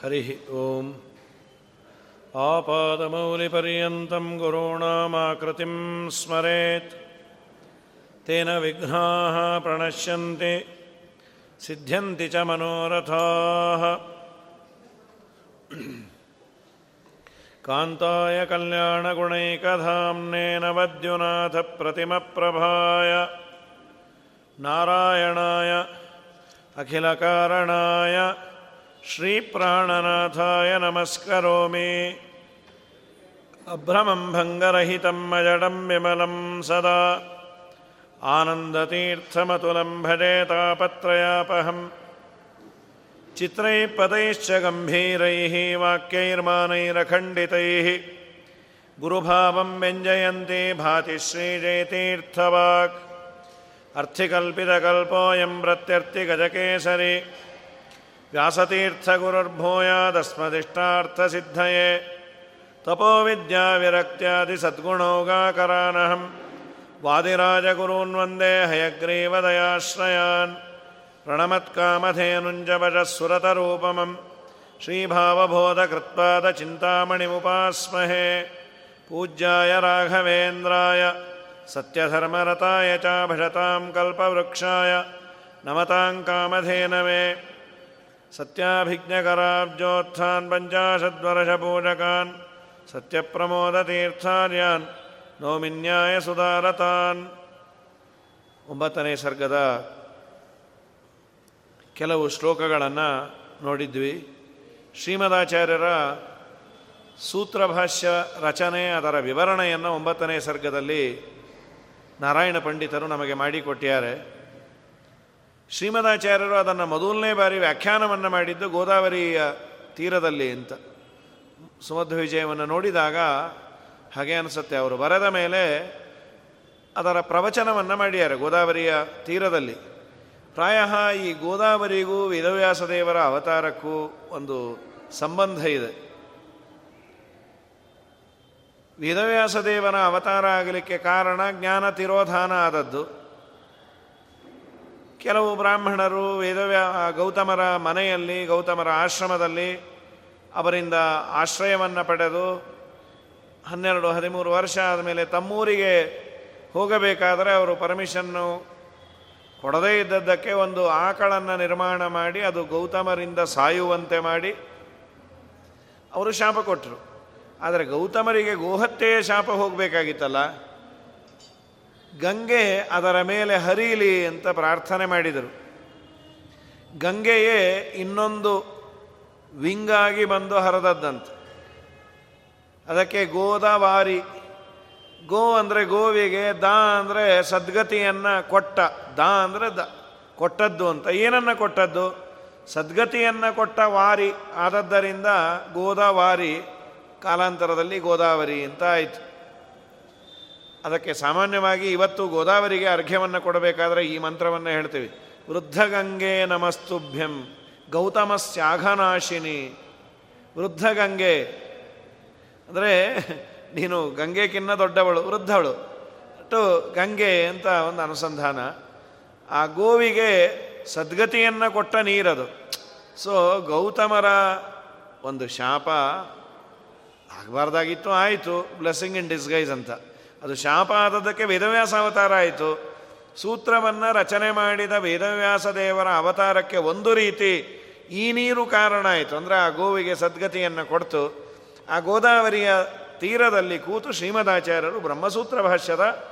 हरिः ॐ आपादमौलिपर्यन्तं गुरूणामाकृतिं स्मरेत् तेन विघ्नाः प्रणश्यन्ति सिद्ध्यन्ति च मनोरथाः कान्ताय कल्याणगुणैकधाम्नेन वद्युनाथप्रतिमप्रभाय नारायणाय अखिलकारणाय श्रीप्राणनाथाय नमस्करोमि अभ्रमं भङ्गरहितं मजडं विमलं सदा आनन्दतीर्थमतुलं भजे तापत्रयापहम् चित्रैः पदैश्च गम्भीरैः वाक्यैर्मानैरखण्डितैः गुरुभावं व्यञ्जयन्ति भाति श्रीजयतीर्थवाक् अर्थिकल्पितकल्पोऽयं प्रत्यर्थिगजकेसरी व्यासतीर्थगुरुर्भूयादस्मदिष्टार्थसिद्धये तपोविद्याविरक्त्यादिसद्गुणौगाकरानहं वादिराजगुरून् वन्दे हयग्रीवदयाश्रयान् प्रणमत्कामधेनुञ्जवशः सुरतरूपमं श्रीभावबोधकृत्पादचिन्तामणिमुपास्महे पूज्याय राघवेन्द्राय सत्यधर्मरताय च भजतां कल्पवृक्षाय नमतां कामधेनवे सत्याभिज्ञकराब्जोत्थान् पञ्चाशद्वर्षपूजकान् सत्यप्रमोदतीर्थार्यान् नौमिन्याय ಸುಧಾರತಾನ್ ಒಂಬತ್ತನೇ ಸರ್ಗದ ಕೆಲವು ಶ್ಲೋಕಗಳನ್ನು ನೋಡಿದ್ವಿ ಶ್ರೀಮದಾಚಾರ್ಯರ ಸೂತ್ರಭಾಷ್ಯ ರಚನೆ ಅದರ ವಿವರಣೆಯನ್ನು ಒಂಬತ್ತನೇ ಸರ್ಗದಲ್ಲಿ ನಾರಾಯಣ ಪಂಡಿತರು ನಮಗೆ ಮಾಡಿಕೊಟ್ಟಿದ್ದಾರೆ. ಶ್ರೀಮದಾಚಾರ್ಯರು ಅದನ್ನು ಮೊದಲನೇ ಬಾರಿ ವ್ಯಾಖ್ಯಾನವನ್ನು ಮಾಡಿದ್ದು ಗೋದಾವರಿಯ ತೀರದಲ್ಲಿ ಅಂತ. ಸುಮಧ್ವ ವಿಜಯವನ್ನು ನೋಡಿದಾಗ ಹಾಗೆ ಅನಿಸುತ್ತೆ, ಅವರು ಬರೆದ ಮೇಲೆ ಅದರ ಪ್ರವಚನವನ್ನು ಮಾಡಿದ್ದಾರೆ ಗೋದಾವರಿಯ ತೀರದಲ್ಲಿ. ಪ್ರಾಯ ಈ ಗೋದಾವರಿಗೂ ವೇದವ್ಯಾಸ ದೇವರ ಅವತಾರಕ್ಕೂ ಒಂದು ಸಂಬಂಧ ಇದೆ. ವೇದವ್ಯಾಸ ದೇವರ ಅವತಾರ ಆಗಲಿಕ್ಕೆ ಕಾರಣ ಜ್ಞಾನ ತಿರೋಧಾನ ಆದದ್ದು. ಕೆಲವು ಬ್ರಾಹ್ಮಣರು ವೇದವ್ಯಾ ಗೌತಮರ ಮನೆಯಲ್ಲಿ, ಗೌತಮರ ಆಶ್ರಮದಲ್ಲಿ ಅವರಿಂದ ಆಶ್ರಯವನ್ನು ಪಡೆದು ಹನ್ನೆರಡು, ಹದಿಮೂರು ವರ್ಷ ಆದಮೇಲೆ ತಮ್ಮೂರಿಗೆ ಹೋಗಬೇಕಾದರೆ ಅವರು ಪರ್ಮಿಷನ್ನು ಕೊಡದೇ ಇದ್ದದ್ದಕ್ಕೆ ಒಂದು ಆಕಳನ್ನು ನಿರ್ಮಾಣ ಮಾಡಿ ಅದು ಗೌತಮರಿಂದ ಸಾಯುವಂತೆ ಮಾಡಿ ಅವರು ಶಾಪ ಕೊಟ್ಟರು. ಆದರೆ ಗೌತಮರಿಗೆ ಗೋಹತ್ಯೆಯ ಶಾಪ ಹೋಗಬೇಕಾಗಿತ್ತಲ್ಲ? ಗಂಗೆ ಅದರ ಮೇಲೆ ಹರಿಯಲಿ ಅಂತ ಪ್ರಾರ್ಥನೆ ಮಾಡಿದರು. ಗಂಗೆಯೇ ಇನ್ನೊಂದು ವಿಂಗಾಗಿ ಬಂದು ಹರಿದದ್ದಂತೆ. ಅದಕ್ಕೆ ಗೋದಾವಾರಿ, ಗೋ ಅಂದರೆ ಗೋವಿಗೆ, ದಾ ಅಂದರೆ ಸದ್ಗತಿಯನ್ನು ಕೊಟ್ಟ, ದಾ ಅಂದರೆ ದ, ಕೊಟ್ಟದ್ದು ಅಂತ. ಏನನ್ನು ಕೊಟ್ಟದ್ದು? ಸದ್ಗತಿಯನ್ನು ಕೊಟ್ಟ ವಾರಿ. ಆದದ್ದರಿಂದ ಗೋದಾವಾರಿ ಕಾಲಾಂತರದಲ್ಲಿ ಗೋದಾವರಿ ಅಂತ ಆಯಿತು. ಅದಕ್ಕೆ ಸಾಮಾನ್ಯವಾಗಿ ಇವತ್ತು ಗೋದಾವರಿಗೆ ಅರ್ಘ್ಯವನ್ನು ಕೊಡಬೇಕಾದ್ರೆ ಈ ಮಂತ್ರವನ್ನು ಹೇಳ್ತೀವಿ. ವೃದ್ಧಗಂಗೆ ನಮಸ್ತುಭ್ಯಂ, ಗೌತಮಸ್ಯಾಘನಾಶಿನಿ. ವೃದ್ಧಗಂಗೆ, ಅಂದರೆ ನೀನು ಗಂಗೆಕಿನ್ನ ದೊಡ್ಡವಳು, ವೃದ್ಧವಳು. ಟು ಗಂಗೆ ಅಂತ ಒಂದು ಅನುಸಂಧಾನ. ಆ ಗೋವಿಗೆ ಸದ್ಗತಿಯನ್ನು ಕೊಟ್ಟ ನೀರದು. ಸೊ ಗೌತಮರ ಒಂದು ಶಾಪ ಆಗಬಾರ್ದಾಗಿತ್ತು, ಆಯಿತು ಬ್ಲೆಸ್ಸಿಂಗ್ ಇನ್ ಡಿಸ್ಗೈಸ್ ಅಂತ. ಅದು ಶಾಪ ಆದದ್ದಕ್ಕೆ ವೇದವ್ಯಾಸ ಅವತಾರ ಆಯಿತು. ಸೂತ್ರವನ್ನು ರಚನೆ ಮಾಡಿದ ವೇದವ್ಯಾಸ ದೇವರ ಅವತಾರಕ್ಕೆ ಒಂದು ರೀತಿ ಈ ನೀರು ಕಾರಣ ಆಯಿತು. ಅಂದರೆ ಆ ಗೋವಿಗೆ ಸದ್ಗತಿಯನ್ನು ಕೊಡ್ತು. ಆ ಗೋದಾವರಿಯ ತೀರದಲ್ಲಿ ಕೂತು ಶ್ರೀಮದಾಚಾರ್ಯರು ಬ್ರಹ್ಮಸೂತ್ರ ಭಾಷ್ಯದ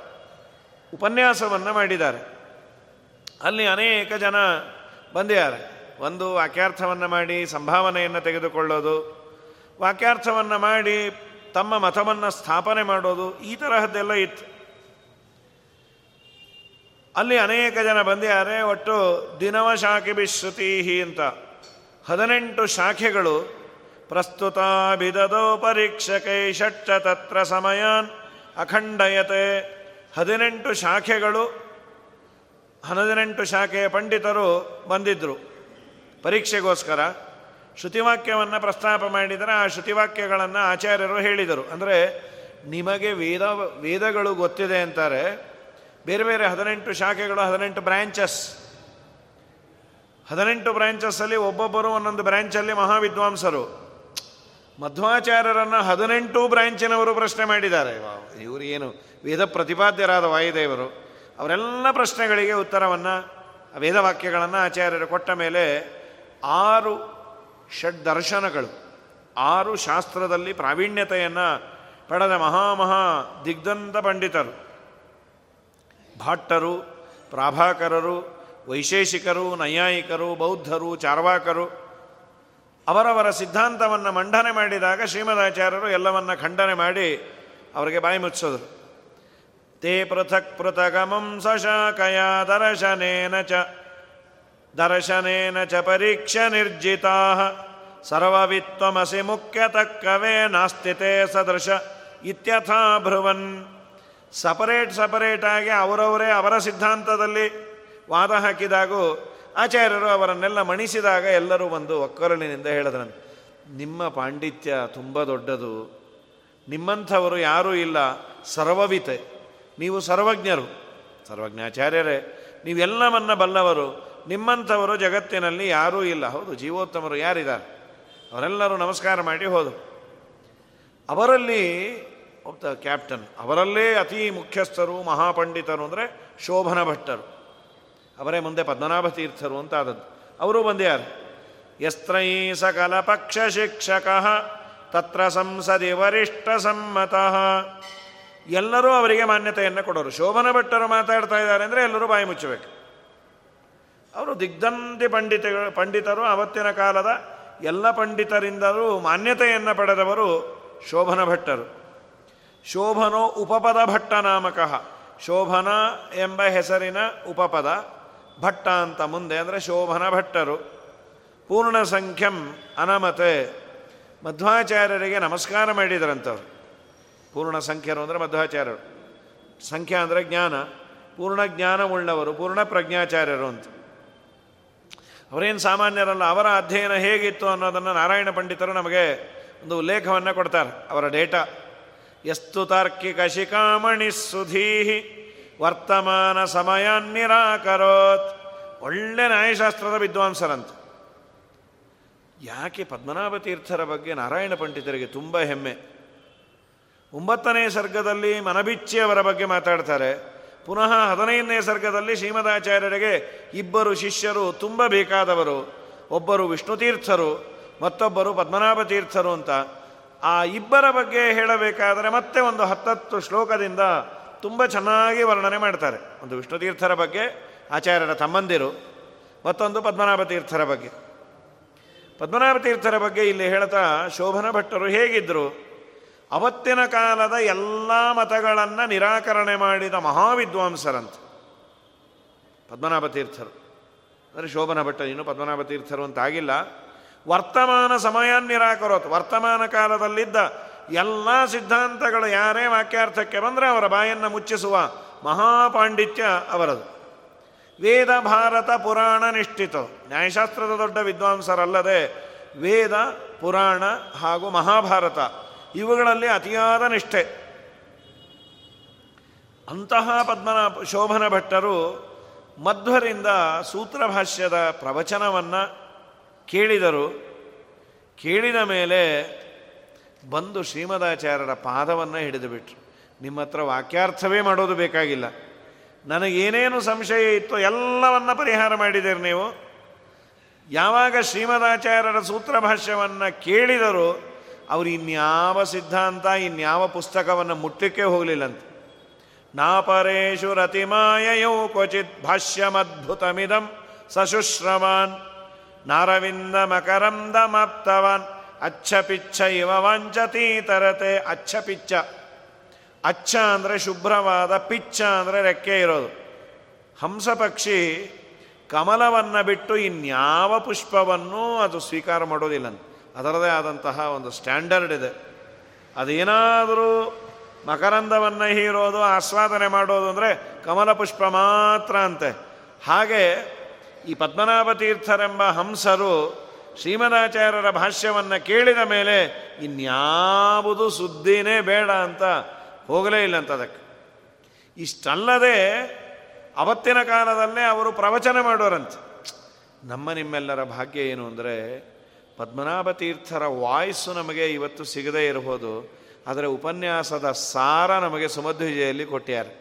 ಉಪನ್ಯಾಸವನ್ನು ಮಾಡಿದ್ದಾರೆ. ಅಲ್ಲಿ ಅನೇಕ ಜನ ಬಂದಿದ್ದಾರೆ. ಒಂದು ವಾಕ್ಯಾರ್ಥವನ್ನು ಮಾಡಿ, ಸಂಭಾವನೆಯನ್ನು ತೆಗೆದುಕೊಳ್ಳೋದು ವಾಕ್ಯಾರ್ಥವನ್ನು ಮಾಡಿ, ತಮ್ಮ ಮತವನ್ನು ಸ್ಥಾಪನೆ ಮಾಡೋದು, ಈ ತರಹದ್ದೆಲ್ಲ ಇತ್ತು. ಅಲ್ಲಿ ಅನೇಕ ಜನ ಬಂದಿದ್ದಾರೆ, ಒಟ್ಟು ದಿನವ ಶಾಖೆ ಬಿಶ್ರುತಿ ಅಂತ. ಹದಿನೆಂಟು ಶಾಖೆಗಳು, ಪ್ರಸ್ತುತ ಬಿದದೋ ಪರೀಕ್ಷಕೈ ಷಟ್ಟ ತತ್ರ ಸಮಯಾನ್ ಅಖಂಡಯತೆ. ಹದಿನೆಂಟು ಶಾಖೆಗಳು ಹದಿನೆಂಟು ಶಾಖೆಯ ಪಂಡಿತರು ಬಂದಿದ್ದರು ಪರೀಕ್ಷೆಗೋಸ್ಕರ. ಶ್ರುತಿವಾಕ್ಯವನ್ನು ಪ್ರಸ್ತಾಪ ಮಾಡಿದರೆ ಆ ಶ್ರುತಿವಾಕ್ಯಗಳನ್ನು ಆಚಾರ್ಯರು ಹೇಳಿದರು. ಅಂದರೆ ನಿಮಗೆ ವೇದ, ವೇದಗಳು ಗೊತ್ತಿದೆ ಅಂತಾರೆ. ಬೇರೆ ಬೇರೆ ಹದಿನೆಂಟು ಶಾಖೆಗಳು, ಹದಿನೆಂಟು ಬ್ರ್ಯಾಂಚಸ್ ಹದಿನೆಂಟು ಬ್ರ್ಯಾಂಚಸ್ಸಲ್ಲಿ ಒಬ್ಬೊಬ್ಬರು ಒಂದೊಂದು ಬ್ರ್ಯಾಂಚಲ್ಲಿ ಮಹಾವಿದ್ವಾಂಸರು. ಮಧ್ವಾಚಾರ್ಯರನ್ನು ಹದಿನೆಂಟು ಬ್ರ್ಯಾಂಚಿನವರು ಪ್ರಶ್ನೆ ಮಾಡಿದ್ದಾರೆ. ಇವರು ಏನು ವೇದ ಪ್ರತಿಪಾದ್ಯರಾದ ವಾಯುದೇವರು. ಅವರೆಲ್ಲ ಪ್ರಶ್ನೆಗಳಿಗೆ ಉತ್ತರವನ್ನು, ವೇದವಾಕ್ಯಗಳನ್ನು ಆಚಾರ್ಯರು ಕೊಟ್ಟ ಮೇಲೆ ಆರು ಷಡ್ ದರ್ಶನಗಳು. ಆರು ಶಾಸ್ತ್ರದಲ್ಲಿ ಪ್ರಾವೀಣ್ಯತೆಯನ್ನು ಪಡೆದ ಮಹಾಮಹಾ ದಿಗ್ಧಂತ ಪಂಡಿತರು. ಭಟ್ಟರು, ಪ್ರಾಭಾಕರರು, ವೈಶೇಷಿಕರು, ನೈಯಾಯಿಕರು, ಬೌದ್ಧರು, ಚಾರ್ವಾಕರು ಅವರವರ ಸಿದ್ಧಾಂತವನ್ನು ಮಂಡನೆ ಮಾಡಿದಾಗ ಶ್ರೀಮದಾಚಾರ್ಯರು ಎಲ್ಲವನ್ನ ಖಂಡನೆ ಮಾಡಿ ಅವರಿಗೆ ಬಾಯಿ ಮುಚ್ಚಿಸಿದರು. ತೇ ಪೃಥಕ್ ಪೃಥಗಮಂ ಸಶಾಕಯ ದರ್ಶನೇನ ಚ ದರ್ಶನೇನ ಚ ಪರೀಕ್ಷ ನಿರ್ಜಿತಾ. ಸರ್ವವಿತ್ವಮಸಿ ಮುಖ್ಯತಕ್ಕವೇ ನಾಸ್ತಿತೆ ಸದೃಶ ಇತ್ಯಥಾ ಭ್ರುವನ್ ಸಪರೇಟ್ ಸಪರೇಟಾಗಿ ಅವರವರೇ ಅವರ ಸಿದ್ಧಾಂತದಲ್ಲಿ ವಾದ ಹಾಕಿದಾಗೂ ಆಚಾರ್ಯರು ಅವರನ್ನೆಲ್ಲ ಮಣಿಸಿದಾಗ ಎಲ್ಲರೂ ಬಂದು ಒಕ್ಕೊರಳಿನಿಂದ ಹೇಳಿದ್ರಂತೆ, ನಿಮ್ಮ ಪಾಂಡಿತ್ಯ ತುಂಬ ದೊಡ್ಡದು, ನಿಮ್ಮಂಥವರು ಯಾರೂ ಇಲ್ಲ, ಸರ್ವವಿತೆ, ನೀವು ಸರ್ವಜ್ಞರು, ಸರ್ವಜ್ಞಾಚಾರ್ಯರೇ, ನೀವೆಲ್ಲವನ್ನ ಬಲ್ಲವರು ನಿಮ್ಮಂಥವರು ಜಗತ್ತಿನಲ್ಲಿ ಯಾರೂ ಇಲ್ಲ. ಹೌದು, ಜೀವೋತ್ತಮರು ಯಾರಿದ್ದಾರೆ? ಅವರೆಲ್ಲರೂ ನಮಸ್ಕಾರ ಮಾಡಿ ಹೋದರು. ಅವರಲ್ಲಿ ಒಬ್ಬ ಕ್ಯಾಪ್ಟನ್, ಅವರಲ್ಲೇ ಅತಿ ಮುಖ್ಯಸ್ಥರು, ಮಹಾಪಂಡಿತರು ಅಂದರೆ ಶೋಭನ ಭಟ್ಟರು. ಅವರೇ ಮುಂದೆ ಪದ್ಮನಾಭ ತೀರ್ಥರು ಅಂತ ಆದದ್ದು ಅವರು ಬಂದ್ಯಾರು ಯಸ್ತ್ರೈ ಸಕಲ ಪಕ್ಷ ಶಿಕ್ಷಕ, ತತ್ರ ಸಂಸದಿ ವರಿಷ್ಠ ಸಮ್ಮತ. ಎಲ್ಲರೂ ಅವರಿಗೆ ಮಾನ್ಯತೆಯನ್ನು ಕೊಡೋರು. ಶೋಭನ ಭಟ್ಟರು ಮಾತಾಡ್ತಾ ಇದ್ದಾರೆ ಅಂದರೆ ಎಲ್ಲರೂ ಬಾಯಿ ಮುಚ್ಚಬೇಕು. ಅವರು ದಿಗ್ಧಂತಿ ಪಂಡಿತಗಳು, ಪಂಡಿತರು ಅವತ್ತಿನ ಕಾಲದ ಎಲ್ಲ ಪಂಡಿತರಿಂದಲೂ ಮಾನ್ಯತೆಯನ್ನು ಪಡೆದವರು ಶೋಭನ ಭಟ್ಟರು. ಶೋಭನೋ ಉಪಪದ ಭಟ್ಟ ನಾಮಕ ಶೋಭನ ಎಂಬ ಹೆಸರಿನ ಉಪಪದ ಭಟ್ಟ ಅಂತ ಮುಂದೆ ಅಂದರೆ ಶೋಭನ ಭಟ್ಟರು. ಪೂರ್ಣ ಸಂಖ್ಯಂ ಅನಮತೆ. ಮಧ್ವಾಚಾರ್ಯರಿಗೆ ನಮಸ್ಕಾರ ಮಾಡಿದ್ರಂಥವ್ರು ಪೂರ್ಣ ಸಂಖ್ಯರು ಅಂದರೆ ಮಧ್ವಾಚಾರ್ಯರು. ಸಂಖ್ಯಾ ಅಂದರೆ ಜ್ಞಾನ. ಪೂರ್ಣ ಜ್ಞಾನವುಳ್ಳವರು, ಪೂರ್ಣ ಪ್ರಜ್ಞಾಚಾರ್ಯರು ಅಂತ. ಅವರೇನು ಸಾಮಾನ್ಯರಲ್ಲ, ಅವರ ಅಧ್ಯಯನ ಹೇಗಿತ್ತು ಅನ್ನೋದನ್ನು ನಾರಾಯಣ ಪಂಡಿತರು ನಮಗೆ ಒಂದು ಉಲ್ಲೇಖವನ್ನು ಕೊಡ್ತಾರೆ. ಅವರ ಡೇಟಾ, ಎಸ್ತು ತಾರ್ಕಿಕ ಶಿಖಾಮಣಿ ಸುಧೀಹಿ, ವರ್ತಮಾನ ಸಮಯ ನಿರಾಕರೋತ್. ಒಳ್ಳೆ ನ್ಯಾಯಶಾಸ್ತ್ರದ ವಿದ್ವಾಂಸರಂತ. ಯಾಕೆ ಪದ್ಮನಾಭ ತೀರ್ಥರ ಬಗ್ಗೆ ನಾರಾಯಣ ಪಂಡಿತರಿಗೆ ತುಂಬ ಹೆಮ್ಮೆ? ಒಂಬತ್ತನೇ ಸರ್ಗದಲ್ಲಿ ಮನಬಿಚ್ಚಿಯವರ ಬಗ್ಗೆ ಮಾತಾಡ್ತಾರೆ. ಪುನಃ ಹದಿನೈದನೇ ಸರ್ಗದಲ್ಲಿ ಶ್ರೀಮದಾಚಾರ್ಯರಿಗೆ ಇಬ್ಬರು ಶಿಷ್ಯರು ತುಂಬ ಬೇಕಾದವರು. ಒಬ್ಬರು ವಿಷ್ಣು ತೀರ್ಥರು, ಮತ್ತೊಬ್ಬರು ಪದ್ಮನಾಭ ತೀರ್ಥರು ಅಂತ. ಆ ಇಬ್ಬರ ಬಗ್ಗೆ ಹೇಳಬೇಕಾದರೆ ಮತ್ತೆ ಒಂದು ಹತ್ತತ್ತು ಶ್ಲೋಕದಿಂದ ತುಂಬ ಚೆನ್ನಾಗಿ ವರ್ಣನೆ ಮಾಡ್ತಾರೆ. ಒಂದು ವಿಷ್ಣು ತೀರ್ಥರ ಬಗ್ಗೆ, ಆಚಾರ್ಯರ ತಮ್ಮಂದಿರು, ಮತ್ತೊಂದು ಪದ್ಮನಾಭ ತೀರ್ಥರ ಬಗ್ಗೆ. ಪದ್ಮನಾಭ ತೀರ್ಥರ ಬಗ್ಗೆ ಇಲ್ಲಿ ಹೇಳ್ತಾ ಶೋಭನ ಭಟ್ಟರು ಹೇಗಿದ್ದರು ಅವತ್ತಿನ ಕಾಲದ ಎಲ್ಲ ಮತಗಳನ್ನು ನಿರಾಕರಣೆ ಮಾಡಿದ ಮಹಾವಿದ್ವಾಂಸರಂತ. ಪದ್ಮನಾಭ ತೀರ್ಥರು. ಅಂದರೆ ಶೋಭನ ಭಟ್ಟ ನೀನು ಪದ್ಮನಾಭ ತೀರ್ಥರು ಅಂತ ಆಗಿಲ್ಲ. ವರ್ತಮಾನ ಸಮಯ ನಿರಾಕರೋತ್ ವರ್ತಮಾನ ಕಾಲದಲ್ಲಿದ್ದ ಎಲ್ಲ ಸಿದ್ಧಾಂತಗಳು ಯಾರೇ ವಾಕ್ಯಾರ್ಥಕ್ಕೆ ಬಂದರೆ ಅವರ ಬಾಯನ್ನು ಮುಚ್ಚಿಸುವ ಮಹಾಪಾಂಡಿತ್ಯ ಅವರದು. ವೇದ ಭಾರತ ಪುರಾಣ ನಿಷ್ಠಿತ. ನ್ಯಾಯಶಾಸ್ತ್ರದ ದೊಡ್ಡ ವಿದ್ವಾಂಸರಲ್ಲದೆ ವೇದ, ಪುರಾಣ ಹಾಗೂ ಮಹಾಭಾರತ ಇವುಗಳಲ್ಲಿ ಅತಿಯಾದ ನಿಷ್ಠೆ. ಅಂತಹ ಪದ್ಮನಾಭ ಶೋಭನ ಭಟ್ಟರು ಮಧ್ವರಿಂದ ಸೂತ್ರಭಾಷ್ಯದ ಪ್ರವಚನವನ್ನು ಕೇಳಿದರು. ಕೇಳಿದ ಮೇಲೆ ಬಂದು ಶ್ರೀಮದಾಚಾರ್ಯರ ಪಾದವನ್ನು ಹಿಡಿದುಬಿಟ್ರು. ನಿಮ್ಮ ಹತ್ರ ವಾಕ್ಯಾರ್ಥವೇ ಮಾಡೋದು ಬೇಕಾಗಿಲ್ಲ. ನನಗೇನೇನು ಸಂಶಯ ಇತ್ತು ಎಲ್ಲವನ್ನ ಪರಿಹಾರ ಮಾಡಿದ್ದೀರಿ ನೀವು. ಯಾವಾಗ ಶ್ರೀಮದಾಚಾರ್ಯರ ಸೂತ್ರ ಭಾಷ್ಯವನ್ನು ಕೇಳಿದರು ಅವರು ಇನ್ಯಾವ ಸಿದ್ಧಾಂತ, ಇನ್ಯಾವ ಪುಸ್ತಕವನ್ನು ಮುಟ್ಟಕ್ಕೆ ಹೋಗಲಿಲ್ಲಂತೆ. ನಾಪರೇಶು ರತಿಮಾಯಯೌ ಕ್ವಚಿತ್ ಭಾಷ್ಯಮದ್ಭುತಮಿದಂ ಸಶುಶ್ರವಾನ್ ನಾರವಿಂದ ಮಕರಂದ ಮಾಪ್ತವಾನ್ ಅಚ್ಚಪಿಚ್ಚ ಇವ ವಾಂಚತಿ ತರತೆ, ಅಚ್ಚಪಿಚ್ಚ. ಅಚ್ಚ ಅಂದರೆ ಶುಭ್ರವಾದ, ಪಿಚ್ಚ ಅಂದರೆ ರೆಕ್ಕೆ ಇರೋದು. ಹಂಸ ಪಕ್ಷಿ ಕಮಲವನ್ನು ಬಿಟ್ಟು ಇನ್ಯಾವ ಪುಷ್ಪವನ್ನು ಅದು ಸ್ವೀಕಾರ ಮಾಡೋದಿಲ್ಲ ಅದರದೇ ಆದಂತಹ ಒಂದು ಸ್ಟ್ಯಾಂಡರ್ಡ್ ಇದೆ. ಅದೇನಾದರೂ ಮಕರಂದವನ್ನು ಹೀರೋದು, ಆಸ್ವಾದನೆ ಮಾಡೋದು ಅಂದರೆ ಕಮಲ ಪುಷ್ಪ ಮಾತ್ರ ಅಂತೆ. ಹಾಗೆ ಈ ಪದ್ಮನಾಭ ತೀರ್ಥರೆಂಬ ಹಂಸರು ಶ್ರೀಮದಾಚಾರ್ಯರ ಭಾಷ್ಯವನ್ನು ಕೇಳಿದ ಮೇಲೆ ಇನ್ಯಾವುದು ಸುದ್ದಿನೇ ಬೇಡ ಅಂತ ಹೋಗಲೇ ಇಲ್ಲ ಅಂತ ಅದಕ್ಕೆ. ಇಷ್ಟಲ್ಲದೆ ಅವತ್ತಿನ ಕಾಲದಲ್ಲೇ ಅವರು ಪ್ರವಚನ ಮಾಡೋರಂತೆ. ನಮ್ಮ ನಿಮ್ಮೆಲ್ಲರ ಭಾಗ್ಯ ಏನು ಅಂದರೆ ಪದ್ಮನಾಭ ತೀರ್ಥರ ವಾಯ್ಸು ನಮಗೆ ಇವತ್ತು ಸಿಗದೇ ಇರಬಹುದು, ಆದರೆ ಉಪನ್ಯಾಸದ ಸಾರ ನಮಗೆ ಸುಮಧ್ವಿಜಯಲ್ಲಿ ಕೊಟ್ಟಿದ್ದಾರೆ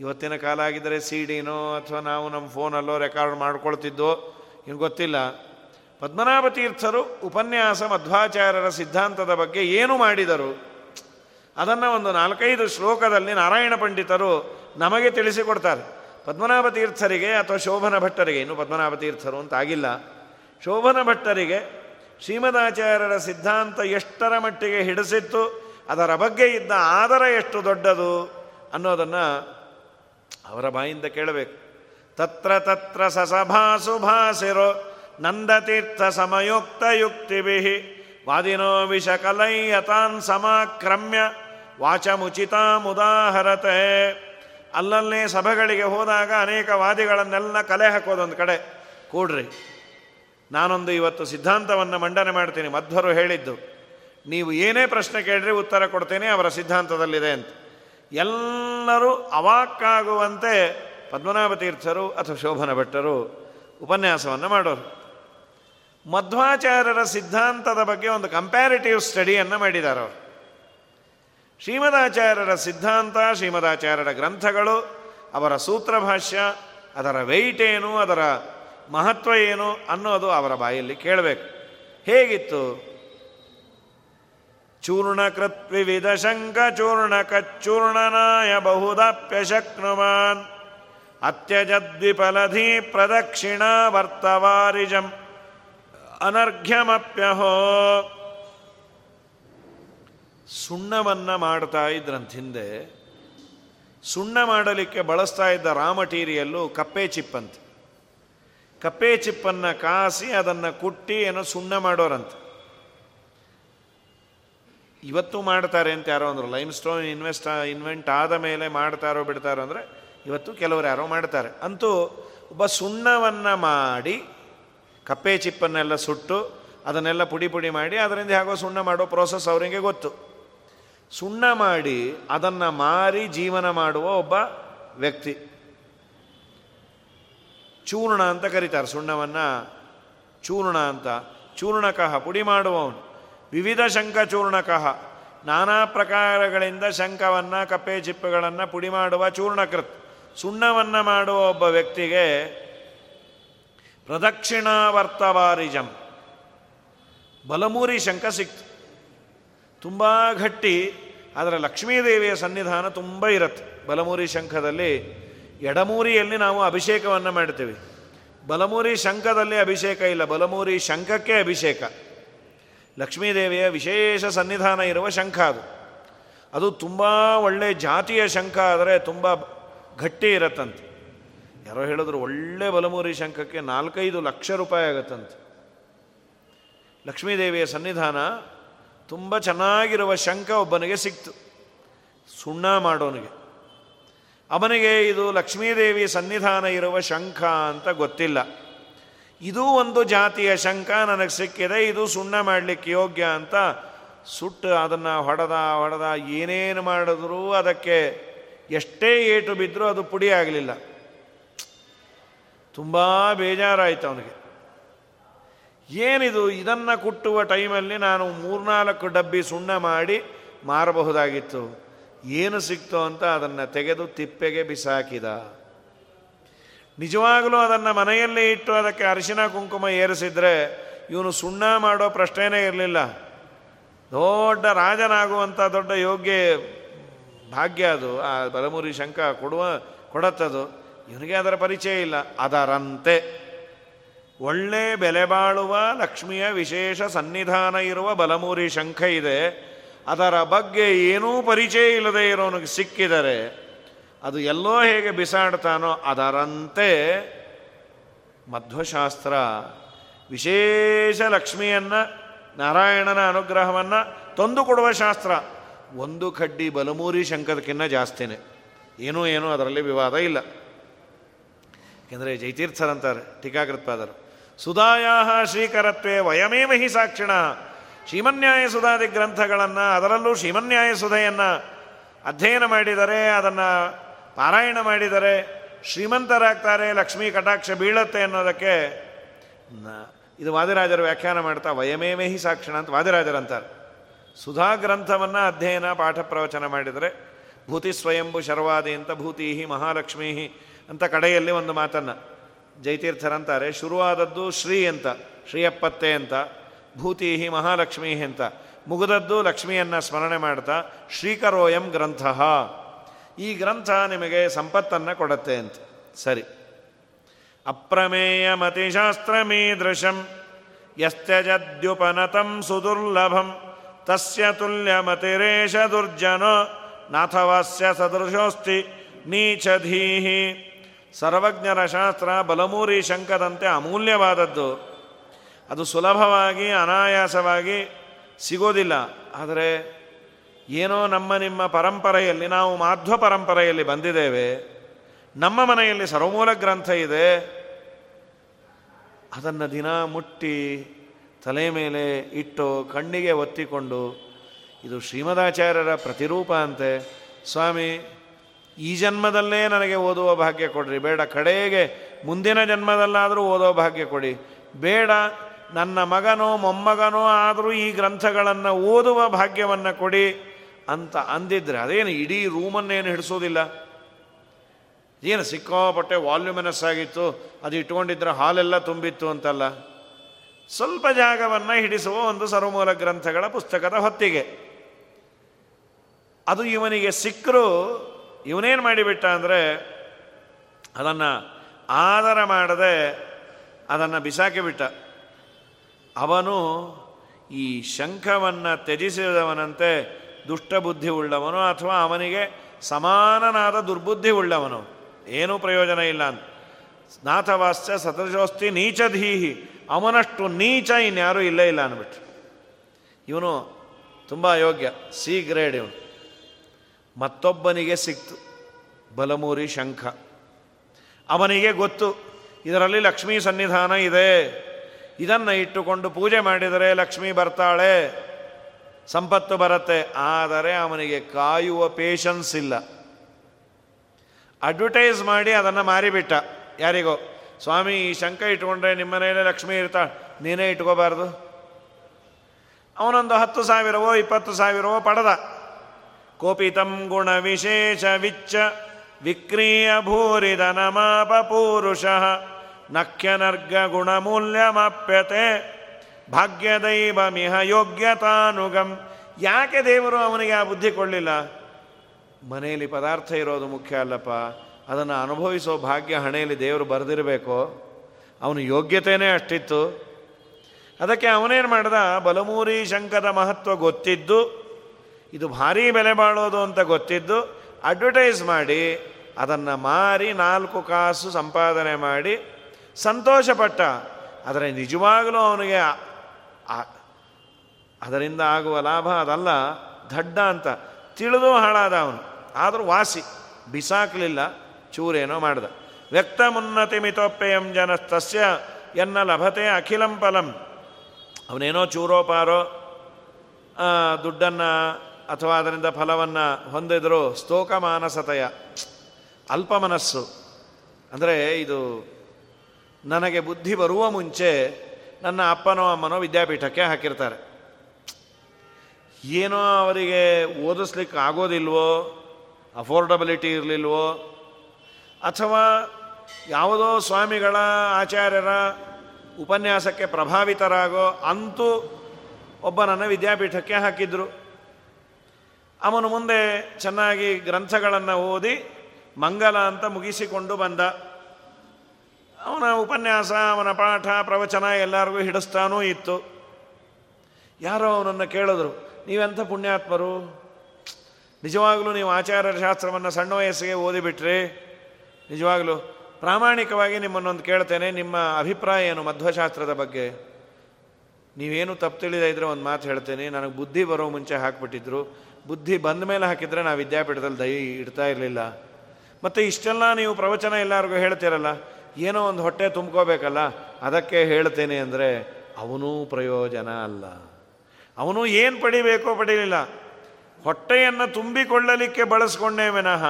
ಇವತ್ತಿನ ಕಾಲ ಆಗಿದ್ದರೆ ಸಿ ಡಿನೋ ಅಥವಾ ನಾವು ನಮ್ಮ ಫೋನಲ್ಲೋ ರೆಕಾರ್ಡ್ ಮಾಡ್ಕೊಳ್ತಿದ್ದೋ ಏನು ಗೊತ್ತಿಲ್ಲ. ಪದ್ಮನಾಭ ತೀರ್ಥರು ಉಪನ್ಯಾಸ ಮಧ್ವಾಚಾರ್ಯರ ಸಿದ್ಧಾಂತದ ಬಗ್ಗೆ ಏನು ಮಾಡಿದರು? ಅದನ್ನು ಒಂದು ನಾಲ್ಕೈದು ಶ್ಲೋಕದಲ್ಲಿ ನಾರಾಯಣ ಪಂಡಿತರು ನಮಗೆ ತಿಳಿಸಿಕೊಡ್ತಾರೆ. ಪದ್ಮನಾಭ ತೀರ್ಥರಿಗೆ ಅಥವಾ ಶೋಭನ ಭಟ್ಟರಿಗೆ ಇನ್ನು ಪದ್ಮನಾಭ ತೀರ್ಥರು ಅಂತ ಆಗಿಲ್ಲ. ಶೋಭನ ಭಟ್ಟರಿಗೆ ಶ್ರೀಮದಾಚಾರ್ಯರ ಸಿದ್ಧಾಂತ ಎಷ್ಟರ ಮಟ್ಟಿಗೆ ಹಿಡಿಸಿತ್ತು, ಅದರ ಬಗ್ಗೆ ಇದ್ದ ಆದರ ಎಷ್ಟು ದೊಡ್ಡದು ಅನ್ನೋದನ್ನು ಅವರ ಬಾಯಿಂದ ಕೇಳಬೇಕು. ತತ್ರ ತತ್ರ ಸಸಭಾಸು ಭಾಸಿರೋ ನಂದತೀರ್ಥ ಸಮಯುಕ್ತ ಯುಕ್ತಿಭಿ ವಾದಿನೋ ವಿಷಕಲೈಯತಾನ್ ಸಮಾಕ್ರಮ್ಯ ಮುದಾಹರತೆ. ಅಲ್ಲಲ್ಲೇ ಸಭೆಗಳಿಗೆ ಹೋದಾಗ ಅನೇಕ ವಾದಿಗಳನ್ನೆಲ್ಲ ಕಲೆ ಹಾಕೋದೊಂದು ಕಡೆ. ಕೂಡ್ರಿ. ನಾನೊಂದು ಇವತ್ತು ಸಿದ್ಧಾಂತವನ್ನು ಮಂಡನೆ ಮಾಡ್ತೀನಿ. ಮಧ್ವರು ಹೇಳಿದ್ದು, ನೀವು ಏನೇ ಪ್ರಶ್ನೆ ಕೇಳ್ರಿ ಉತ್ತರ ಕೊಡ್ತೇನೆ, ಅವರ ಸಿದ್ಧಾಂತದಲ್ಲಿದೆ ಅಂತ. ಎಲ್ಲರೂ ಅವಾಕ್ಕಾಗುವಂತೆ ಪದ್ಮನಾಭ ತೀರ್ಥರು ಅಥವಾ ಶೋಭನ ಭಟ್ಟರು ಉಪನ್ಯಾಸವನ್ನು ಮಾಡೋರು. ಮಧ್ವಾಚಾರ್ಯರ ಸಿದ್ಧಾಂತದ ಬಗ್ಗೆ ಒಂದು ಕಂಪ್ಯಾರಿಟಿವ್ ಸ್ಟಡಿಯನ್ನು ಮಾಡಿದ್ದಾರೆ ಅವರು. ಶ್ರೀಮದಾಚಾರ್ಯರ ಸಿದ್ಧಾಂತ, ಶ್ರೀಮದಾಚಾರ್ಯರ ಗ್ರಂಥಗಳು, ಅವರ ಸೂತ್ರ ಭಾಷ್ಯ ಅದರ ವೆಯ್ಟೇನು ಅದರ ಮಹತ್ವ ಏನು ಅನ್ನೋದು ಅವರ ಬಾಯಲ್ಲಿ ಕೇಳಬೇಕು. ಹೇಗಿತ್ತು? ಚೂರ್ಣಕೃತ್ ವಿವಿಧ ಶಂಕ ಚೂರ್ಣ ಕಚ್ಚೂರ್ಣನಾಯ ಬಹುದಪ್ಯಶಕ್ನುಮಾನ್ ಅತ್ಯಜದ್ವಿಪಲಧಿ ಪ್ರದಕ್ಷಿಣ ವರ್ತವಾರಿಜಂ ಅನರ್ಘ್ಯಮಪ್ಯಹೋ. ಸುಣ್ಣವನ್ನು ಮಾಡ್ತಾ ಇದ್ರಂತ ಹಿಂದೆ ಸುಣ್ಣ ಮಾಡಲಿಕ್ಕೆ ಬಳಸ್ತಾ ಇದ್ದ ರಾಮಟೀರಿಯಲ್ಲೂ ಕಪ್ಪೆ ಚಿಪ್ಪಂತೆ. ಕಪ್ಪೆ ಚಿಪ್ಪನ್ನು ಕಾಸಿ ಅದನ್ನು ಕುಟ್ಟಿ ಏನೋ ಸುಣ್ಣ ಮಾಡೋರಂತೆ. ಇವತ್ತು ಮಾಡ್ತಾರೆ ಅಂತ ಯಾರೋ ಅಂದರು. ಲೈಮ್ ಸ್ಟೋನ್ ಇನ್ವೆಸ್ಟ್ ಇನ್ವೆಂಟ್ ಆದ ಮೇಲೆ ಮಾಡ್ತಾರೋ ಬಿಡ್ತಾರೋ ಅಂದರೆ ಇವತ್ತು ಕೆಲವರು ಯಾರೋ ಮಾಡ್ತಾರೆ. ಅಂತೂ ಒಬ್ಬ ಸುಣ್ಣವನ್ನು ಮಾಡಿ ಕಪ್ಪೆ ಚಿಪ್ಪನ್ನೆಲ್ಲ ಸುಟ್ಟು ಅದನ್ನೆಲ್ಲ ಪುಡಿ ಪುಡಿ ಮಾಡಿ ಅದರಿಂದ ಹೇಗೋ ಸುಣ್ಣ ಮಾಡೋ ಪ್ರೋಸೆಸ್ ಅವರಿಗೆ ಗೊತ್ತು. ಸುಣ್ಣ ಮಾಡಿ ಅದನ್ನು ಮಾರಿ ಜೀವನ ಮಾಡುವ ಒಬ್ಬ ವ್ಯಕ್ತಿ. ಚೂರ್ಣ ಅಂತ ಕರೀತಾರೆ, ಸುಣ್ಣವನ್ನು ಚೂರ್ಣ ಅಂತ. ಚೂರ್ಣಕಃ ಪುಡಿ ಮಾಡುವವನು. ವಿವಿಧ ಶಂಖ ಚೂರ್ಣಕಃ ನಾನಾ ಪ್ರಕಾರಗಳಿಂದ ಶಂಖವನ್ನು, ಕಪ್ಪೆ ಚಿಪ್ಪುಗಳನ್ನು ಪುಡಿ ಮಾಡುವ ಚೂರ್ಣಕೃತ್. ಸುಣ್ಣವನ್ನು ಮಾಡುವ ಒಬ್ಬ ವ್ಯಕ್ತಿಗೆ ಪ್ರದಕ್ಷಿಣಾವರ್ತವಾರಿಜಂ. ಬಲಮೂರಿ ಶಂಖ ಸಿಕ್ತು. ತುಂಬ ಗಟ್ಟಿ, ಆದರೆ ಲಕ್ಷ್ಮೀದೇವಿಯ ಸನ್ನಿಧಾನ ತುಂಬ ಇರುತ್ತೆ. ಬಲಮೂರಿ ಶಂಖದಲ್ಲಿ ಎಡಮೂರಿಯಲ್ಲಿ ನಾವು ಅಭಿಷೇಕವನ್ನು ಮಾಡ್ತೀವಿ. ಬಲಮೂರಿ ಶಂಖದಲ್ಲಿ ಅಭಿಷೇಕ ಇಲ್ಲ, ಬಲಮೂರಿ ಶಂಖಕ್ಕೆ ಅಭಿಷೇಕ. ಲಕ್ಷ್ಮೀದೇವಿಯ ವಿಶೇಷ ಸನ್ನಿಧಾನ ಇರುವ ಶಂಖ ಅದು. ಅದು ತುಂಬ ಒಳ್ಳೆ ಜಾತಿಯ ಶಂಖ ಆದರೆ ತುಂಬ ಗಟ್ಟಿ ಇರತ್ತಂತೆ. ಯಾರೋ ಹೇಳಿದ್ರು ಒಳ್ಳೆ ಬಲಮೂರಿ ಶಂಖಕ್ಕೆ ನಾಲ್ಕೈದು ಲಕ್ಷ ರೂಪಾಯಿ ಆಗತ್ತಂತೆ. ಲಕ್ಷ್ಮೀದೇವಿಯ ಸನ್ನಿಧಾನ ತುಂಬ ಚೆನ್ನಾಗಿರುವ ಶಂಖ ಒಬ್ಬನಿಗೆ ಸಿಕ್ತು. ಸುಣ್ಣ ಮಾಡೋನಿಗೆ. ಅವನಿಗೆ ಇದು ಲಕ್ಷ್ಮೀದೇವಿ ಸನ್ನಿಧಾನ ಇರುವ ಶಂಖ ಅಂತ ಗೊತ್ತಿಲ್ಲ. ಇದು ಒಂದು ಜಾತಿಯ ಶಂಖ ನನಗೆ ಸಿಕ್ಕಿದೆ, ಇದು ಸುಣ್ಣ ಮಾಡಲಿಕ್ಕೆ ಯೋಗ್ಯ ಅಂತ ಸುಟ್ಟು ಅದನ್ನು ಹೊಡೆದ ಹೊಡೆದ ಏನೇನು ಮಾಡಿದ್ರೂ ಅದಕ್ಕೆ ಎಷ್ಟೇ ಏಟು ಬಿದ್ದರೂ ಅದು ಪುಡಿ ಆಗಲಿಲ್ಲ. ತುಂಬ ಬೇಜಾರಾಯಿತು ಅವನಿಗೆ. ಏನಿದು, ಇದನ್ನು ಕುಟ್ಟುವ ಟೈಮಲ್ಲಿ ನಾನು ಮೂರ್ನಾಲ್ಕು ಡಬ್ಬಿ ಸುಣ್ಣ ಮಾಡಿ ಮಾರಬಹುದಾಗಿತ್ತು. ಏನು ಸಿಕ್ತೋ ಅಂತ ಅದನ್ನು ತೆಗೆದು ತಿಪ್ಪೆಗೆ ಬಿಸಾಕಿದ. ನಿಜವಾಗಲೂ ಅದನ್ನು ಮನೆಯಲ್ಲೇ ಇಟ್ಟು ಅದಕ್ಕೆ ಅರಿಶಿನ ಕುಂಕುಮ ಏರಿಸಿದ್ರೆ ಇವನು ಸುಣ್ಣ ಮಾಡೋ ಪ್ರಶ್ನೆನೇ ಇರಲಿಲ್ಲ. ದೊಡ್ಡ ರಾಜನಾಗುವಂಥ ದೊಡ್ಡ ಯೋಗ್ಯ ಭಾಗ್ಯ ಅದು. ಆ ಬಲಮುರಿ ಶಂಕ ಕೊಡುವ, ಕೊಡತ್ತದು. ಇವನಿಗೆ ಅದರ ಪರಿಚಯ ಇಲ್ಲ. ಅದರಂತೆ ಒಳ್ಳೆ ಬೆಲೆ ಬಾಳುವ ಲಕ್ಷ್ಮಿಯ ವಿಶೇಷ ಸನ್ನಿಧಾನ ಇರುವ ಬಲಮೂರಿ ಶಂಖ ಇದೆ. ಅದರ ಬಗ್ಗೆ ಏನೂ ಪರಿಚಯ ಇಲ್ಲದೆ ಇರೋನಿಗೆ ಸಿಕ್ಕಿದರೆ ಅದು ಎಲ್ಲೋ ಹೇಗೆ ಬಿಸಾಡ್ತಾನೋ ಅದರಂತೆ ಮಧ್ವಶಾಸ್ತ್ರ ವಿಶೇಷ ಲಕ್ಷ್ಮಿಯನ್ನು, ನಾರಾಯಣನ ಅನುಗ್ರಹವನ್ನು ತಂದುಕೊಡುವ ಶಾಸ್ತ್ರ. ಒಂದು ಕಡ್ಡಿ ಬಲಮೂರಿ ಶಂಕದಕ್ಕಿನ್ನ ಜಾಸ್ತಿನೇ. ಏನೂ ಏನೂ ಅದರಲ್ಲಿ ವಿವಾದ ಇಲ್ಲ. ಏಕೆಂದರೆ ಜೈತೀರ್ಥರಂತಾರೆ, ಟೀಕಾಕೃತ್ಪಾದರು. ಸುಧಾಯಾ ಶ್ರೀಕರತ್ವೇ ವಯಮೇವ ಹಿ ಸಾಕ್ಷಿಣ. ಶ್ರೀಮನ್ಯಾಯ ಸುಧಾದಿ ಗ್ರಂಥಗಳನ್ನು ಅದರಲ್ಲೂ ಶ್ರೀಮನ್ಯಾಯ ಸುಧೆಯನ್ನು ಅಧ್ಯಯನ ಮಾಡಿದರೆ, ಅದನ್ನು ಪಾರಾಯಣ ಮಾಡಿದರೆ ಶ್ರೀಮಂತರಾಗ್ತಾರೆ, ಲಕ್ಷ್ಮೀ ಕಟಾಕ್ಷ ಬೀಳತ್ತೆ ಅನ್ನೋದಕ್ಕೆ ಇದು ವಾದಿರಾಜರು ವ್ಯಾಖ್ಯಾನ ಮಾಡ್ತಾ ವಯಮೇಮೇಹಿ ಸಾಕ್ಷಣ ಅಂತ ವಾದಿರಾಜರಂತಾರೆ ಸುಧಾ ಗ್ರಂಥವನ್ನು ಅಧ್ಯಯನ, ಪಾಠ ಪ್ರವಚನ ಮಾಡಿದರೆ, ಭೂತಿ ಸ್ವಯಂಭು ಶರ್ವಾದಿ ಅಂತ ಭೂತಿ ಮಹಾಲಕ್ಷ್ಮೀ ಅಂತ ಕಡೆಯಲ್ಲಿ ಒಂದು ಮಾತನ್ನು ಜೈತೀರ್ಥರಂತಾರೆ, ಶುರುವಾದದ್ದು ಶ್ರೀ ಅಂತ, ಶ್ರೀಯಪ್ಪತ್ತೆ ಅಂತ. ಭೂತಿ ಮಹಾಲಕ್ಷ್ಮೀ ಅಂತ. ಮುಗಿದದ್ದು ಲಕ್ಷ್ಮಿಯನ್ನು ಸ್ಮರಣೆ ಮಾಡ್ತಾ, ಶ್ರೀಕರೋಯಂ ಗ್ರಂಥ. ಈ ಗ್ರಂಥ ನಿಮಗೆ ಸಂಪತ್ತನ್ನು ಕೊಡತ್ತೆ ಅಂತ. ಸರಿ. ಅಪ್ರಮೇಯಮತಿಶಾಸ್ತ್ರಮೀದೃಶಂ, ಯಸ್ತ್ಯಜದ್ಯುಪನತಂ ಸುದುರ್ಲಭಂ, ತಸ್ಯ ತುಲ್ಯಮತಿರೇಶ ದುರ್ಜನ, ನಾಥವಾಸ್ಯ ಸದೃಶೋಸ್ತಿ, ನೀಚಧೀಹಿ. ಸರ್ವಜ್ಞರ ಶಾಸ್ತ್ರ ಬಲಮೂರಿ ಶಂಕದಂತೆ ಅಮೂಲ್ಯವಾದದ್ದು. ಅದು ಸುಲಭವಾಗಿ, ಅನಾಯಾಸವಾಗಿ ಸಿಗೋದಿಲ್ಲ. ಆದರೆ ಏನೋ ನಮ್ಮ ನಿಮ್ಮ ಪರಂಪರೆಯಲ್ಲಿ, ನಾವು ಮಾಧ್ವ ಪರಂಪರೆಯಲ್ಲಿ ಬಂದಿದ್ದೇವೆ. ನಮ್ಮ ಮನೆಯಲ್ಲಿ ಸರ್ವಮೂಲ ಗ್ರಂಥ ಇದೆ. ಅದನ್ನು ದಿನ ಮುಟ್ಟಿ ತಲೆ ಮೇಲೆ ಇಟ್ಟು ಕಣ್ಣಿಗೆ ಒತ್ತಿಕೊಂಡು, ಇದು ಶ್ರೀಮದಾಚಾರ್ಯರ ಪ್ರತಿರೂಪ ಅಂತೆ. ಸ್ವಾಮಿ, ಈ ಜನ್ಮದಲ್ಲೇ ನನಗೆ ಓದುವ ಭಾಗ್ಯ ಕೊಡ್ರಿ. ಬೇಡ, ಕಡೆಗೆ ಮುಂದಿನ ಜನ್ಮದಲ್ಲಾದರೂ ಓದೋ ಭಾಗ್ಯ ಕೊಡಿ. ಬೇಡ ನನ್ನ ಮಗನೋ ಮೊಮ್ಮಗನೋ ಆದರೂ ಈ ಗ್ರಂಥಗಳನ್ನು ಓದುವ ಭಾಗ್ಯವನ್ನು ಕೊಡಿ ಅಂತ ಅಂದಿದ್ರೆ ಅದೇನು ಇಡೀ ರೂಮನ್ನೇನು ಹಿಡಿಸೋದಿಲ್ಲ. ಏನು ಸಿಕ್ಕಾಪಟ್ಟೆ ವಾಲ್ಯೂಮಿನಸ್ ಆಗಿತ್ತು, ಅದು ಇಟ್ಕೊಂಡಿದ್ರೆ ಹಾಲೆಲ್ಲ ತುಂಬಿತ್ತು ಅಂತಲ್ಲ. ಸ್ವಲ್ಪ ಜಾಗವನ್ನು ಹಿಡಿಸುವ ಒಂದು ಸರ್ವಮೂಲ ಗ್ರಂಥಗಳ ಪುಸ್ತಕದ ಹೊತ್ತಿಗೆ. ಅದು ಇವನಿಗೆ ಸಿಕ್ಕರೂ, ಇವನೇನು ಮಾಡಿಬಿಟ್ಟ ಅಂದರೆ ಅದನ್ನು ಆದರ ಮಾಡದೆ ಅದನ್ನು ಬಿಸಾಕಿಬಿಟ್ಟ. ಅವನು ಈ ಶಂಖವನ್ನು ತ್ಯಜಿಸಿದವನಂತೆ ದುಷ್ಟಬುದ್ಧಿ ಉಳ್ಳವನು ಅಥವಾ ಅವನಿಗೆ ಸಮಾನನಾದ ದುರ್ಬುದ್ಧಿ ಉಳ್ಳವನು? ಏನೂ ಪ್ರಯೋಜನ ಇಲ್ಲ ಅಂತ. ನಾಥವಾಸ್ಯ ಸದೃಶೋಸ್ತಿ ನೀಚಧೀಹಿ. ಅವನಷ್ಟು ನೀಚ ಇನ್ಯಾರೂ ಇಲ್ಲೇ ಇಲ್ಲ ಅಂದ್ಬಿಟ್ರು. ಇವನು ತುಂಬ ಯೋಗ್ಯ, ಸಿ ಗ್ರೇಡ್ ಇವನು. ಮತ್ತೊಬ್ಬನಿಗೆ ಸಿಕ್ತು, ಬಲಮೂರಿ ಶಂಖ. ಅವನಿಗೆ ಗೊತ್ತು, ಇದರಲ್ಲಿ ಲಕ್ಷ್ಮೀ ಸನ್ನಿಧಾನ ಇದೆ. ಇದನ್ನು ಇಟ್ಟುಕೊಂಡು ಪೂಜೆ ಮಾಡಿದರೆ ಲಕ್ಷ್ಮಿ ಬರ್ತಾಳೆ, ಸಂಪತ್ತು ಬರುತ್ತೆ. ಆದರೆ ಅವನಿಗೆ ಕಾಯುವ ಪೇಷನ್ಸ್ ಇಲ್ಲ. ಅಡ್ವರ್ಟೈಸ್ ಮಾಡಿ ಅದನ್ನು ಮಾರಿಬಿಟ್ಟ. ಯಾರಿಗೋ, ಸ್ವಾಮಿ, ಈ ಶಂಕ ಇಟ್ಕೊಂಡ್ರೆ ನಿಮ್ಮ ಮನೆಯಲ್ಲೇ ಲಕ್ಷ್ಮಿ ಇರ್ತಾಳೆ. ನೀನೇ ಇಟ್ಕೋಬಾರ್ದು. ಅವನೊಂದು ಹತ್ತು ಸಾವಿರವೋ, ಇಪ್ಪತ್ತು ಸಾವಿರವೋ ಪಡೆದ. ಕೋಪಿತಂ ಗುಣ ವಿಶೇಷ ವಿಚ್ಚ ವಿಕ್ರಿಯ ಭೂರಿದನಮಾಪ ಪೂರುಷಃ. ನಖ್ಯನರ್ಗ ಭಾಗ್ಯದೈವ ಮಿಹ ಯೋಗ್ಯತಾನುಗಂ. ಯಾಕೆ ದೇವರು ಅವನಿಗೆ ಆ ಬುದ್ಧಿ ಕೊಡಲಿಲ್ಲ? ಮನೆಯಲ್ಲಿ ಪದಾರ್ಥ ಇರೋದು ಮುಖ್ಯ ಅಲ್ಲಪ್ಪ. ಅದನ್ನು ಅನುಭವಿಸೋ ಭಾಗ್ಯ ಹಣೆಯಲ್ಲಿ ದೇವರು ಬರೆದಿರಬೇಕು? ಅವನ ಯೋಗ್ಯತೆಯೇ ಅಷ್ಟಿತ್ತು. ಅದಕ್ಕೆ ಅವನೇನು ಮಾಡ್ದ? ಬಲಮೂರಿ ಶಂಕದ ಮಹತ್ವ ಗೊತ್ತಿದ್ದು, ಇದು ಭಾರೀ ಬೆಲೆ ಬಾಳೋದು ಅಂತ ಗೊತ್ತಿದ್ದು ಅಡ್ವರ್ಟೈಸ್ ಮಾಡಿ, ಅದನ್ನು ಮಾರಿ ನಾಲ್ಕು ಕಾಸು ಸಂಪಾದನೆ ಮಾಡಿ ಸಂತೋಷಪಟ್ಟ. ಆದರೆ ನಿಜವಾಗಲೂ ಅವನಿಗೆ ಅದರಿಂದ ಆಗುವ ಲಾಭ ಅದಲ್ಲ. ದಡ್ಡ ಅಂತ. ತಿಳಿದು ಹಾಳಾದ ಅವನು. ಆದರೂ ವಾಸಿ. ಬಿಸಾಕಲಿಲ್ಲ. ಚೂರೇನೋ ಮಾಡ್ದ. ವ್ಯಕ್ತ ಮುನ್ನತಿ ಜನ ತಸ್ಯ ಎನ್ನ ಲಭತೆ ಅಖಿಲಂ ಫಲಂ. ಅವನೇನೋ ಚೂರೋಪಾರೋ ದುಡ್ಡನ್ನು ಅಥವಾ ಅದರಿಂದ ಫಲವನ್ನು ಹೊಂದಿದ್ರು ಸ್ತೋಕ ಮಾನಸತೆಯ ಅಲ್ಪ ಮನಸ್ಸು ಅಂದರೆ ಇದು ನನಗೆ ಬುದ್ಧಿ ಬರುವ ಮುಂಚೆ ನನ್ನ ಅಪ್ಪನೋ ಅಮ್ಮನೋ ವಿದ್ಯಾಪೀಠಕ್ಕೆ ಹಾಕಿರ್ತಾರೆ. ಏನೋ ಅವರಿಗೆ ಓದಿಸ್ಲಿಕ್ಕೆ ಆಗೋದಿಲ್ವೋ, ಅಫೋರ್ಡಬಿಲಿಟಿ ಇರಲಿಲ್ವೋ, ಅಥವಾ ಯಾವುದೋ ಸ್ವಾಮಿಗಳ ಆಚಾರ್ಯರ ಉಪನ್ಯಾಸಕ್ಕೆ ಪ್ರಭಾವಿತರಾಗೋ ಅಂತೂ ಒಬ್ಬ ನನ್ನ ವಿದ್ಯಾಪೀಠಕ್ಕೆ ಹಾಕಿದ್ರು. ಅವನು ಮುಂದೆ ಚೆನ್ನಾಗಿ ಗ್ರಂಥಗಳನ್ನು ಓದಿ ಮಂಗಲ ಅಂತ ಮುಗಿಸಿಕೊಂಡು ಬಂದ. ಅವನ ಉಪನ್ಯಾಸ, ಅವನ ಪಾಠ, ಪ್ರವಚನ ಎಲ್ಲರಿಗೂ ಹಿಡಿಸ್ತಾನೂ ಇತ್ತು. ಯಾರೋ ಅವನನ್ನು ಕೇಳಿದ್ರು, ನೀವೆಂಥ ಪುಣ್ಯಾತ್ಮರು? ನಿಜವಾಗಲೂ ನೀವು ಆಚಾರ್ಯ ಶಾಸ್ತ್ರವನ್ನು ಸಣ್ಣ ವಯಸ್ಸಿಗೆ ಓದಿಬಿಟ್ರಿ? ನಿಜವಾಗಲೂ, ಪ್ರಾಮಾಣಿಕವಾಗಿ ನಿಮ್ಮನ್ನೊಂದು ಕೇಳ್ತೇನೆ, ನಿಮ್ಮ ಅಭಿಪ್ರಾಯ ಏನು ಮಧ್ವಶಾಸ್ತ್ರದ ಬಗ್ಗೆ? ನೀವೇನು ತಪ್ಪು ತಿಳಿದ ಇದ್ರೆ ಒಂದು ಮಾತು ಹೇಳ್ತೇನೆ, ನನಗೆ ಬುದ್ಧಿ ಬರೋ ಮುಂಚೆ ಹಾಕ್ಬಿಟ್ಟಿದ್ರು. ಬುದ್ಧಿ ಬಂದ ಮೇಲೆ ಹಾಕಿದರೆ ನಾವು ವಿದ್ಯಾಪೀಠದಲ್ಲಿ ದಯ ಇಡ್ತಾ ಇರಲಿಲ್ಲ. ಮತ್ತು ಇಷ್ಟೆಲ್ಲ ನೀವು ಪ್ರವಚನ ಎಲ್ಲರಿಗೂ ಹೇಳ್ತೀರಲ್ಲ ಏನೋ ಒಂದು ಹೊಟ್ಟೆ ತುಂಬ್ಕೋಬೇಕಲ್ಲ, ಅದಕ್ಕೆ ಹೇಳ್ತೇನೆ ಅಂದರೆ, ಅವನೂ ಪ್ರಯೋಜನ ಅಲ್ಲ. ಅವನು ಏನು ಪಡಿಬೇಕೋ ಪಡೀಲಿಲ್ಲ. ಹೊಟ್ಟೆಯನ್ನು ತುಂಬಿಕೊಳ್ಳಲಿಕ್ಕೆ ಬಳಸ್ಕೊಂಡೇ ವಿನಃ,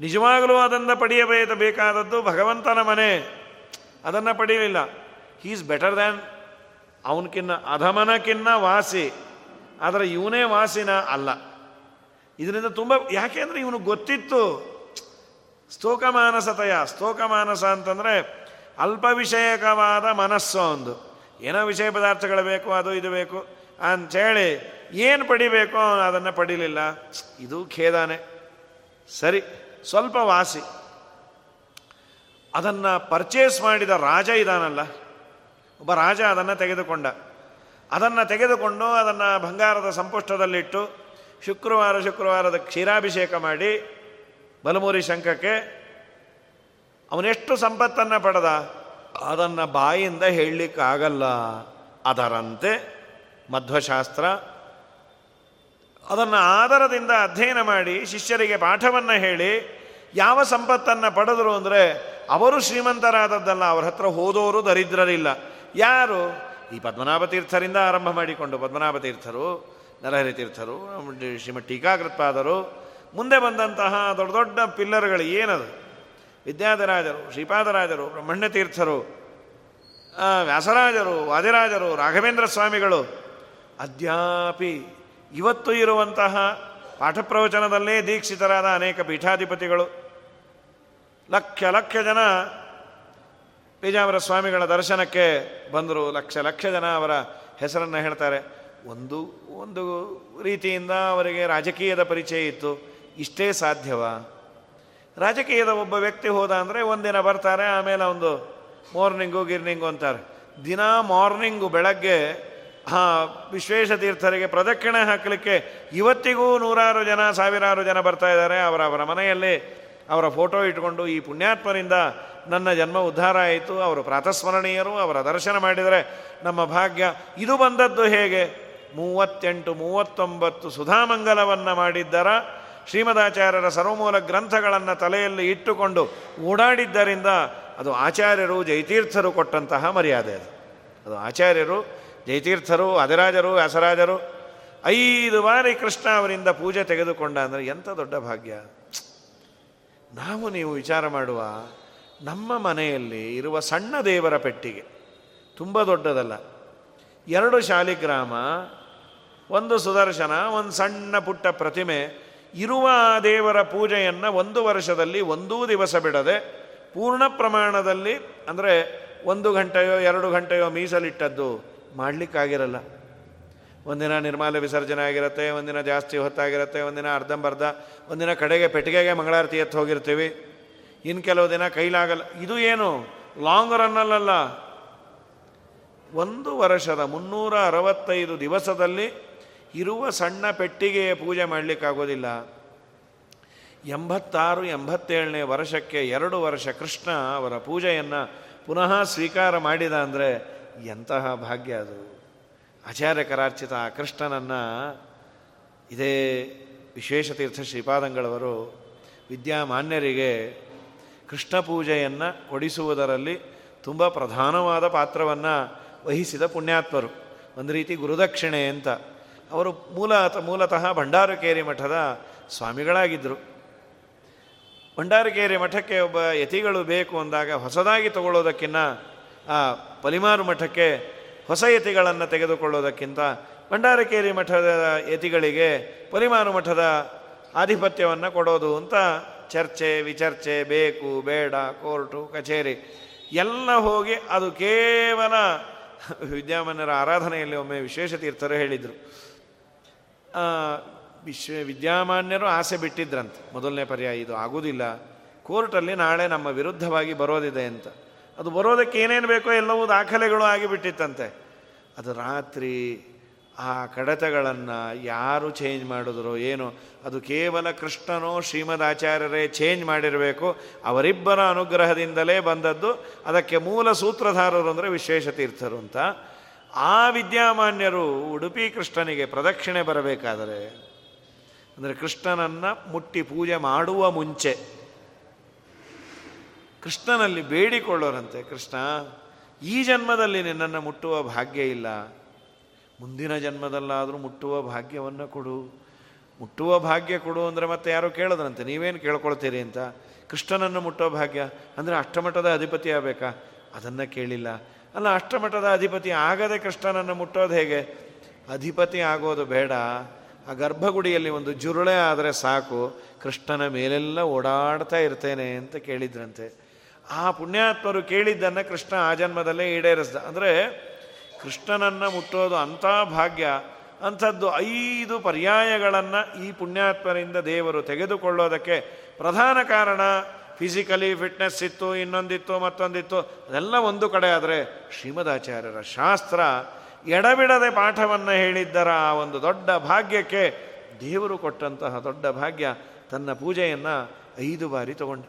ನಿಜವಾಗಲೂ ಅದನ್ನು ಪಡೆಯಬೇಕ ಬೇಕಾದದ್ದು ಭಗವಂತನ ಮನೆ. ಅದನ್ನು ಪಡೀಲಿಲ್ಲ. ಹೀ ಈಸ್ ಬೆಟರ್ ದ್ಯಾನ್ ಅವನಕಿನ್ನ, ಅಧಮನಕ್ಕಿನ್ನ ವಾಸಿ. ಆದರೆ ಇವನೇ ವಾಸಿನ ಅಲ್ಲ. ಇದರಿಂದ ತುಂಬ, ಯಾಕೆ ಅಂದರೆ ಇವನು ಗೊತ್ತಿತ್ತು. ಸ್ತೋಕಮಾನಸತಯ, ಸ್ತೋಕಮಾನಸ ಅಂತಂದರೆ ಅಲ್ಪ ವಿಷಯಕವಾದ ಮನಸ್ಸು ಒಂದು. ಏನೋ ವಿಷಯ ಪದಾರ್ಥಗಳು ಬೇಕು, ಅದು ಇದು ಬೇಕು ಅಂಥೇಳಿ ಏನು ಪಡಿಬೇಕು ಅದನ್ನು ಪಡಿಲಿಲ್ಲ. ಇದು ಖೇದಾನೆ. ಸರಿ, ಸ್ವಲ್ಪ ವಾಸಿ. ಅದನ್ನು ಪರ್ಚೇಸ್ ಮಾಡಿದ ರಾಜ ಇದಾನಲ್ಲ, ಒಬ್ಬ ರಾಜ ಅದನ್ನು ತೆಗೆದುಕೊಂಡ. ಅದನ್ನು ತೆಗೆದುಕೊಂಡು ಅದನ್ನು ಬಂಗಾರದ ಸಂಪುಷ್ಟದಲ್ಲಿಟ್ಟು ಶುಕ್ರವಾರ, ಶುಕ್ರವಾರದ ಕ್ಷೀರಾಭಿಷೇಕ ಮಾಡಿ ಬಲಮೂರಿ ಶಂಕಕ್ಕೆ ಅವನೆಷ್ಟು ಸಂಪತ್ತನ್ನು ಪಡೆದ? ಅದನ್ನು ಬಾಯಿಂದ ಹೇಳಲಿಕ್ಕಾಗಲ್ಲ. ಅದರಂತೆ ಮಧ್ವಶಾಸ್ತ್ರ ಅದನ್ನು ಆಧಾರದಿಂದ ಅಧ್ಯಯನ ಮಾಡಿ ಶಿಷ್ಯರಿಗೆ ಪಾಠವನ್ನು ಹೇಳಿ ಯಾವ ಸಂಪತ್ತನ್ನು ಪಡೆದರು ಅಂದರೆ ಅವರು ಶ್ರೀಮಂತರಾದದ್ದಲ್ಲ, ಅವ್ರ ಹತ್ರ ಹೋದವರು ದರಿದ್ರರಿಲ್ಲ. ಯಾರು? ಈ ಪದ್ಮನಾಭ ತೀರ್ಥರಿಂದ ಆರಂಭ ಮಾಡಿಕೊಂಡು ಪದ್ಮನಾಭ ತೀರ್ಥರು, ನರಹರಿ ತೀರ್ಥರು ಶ್ರೀಮಠ್ ಟೀಕಾಕೃತ್ಪಾದರು ಮುಂದೆ ಬಂದಂತಹ ದೊಡ್ಡ ದೊಡ್ಡ ಪಿಲ್ಲರ್ಗಳು ಏನದು? ವಿದ್ಯಾಧರಾಜರು, ಶ್ರೀಪಾದರಾಜರು, ಬ್ರಹ್ಮಣ್ಯತೀರ್ಥರು ವ್ಯಾಸರಾಜರು, ವಾದಿರಾಜರು, ರಾಘವೇಂದ್ರ ಸ್ವಾಮಿಗಳು, ಅದ್ಯಾಪಿ ಇವತ್ತು ಇರುವಂತಹ ಪಾಠ ಪ್ರವಚನದಲ್ಲೇ ದೀಕ್ಷಿತರಾದ ಅನೇಕ ಪೀಠಾಧಿಪತಿಗಳು. ಲಕ್ಷ ಲಕ್ಷ ಜನ ಪೇಜಾವರ ಸ್ವಾಮಿಗಳ ದರ್ಶನಕ್ಕೆ ಬಂದರು. ಲಕ್ಷ ಲಕ್ಷ ಜನ ಅವರ ಹೆಸರನ್ನು ಹೇಳ್ತಾರೆ. ಒಂದು ಒಂದು ರೀತಿಯಿಂದ ಅವರಿಗೆ ರಾಜಕೀಯದ ಪರಿಚಯ ಇತ್ತು. ಇಷ್ಟೇ ಸಾಧ್ಯವ? ರಾಜಕೀಯದ ಒಬ್ಬ ವ್ಯಕ್ತಿ ಹೋದ ಅಂದರೆ ಒಂದಿನ ಬರ್ತಾರೆ, ಆಮೇಲೆ ಒಂದು ಮಾರ್ನಿಂಗು ಗಿರ್ನಿಂಗು ಅಂತಾರೆ. ದಿನ ಮಾರ್ನಿಂಗು ಬೆಳಗ್ಗೆ ಹಾಂ ವಿಶ್ವೇಶ ತೀರ್ಥರಿಗೆ ಪ್ರದಕ್ಷಿಣೆ ಹಾಕಲಿಕ್ಕೆ ಇವತ್ತಿಗೂ ನೂರಾರು ಜನ, ಸಾವಿರಾರು ಜನ ಬರ್ತಾ ಇದ್ದಾರೆ. ಅವರ ಅವರ ಮನೆಯಲ್ಲಿ ಅವರ ಫೋಟೋ ಇಟ್ಕೊಂಡು ಈ ಪುಣ್ಯಾತ್ಮರಿಂದ ನನ್ನ ಜನ್ಮ ಉದ್ಧಾರ ಆಯಿತು. ಅವರು ಪ್ರಾತಸ್ಮರಣೀಯರು, ಅವರ ದರ್ಶನ ಮಾಡಿದರೆ ನಮ್ಮ ಭಾಗ್ಯ. ಇದು ಬಂದದ್ದು ಹೇಗೆ? ಮೂವತ್ತೆಂಟು, ಮೂವತ್ತೊಂಬತ್ತು ಸುಧಾಮಂಗಲವನ್ನು ಮಾಡಿದ್ದರ ಶ್ರೀಮದಾಚಾರ್ಯರ ಸರ್ವಮೂಲ ಗ್ರಂಥಗಳನ್ನು ತಲೆಯಲ್ಲಿ ಇಟ್ಟುಕೊಂಡು ಓಡಾಡಿದ್ದರಿಂದ ಅದು ಆಚಾರ್ಯರು, ಜಯತೀರ್ಥರು ಕೊಟ್ಟಂತಹ ಮರ್ಯಾದೆ ಅದು. ಅದು ಆಚಾರ್ಯರು, ಜಯತೀರ್ಥರು ಅಧಿರಾಜರು ವ್ಯಾಸರಾಜರು, ಐದು ಬಾರಿ ಕೃಷ್ಣ ಅವರಿಂದ ಪೂಜೆ ತೆಗೆದುಕೊಂಡ ಅಂದರೆ ಎಂಥ ದೊಡ್ಡ ಭಾಗ್ಯ. ನಾವು ನೀವು ವಿಚಾರ ಮಾಡುವ ನಮ್ಮ ಮನೆಯಲ್ಲಿ ಇರುವ ಸಣ್ಣ ದೇವರ ಪೆಟ್ಟಿಗೆ, ತುಂಬ ದೊಡ್ಡದಲ್ಲ. ಎರಡು ಶಾಲಿಗ್ರಾಮ, ಒಂದು ಸುದರ್ಶನ, ಒಂದು ಸಣ್ಣ ಪುಟ್ಟ ಪ್ರತಿಮೆ ಇರುವ ದೇವರ ಪೂಜೆಯನ್ನು ಒಂದು ವರ್ಷದಲ್ಲಿ ಒಂದೂ ದಿವಸ ಬಿಡದೆ ಪೂರ್ಣ ಪ್ರಮಾಣದಲ್ಲಿ, ಅಂದರೆ ಒಂದು ಗಂಟೆಯೋ ಎರಡು ಗಂಟೆಯೋ ಮೀಸಲಿಟ್ಟದ್ದು ಮಾಡಲಿಕ್ಕಾಗಿರಲ್ಲ. ಒಂದಿನ ನಿರ್ಮಾಲ ವಿಸರ್ಜನೆ ಆಗಿರುತ್ತೆ, ಒಂದಿನ ಜಾಸ್ತಿ ಹೊತ್ತಾಗಿರುತ್ತೆ, ಒಂದಿನ ಅರ್ಧಂಬರ್ಧ ಒಂದಿನ ಕಡೆಗೆ ಪೆಟ್ಟಿಗೆಗೆ ಮಂಗಳಾರತಿ ಎತ್ತು ಹೋಗಿರ್ತೀವಿ. ಇನ್ನು ಕೆಲವು ದಿನ ಕೈಲಾಗಲ್ಲ. ಇದು ಏನು? ಲಾಂಗ್ ರನ್ನಲ್ಲಲ್ಲ ಒಂದು ವರ್ಷದ ಮುನ್ನೂರ ಅರವತ್ತೈದು ದಿವಸದಲ್ಲಿ ಇರುವ ಸಣ್ಣ ಪೆಟ್ಟಿಗೆಯ ಪೂಜೆ ಮಾಡಲಿಕ್ಕಾಗೋದಿಲ್ಲ. ಎಂಬತ್ತಾರು, ಎಂಬತ್ತೇಳನೇ ವರ್ಷಕ್ಕೆ ಎರಡು ವರ್ಷ ಕೃಷ್ಣ ಅವರ ಪೂಜೆಯನ್ನು ಪುನಃ ಸ್ವೀಕಾರ ಮಾಡಿದ ಅಂದರೆ ಎಂತಹ ಭಾಗ್ಯ ಅದು. ಆಚಾರ್ಯ ಕರಾರ್ಚಿತ ಕೃಷ್ಣನನ್ನು ಇದೇ ವಿಶ್ವೇಶತೀರ್ಥ ಶ್ರೀಪಾದಂಗಳವರು ವಿದ್ಯಾಮಾನ್ಯರಿಗೆ ಕೃಷ್ಣ ಪೂಜೆಯನ್ನು ಕೊಡಿಸುವುದರಲ್ಲಿ ತುಂಬ ಪ್ರಧಾನವಾದ ಪಾತ್ರವನ್ನು ವಹಿಸಿದ ಪುಣ್ಯಾತ್ಮರು. ಒಂದು ರೀತಿ ಗುರುದಕ್ಷಿಣೆ ಅಂತ. ಅವರು ಮೂಲ ಮೂಲತಃ ಭಂಡಾರಕೇರಿ ಮಠದ ಸ್ವಾಮಿಗಳಾಗಿದ್ದರು. ಭಂಡಾರಕೇರಿ ಮಠಕ್ಕೆ ಒಬ್ಬ ಯತಿಗಳು ಬೇಕು ಅಂದಾಗ ಹೊಸದಾಗಿ ತಗೊಳ್ಳೋದಕ್ಕಿಂತ ಆ ಪಲಿಮಾರು ಮಠಕ್ಕೆ ಹೊಸ ಯತಿಗಳನ್ನು ತೆಗೆದುಕೊಳ್ಳೋದಕ್ಕಿಂತ ಭಂಡಾರಕೇರಿ ಮಠದ ಯತಿಗಳಿಗೆ ಪಲಿಮಾರು ಮಠದ ಆಧಿಪತ್ಯವನ್ನು ಕೊಡೋದು ಅಂತ ಚರ್ಚೆ, ವಿಚರ್ಚೆ, ಬೇಕು, ಬೇಡ, ಕೋರ್ಟು, ಕಚೇರಿ ಎಲ್ಲ ಹೋಗಿ ಅದು ಕೇವಲ ವಿದ್ಯಾಮನ್ಯರ ಆರಾಧನೆಯಲ್ಲಿ ಒಮ್ಮೆ ವಿಶೇಷ ತೀರ್ಥರು ಹೇಳಿದರು. ವಿಶ್ವ ವಿದ್ಯಾಮಾನ್ಯರು ಆಸೆ ಬಿಟ್ಟಿದ್ರಂತೆ. ಮೊದಲನೇ ಪರ್ಯಾಯ ಇದು. ಆಗೋದಿಲ್ಲ. ಕೋರ್ಟಲ್ಲಿ ನಾಳೆ ನಮ್ಮ ವಿರುದ್ಧವಾಗಿ ಬರೋದಿದೆ ಅಂತ. ಅದು ಬರೋದಕ್ಕೆ ಏನೇನು ಬೇಕೋ ಎಲ್ಲವೂ ದಾಖಲೆಗಳು ಆಗಿಬಿಟ್ಟಿತ್ತಂತೆ. ಅದು ರಾತ್ರಿ ಆ ಕಡತಗಳನ್ನು ಯಾರು ಚೇಂಜ್ ಮಾಡಿದ್ರು ಏನು, ಅದು ಕೇವಲ ಕೃಷ್ಣನೋ ಶ್ರೀಮದ್ ಆಚಾರ್ಯರೇ ಚೇಂಜ್ ಮಾಡಿರಬೇಕು, ಅವರಿಬ್ಬರ ಅನುಗ್ರಹದಿಂದಲೇ ಬಂದದ್ದು, ಅದಕ್ಕೆ ಮೂಲ ಸೂತ್ರಧಾರರು ಅಂದರೆ ತೀರ್ಥರು ಅಂತ. ಆ ವಿದ್ಯಾಮಾನ್ಯರು ಉಡುಪಿ ಕೃಷ್ಣನಿಗೆ ಪ್ರದಕ್ಷಿಣೆ ಬರಬೇಕಾದರೆ, ಅಂದರೆ ಕೃಷ್ಣನನ್ನು ಮುಟ್ಟಿ ಪೂಜೆ ಮಾಡುವ ಮುಂಚೆ, ಕೃಷ್ಣನಲ್ಲಿ ಬೇಡಿಕೊಳ್ಳೋರಂತೆ, ಕೃಷ್ಣ, ಈ ಜನ್ಮದಲ್ಲಿ ನಿನ್ನನ್ನು ಮುಟ್ಟುವ ಭಾಗ್ಯ ಇಲ್ಲ. ಮುಂದಿನ ಜನ್ಮದಲ್ಲಾದರೂ ಮುಟ್ಟುವ ಭಾಗ್ಯವನ್ನು ಕೊಡು. ಮುಟ್ಟುವ ಭಾಗ್ಯ ಕೊಡು ಅಂದರೆ ಮತ್ತೆ ಯಾರೋ ಕೇಳೋದ್ರಂತೆ, ನೀವೇನು ಕೇಳ್ಕೊಳ್ತೀರಿ ಅಂತ. ಕೃಷ್ಣನನ್ನು ಮುಟ್ಟುವ ಭಾಗ್ಯ, ಅಂದರೆ ಅಷ್ಟಮಠದ ಅಧಿಪತಿ ಆಗಬೇಕಾ? ಅದನ್ನು ಕೇಳಿಲ್ಲ. ಅಲ್ಲ, ಅಷ್ಟಮಠದ ಅಧಿಪತಿ ಆಗದೆ ಕೃಷ್ಣನನ್ನು ಮುಟ್ಟೋದು ಹೇಗೆ? ಅಧಿಪತಿ ಆಗೋದು ಬೇಡ. ಆ ಗರ್ಭಗುಡಿಯಲ್ಲಿ ಒಂದು ಜುರುಳೆ ಆದರೆ ಸಾಕು. ಕೃಷ್ಣನ ಮೇಲೆಲ್ಲ ಓಡಾಡ್ತಾ ಇರ್ತೇನೆ ಅಂತ ಕೇಳಿದ್ರಂತೆ. ಆ ಪುಣ್ಯಾತ್ಮರು ಕೇಳಿದ್ದನ್ನು ಕೃಷ್ಣ ಆ ಜನ್ಮದಲ್ಲೇ ಈಡೇರಿಸ್ದ. ಅಂದರೆ ಕೃಷ್ಣನನ್ನು ಮುಟ್ಟೋದು ಅಂಥ ಭಾಗ್ಯ, ಅಂಥದ್ದು ಐದು ಪರ್ಯಾಯಗಳನ್ನು ಈ ಪುಣ್ಯಾತ್ಮರಿಂದ ದೇವರು ತೆಗೆದುಕೊಳ್ಳೋದಕ್ಕೆ ಪ್ರಧಾನ ಕಾರಣ ಫಿಸಿಕಲಿ ಫಿಟ್ನೆಸ್ ಇತ್ತು, ಇನ್ನೊಂದಿತ್ತು, ಮತ್ತೊಂದಿತ್ತು, ಅದೆಲ್ಲ ಒಂದು ಕಡೆ ಆದರೆ ಶ್ರೀಮದಾಚಾರ್ಯರ ಶಾಸ್ತ್ರ ಎಡಬಿಡದೆ ಪಾಠವನ್ನು ಹೇಳಿದ್ದರ ಆ ಒಂದು ದೊಡ್ಡ ಭಾಗ್ಯಕ್ಕೆ ದೇವರು ಕೊಟ್ಟಂತಹ ದೊಡ್ಡ ಭಾಗ್ಯ ತನ್ನ ಪೂಜೆಯನ್ನು ಐದು ಬಾರಿ ತಗೊಂಡ.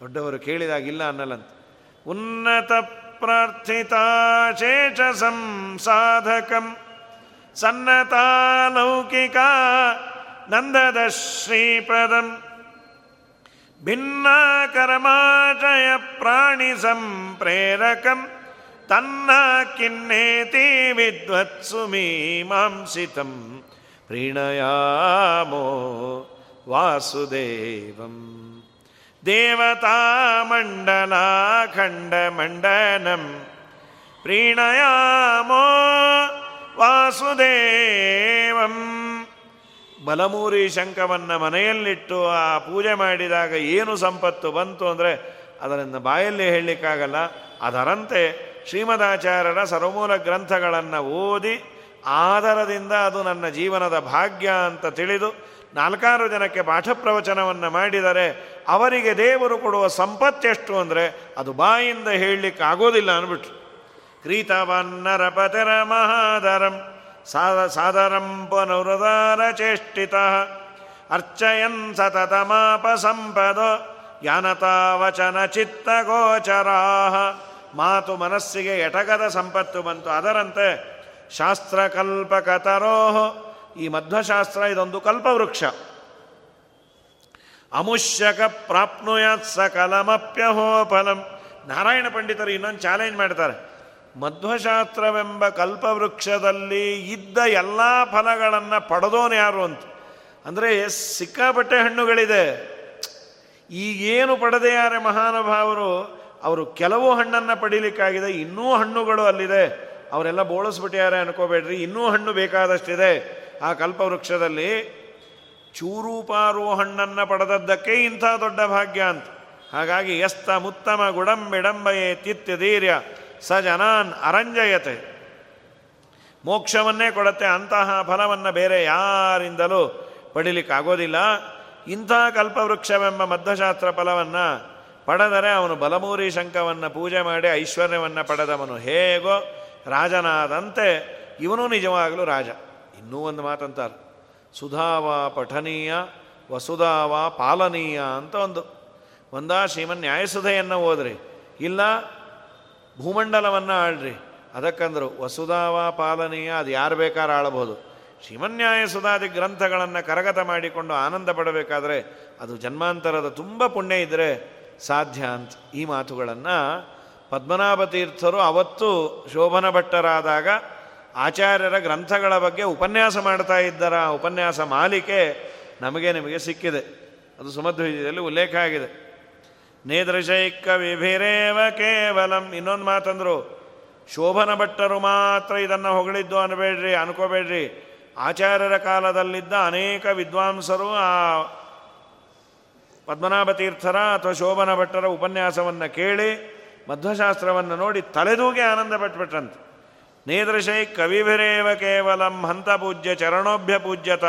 ದೊಡ್ಡವರು ಕೇಳಿದಾಗಿಲ್ಲ ಅನ್ನಲ್ಲಂತ ಉನ್ನತ ಪ್ರಾರ್ಥಿತಾ ಶೇಷ ಸಂಸಾಧಕಂ ಸನ್ನತಾ ಲೌಕಿಕ ನಂದದ ಶ್ರೀಪದಂ. ಸಂಪ್ರೇರಕಂ ತನ್ನ ಕಿನ್ನೇತಿ ವಿದ್ವತ್ಸು ಮೀಮಾಂಸಿತಂ ಪ್ರೀಣಯಾಮೋ ವಾಸುದೇವಂ ದೇವತಾಮಂಡಲಾಖಂಡಮಂಡನಂ ಪ್ರೀಣಯಾಮೋ ವಾಸುದೇವಂ ಶಂಖವನ್ನು ಮನೆಯಲ್ಲಿಟ್ಟು ಆ ಪೂಜೆ ಮಾಡಿದಾಗ ಏನು ಸಂಪತ್ತು ಬಂತು ಅಂದರೆ ಅದರಿಂದ ಬಾಯಲ್ಲಿ ಹೇಳಲಿಕ್ಕಾಗಲ್ಲ. ಅದರಂತೆ ಶ್ರೀಮದಾಚಾರ್ಯರ ಸರ್ವಮೂಲ ಗ್ರಂಥಗಳನ್ನು ಓದಿ ಆಧಾರದಿಂದ ಅದು ನನ್ನ ಜೀವನದ ಭಾಗ್ಯ ಅಂತ ತಿಳಿದು ನಾಲ್ಕಾರು ಜನಕ್ಕೆ ಪಾಠ ಪ್ರವಚನವನ್ನು ಮಾಡಿದರೆ ಅವರಿಗೆ ದೇವರು ಕೊಡುವ ಸಂಪತ್ತೆಷ್ಟು ಅಂದರೆ ಅದು ಬಾಯಿಂದ ಹೇಳಲಿಕ್ಕೆ ಆಗೋದಿಲ್ಲ ಅಂದ್ಬಿಟ್ರು. ಕ್ರೀತವನ್ನರಪತಿರ ಮಹಾದರಂ. ಸಾದ ಸಾದರಂ ಪುನರುದಾರ ಚೇಷ್ಟಿತ. ಅರ್ಚಯನ್ ಸತತಮಾಪ ಸಂಪದ ಯಾನತಾವಚನ ಚಿತ್ತಗೋಚರಾ ಮಾತು ಮನಸ್ಸಿಗೆ ಎಟಗದ ಸಂಪತ್ತು ಬಂತು. ಅದರಂತೆ ಶಾಸ್ತ್ರಕಲ್ಪಕತರೋಹ. ಈ ಮಧ್ವಶಾಸ್ತ್ರ ಇದೊಂದು ಕಲ್ಪವೃಕ್ಷ. ಅಮುಷ್ಯಕ ಪ್ರಾಪ್ನುಯಾತ್ ಸಕಲಮಪ್ಯಹೋ ಫಲಂ ನಾರಾಯಣ ಪಂಡಿತರು ಇನ್ನೊಂದು ಚಾಲೆಂಜ್ ಮಾಡ್ತಾರೆ. ಮಧ್ವಶಾಸ್ತ್ರವೆಂಬ ಕಲ್ಪವೃಕ್ಷದಲ್ಲಿ ಇದ್ದ ಎಲ್ಲ ಫಲಗಳನ್ನು ಪಡೆದೋನು ಯಾರು ಅಂತ. ಅಂದರೆ ಸಿಕ್ಕಾಪಟ್ಟೆ ಹಣ್ಣುಗಳಿದೆ. ಈಗೇನು ಪಡೆದೆಯಾರೆ ಮಹಾನುಭಾವರು, ಅವರು ಕೆಲವು ಹಣ್ಣನ್ನು ಪಡೀಲಿಕ್ಕಾಗಿದೆ, ಇನ್ನೂ ಹಣ್ಣುಗಳು ಅಲ್ಲಿದೆ. ಅವರೆಲ್ಲ ಬೋಳಿಸ್ಬಿಟ್ಟಿದ್ದಾರೆ ಅನ್ಕೋಬೇಡ್ರಿ, ಇನ್ನೂ ಹಣ್ಣು ಬೇಕಾದಷ್ಟಿದೆ ಆ ಕಲ್ಪವೃಕ್ಷದಲ್ಲಿ. ಚೂರೂಪಾರು ಹಣ್ಣನ್ನು ಪಡೆದದ್ದಕ್ಕೆ ಇಂಥ ದೊಡ್ಡ ಭಾಗ್ಯ ಅಂತ. ಹಾಗಾಗಿ ಎಸ್ತ ಮುತ್ತಮ ಗುಡಂಬಿಡಂಬಯೇ ತಿತ್ಯಧೀರ್ಯ. ಸ ಜನಾನ್ ಅರಂಜಯತೆ ಮೋಕ್ಷವನ್ನೇ ಕೊಡುತ್ತೆ ಅಂತಹ ಫಲವನ್ನು ಬೇರೆ ಯಾರಿಂದಲೂ ಪಡಿಲಿಕ್ಕಾಗೋದಿಲ್ಲ. ಇಂಥ ಕಲ್ಪವೃಕ್ಷವೆಂಬ ಮಧ್ಯಶಾಸ್ತ್ರ ಫಲವನ್ನು ಪಡೆದರೆ ಅವನು ಬಲಮೂರಿ ಶಂಕವನ್ನು ಪೂಜೆ ಮಾಡಿ ಐಶ್ವರ್ಯವನ್ನು ಪಡೆದವನು ಹೇಗೋ ರಾಜನಾದಂತೆ ಇವನು ನಿಜವಾಗಲೂ ರಾಜ. ಇನ್ನೂ ಒಂದು ಮಾತಂತಾರೆ. ಸುಧಾವ ಪಠನೀಯ, ವಸುಧಾವ ಪಾಲನೀಯ ಅಂತ ಒಂದು. ಒಂದಾ ಶ್ರೀಮನ್ ನ್ಯಾಯಸುಧೆಯನ್ನು ಓದ್ರಿ. ಇಲ್ಲ ಭೂಮಂಡಲವನ್ನು ಆಳ್ರಿ. ಅದಕ್ಕಂದ್ರು ವಸುಧಾವ ಪಾಲನೀಯ ಅದು ಯಾರು ಬೇಕಾದ್ರೂ ಆಳಬಹುದು ಶ್ರೀಮನ್ಯಾಯ ಸುಧಾದಿ ಗ್ರಂಥಗಳನ್ನು ಕರಗತ ಮಾಡಿಕೊಂಡು ಆನಂದ ಪಡಬೇಕಾದ್ರೆ ಅದು ಜನ್ಮಾಂತರದ ತುಂಬ ಪುಣ್ಯ ಇದ್ದರೆ ಸಾಧ್ಯ ಅಂತ ಈ ಮಾತುಗಳನ್ನು ಪದ್ಮನಾಭ ತೀರ್ಥರು ಅವತ್ತು ಶೋಭನ ಭಟ್ಟರಾದಾಗ ಆಚಾರ್ಯರ ಗ್ರಂಥಗಳ ಬಗ್ಗೆ ಉಪನ್ಯಾಸ ಮಾಡ್ತಾ ಇದ್ದರ ಉಪನ್ಯಾಸ ಮಾಲಿಕೆ ನಮಗೆ ನಿಮಗೆ ಸಿಕ್ಕಿದೆ. ಅದು ಸುಮಧ್ವಿಜಯದಲ್ಲಿ ಉಲ್ಲೇಖ ಆಗಿದೆ. ನೇದೃಶೈಕ ವಿಭಿರೇವ ಕೇವಲಂ. ಇನ್ನೊಂದು ಮಾತಂದರು, ಶೋಭನ ಭಟ್ಟರು ಮಾತ್ರ ಇದನ್ನು ಹೊಗಳಿದ್ದು ಅನ್ಬೇಡ್ರಿ, ಅನ್ಕೋಬೇಡ್ರಿ. ಆಚಾರ್ಯರ ಕಾಲದಲ್ಲಿದ್ದ ಅನೇಕ ವಿದ್ವಾಂಸರು ಆ ಪದ್ಮನಾಭ ತೀರ್ಥರ ಅಥವಾ ಶೋಭನ ಭಟ್ಟರ ಉಪನ್ಯಾಸವನ್ನು ಕೇಳಿ, ಮಧ್ವಶಾಸ್ತ್ರವನ್ನು ನೋಡಿ ತಲೆದೂಗೆ ಆನಂದ ಪಟ್ಬಿಟ್ರಂತೆ. ನೇದೃಶೈ ಕವಿಭಿರೇವ ಕೇವಲಂ ಹಂತ ಪೂಜ್ಯ ಚರಣೋಭ್ಯ ಪೂಜ್ಯತ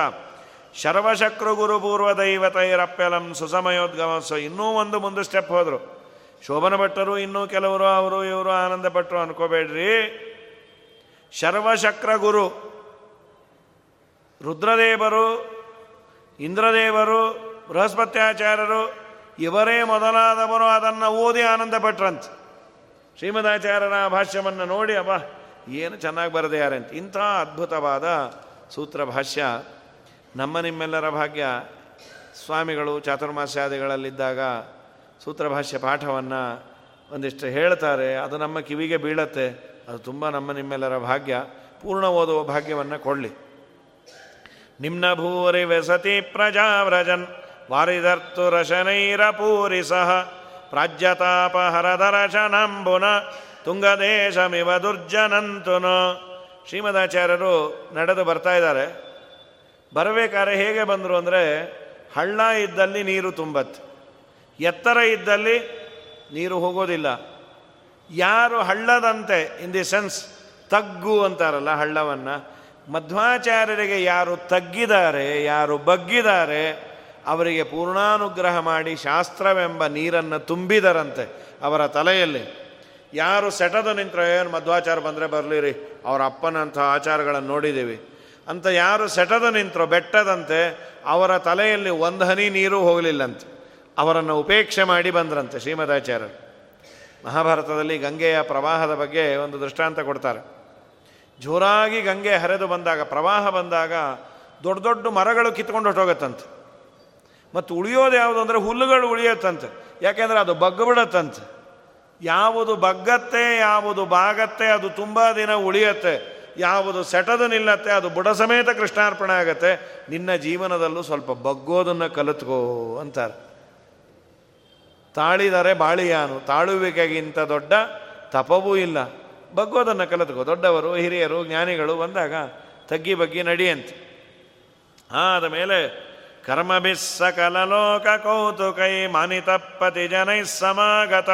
ಶರ್ವಶಕ್ರು ಗುರು ಪೂರ್ವ ದೈವತೈರಪ್ಯಲಂ ಸುಸಮಯೋದ್ಗಮಸ್ವ ಇನ್ನೂ ಒಂದು ಮುಂದೆ ಸ್ಟೆಪ್ ಹೋದರು. ಶೋಭನ ಭಟ್ಟರು, ಇನ್ನೂ ಕೆಲವರು, ಅವರು, ಇವರು ಆನಂದ ಪಟ್ಟರು ಅನ್ಕೋಬೇಡ್ರಿ. ಶರ್ವಶಕ್ರ ಗುರು ರುದ್ರದೇವರು, ಇಂದ್ರದೇವರು, ಬೃಹಸ್ಪತ್ಯಾಚಾರ್ಯರು, ಇವರೇ ಮೊದಲಾದವರು ಅದನ್ನು ಓದಿ ಆನಂದ ಪಟ್ರಂತೆ ಶ್ರೀಮದಾಚಾರ್ಯರ ಭಾಷ್ಯವನ್ನು ನೋಡಿ, ಅಬ್ಬ, ಏನು ಚೆನ್ನಾಗಿ ಬರೆದಿದ್ದಾರೆ ಅಂತ. ಇಂಥ ಅದ್ಭುತವಾದ ಸೂತ್ರ ಭಾಷ್ಯ. ನಮ್ಮ ನಿಮ್ಮೆಲ್ಲರ ಭಾಗ್ಯ ಸ್ವಾಮಿಗಳು ಚಾತುರ್ಮಾಸ್ಯಾದಿಗಳಲ್ಲಿದ್ದಾಗ ಸೂತ್ರಭಾಷ್ಯ ಪಾಠವನ್ನು ಒಂದಿಷ್ಟು ಹೇಳ್ತಾರೆ. ಅದು ನಮ್ಮ ಕಿವಿಗೆ ಬೀಳತ್ತೆ. ಅದು ತುಂಬ ನಮ್ಮ ನಿಮ್ಮೆಲ್ಲರ ಭಾಗ್ಯ. ಪೂರ್ಣ ಓದುವ ಭಾಗ್ಯವನ್ನು ಕೊಡಲಿ. ನಿಮ್ನ ಭೂರಿ ವ್ಯಸತಿ ಪ್ರಜಾವ್ರಜನ್, ವಾರಿದರ್ತು ಪೂರಿ ಸಹ, ಪ್ರಾಜ್ಯತಾಪಹರದರಶನಂಬುನ, ತುಂಗದೇಶಮಿವ ದುರ್ಜನಂತುನ. ಶ್ರೀಮದಾಚಾರ್ಯರು ನಡೆದು ಬರ್ತಾ ಇದ್ದಾರೆ. ಬರಬೇಕಾದ್ರೆ ಹೇಗೆ ಬಂದರು ಅಂದರೆ, ಹಳ್ಳ ಇದ್ದಲ್ಲಿ ನೀರು ತುಂಬತ್ತೆ. ಎತ್ತರ ಇದ್ದಲ್ಲಿ ನೀರು ಹೋಗೋದಿಲ್ಲ. ಯಾರು ಹಳ್ಳದಂತೆ ಇನ್ ದಿ ಸೆನ್ಸ್ ತಗ್ಗು ಅಂತಾರಲ್ಲ ಹಳ್ಳವನ್ನು, ಮಧ್ವಾಚಾರ್ಯರಿಗೆ ಯಾರು ತಗ್ಗಿದ್ದಾರೆ, ಯಾರು ಬಗ್ಗಿದ್ದಾರೆ, ಅವರಿಗೆ ಪೂರ್ಣಾನುಗ್ರಹ ಮಾಡಿ ಶಾಸ್ತ್ರವೆಂಬ ನೀರನ್ನು ತುಂಬಿದರಂತೆ ಅವರ ತಲೆಯಲ್ಲಿ. ಯಾರು ಸೆಟದು ನಿಂತರೆ, ಏನು ಮಧ್ವಾಚಾರ ಬಂದರೆ ಬರಲಿರಿ, ಅವರ ಅಪ್ಪನಂಥ ಆಚಾರಗಳನ್ನು ನೋಡಿದ್ದೀವಿ. ಅಂತ ಯಾರು ಸೆಟದ ನಿಂತರೋ, ಬೆಟ್ಟದಂತೆ ಅವರ ತಲೆಯಲ್ಲಿ ಒಂದು ಹನಿ ನೀರು ಹೋಗಲಿಲ್ಲಂತೆ. ಅವರನ್ನು ಉಪೇಕ್ಷೆ ಮಾಡಿ ಬಂದ್ರಂತೆ ಶ್ರೀಮದಾಚಾರ್ಯರು. ಮಹಾಭಾರತದಲ್ಲಿ ಗಂಗೆಯ ಪ್ರವಾಹದ ಬಗ್ಗೆ ಒಂದು ದೃಷ್ಟಾಂತ ಕೊಡ್ತಾರೆ. ಜೋರಾಗಿ ಗಂಗೆ ಹರಿದು ಬಂದಾಗ, ಪ್ರವಾಹ ಬಂದಾಗ ದೊಡ್ಡ ದೊಡ್ಡ ಮರಗಳು ಕಿತ್ಕೊಂಡು ಹೊಟ್ಟೋಗತ್ತಂತೆ ಮತ್ತು ಉಳಿಯೋದು ಯಾವುದು ಅಂದರೆ ಹುಲ್ಲುಗಳು ಉಳಿಯತ್ತಂತೆ. ಯಾಕೆಂದರೆ ಅದು ಬಗ್ಗಬಿಡತ್ತಂತೆ. ಯಾವುದು ಬಗ್ಗತ್ತೆ, ಯಾವುದು ಬಾಗತ್ತೆ, ಅದು ತುಂಬ ದಿನ ಉಳಿಯತ್ತೆ. ಯಾವುದು ಸೆಟದು ನಿಲ್ಲತ್ತೆ ಅದು ಬುಡ ಸಮೇತ ಕೃಷ್ಣಾರ್ಪಣೆ ಆಗತ್ತೆ, ನಿನ್ನ ಜೀವನದಲ್ಲೂ ಸ್ವಲ್ಪ ಬಗ್ಗೋದನ್ನು ಕಲಿತ್ಕೋ ಅಂತಾರೆ. ತಾಳಿದರೆ ಬಾಳಿಯಾನು, ತಾಳುವಿಕೆಗಿಂತ ದೊಡ್ಡ ತಪವೂ ಇಲ್ಲ. ಬಗ್ಗೋದನ್ನು ಕಲಿತ್ಕೋ, ದೊಡ್ಡವರು, ಹಿರಿಯರು, ಜ್ಞಾನಿಗಳು ಬಂದಾಗ ತಗ್ಗಿ ಬಗ್ಗಿ ನಡಿಯಂತೆ. ಆದ ಮೇಲೆ ಕರ್ಮಭಿಸ್ಸಕಲಲೋಕ ಕೌತುಕೈ ಮಾನಿತಪ್ಪತಿ ಜನೈ ಸಮಾಗತ.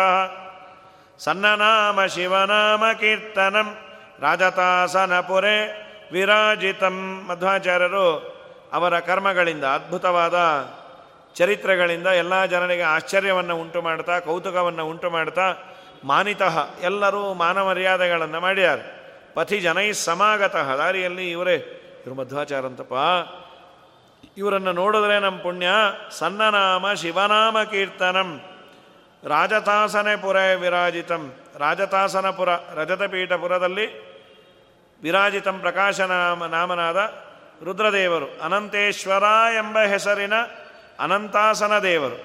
ಸನ್ನನಾಮ ಶಿವನಾಮ ಕೀರ್ತನಂ. ರಾಜತಾಸನಪುರೆ ವಿರಾಜಿತಂ ಮಧ್ವಾಚಾರ್ಯರು ಅವರ ಕರ್ಮಗಳಿಂದ, ಅದ್ಭುತವಾದ ಚರಿತ್ರೆಗಳಿಂದ ಎಲ್ಲ ಜನರಿಗೆ ಆಶ್ಚರ್ಯವನ್ನು ಉಂಟು ಮಾಡ್ತಾ, ಕೌತುಕವನ್ನು ಉಂಟು ಮಾಡ್ತಾ, ಮಾನಿತಃ ಎಲ್ಲರೂ ಮಾನಮರ್ಯಾದೆಗಳನ್ನು ಮಾಡ್ಯಾರ. ಪಥಿ ಜನೈ ಸಮಾಗತಃ. ದಾರಿಯಲ್ಲಿ ಇವರೇ. ಇವರು ಮಧ್ವಾಚಾರ ಅಂತಪ್ಪ ಇವರನ್ನು ನೋಡಿದ್ರೆ ನಮ್ಮ ಪುಣ್ಯ. ಸನ್ನನಾಮ ಶಿವನಾಮ ಕೀರ್ತನಂ. ರಾಜತಾಸನೆ ಪುರೇ ವಿರಾಜಿತಂ. ರಾಜತಾಸನಪುರ ರಜತಪೀಠಪುರದಲ್ಲಿ ವಿರಾಜಿತಂ ಪ್ರಕಾಶನಾಮ ನಾಮನಾದ ರುದ್ರದೇವರು, ಅನಂತೇಶ್ವರ ಎಂಬ ಹೆಸರಿನ ಅನಂತಾಸನ ದೇವರು.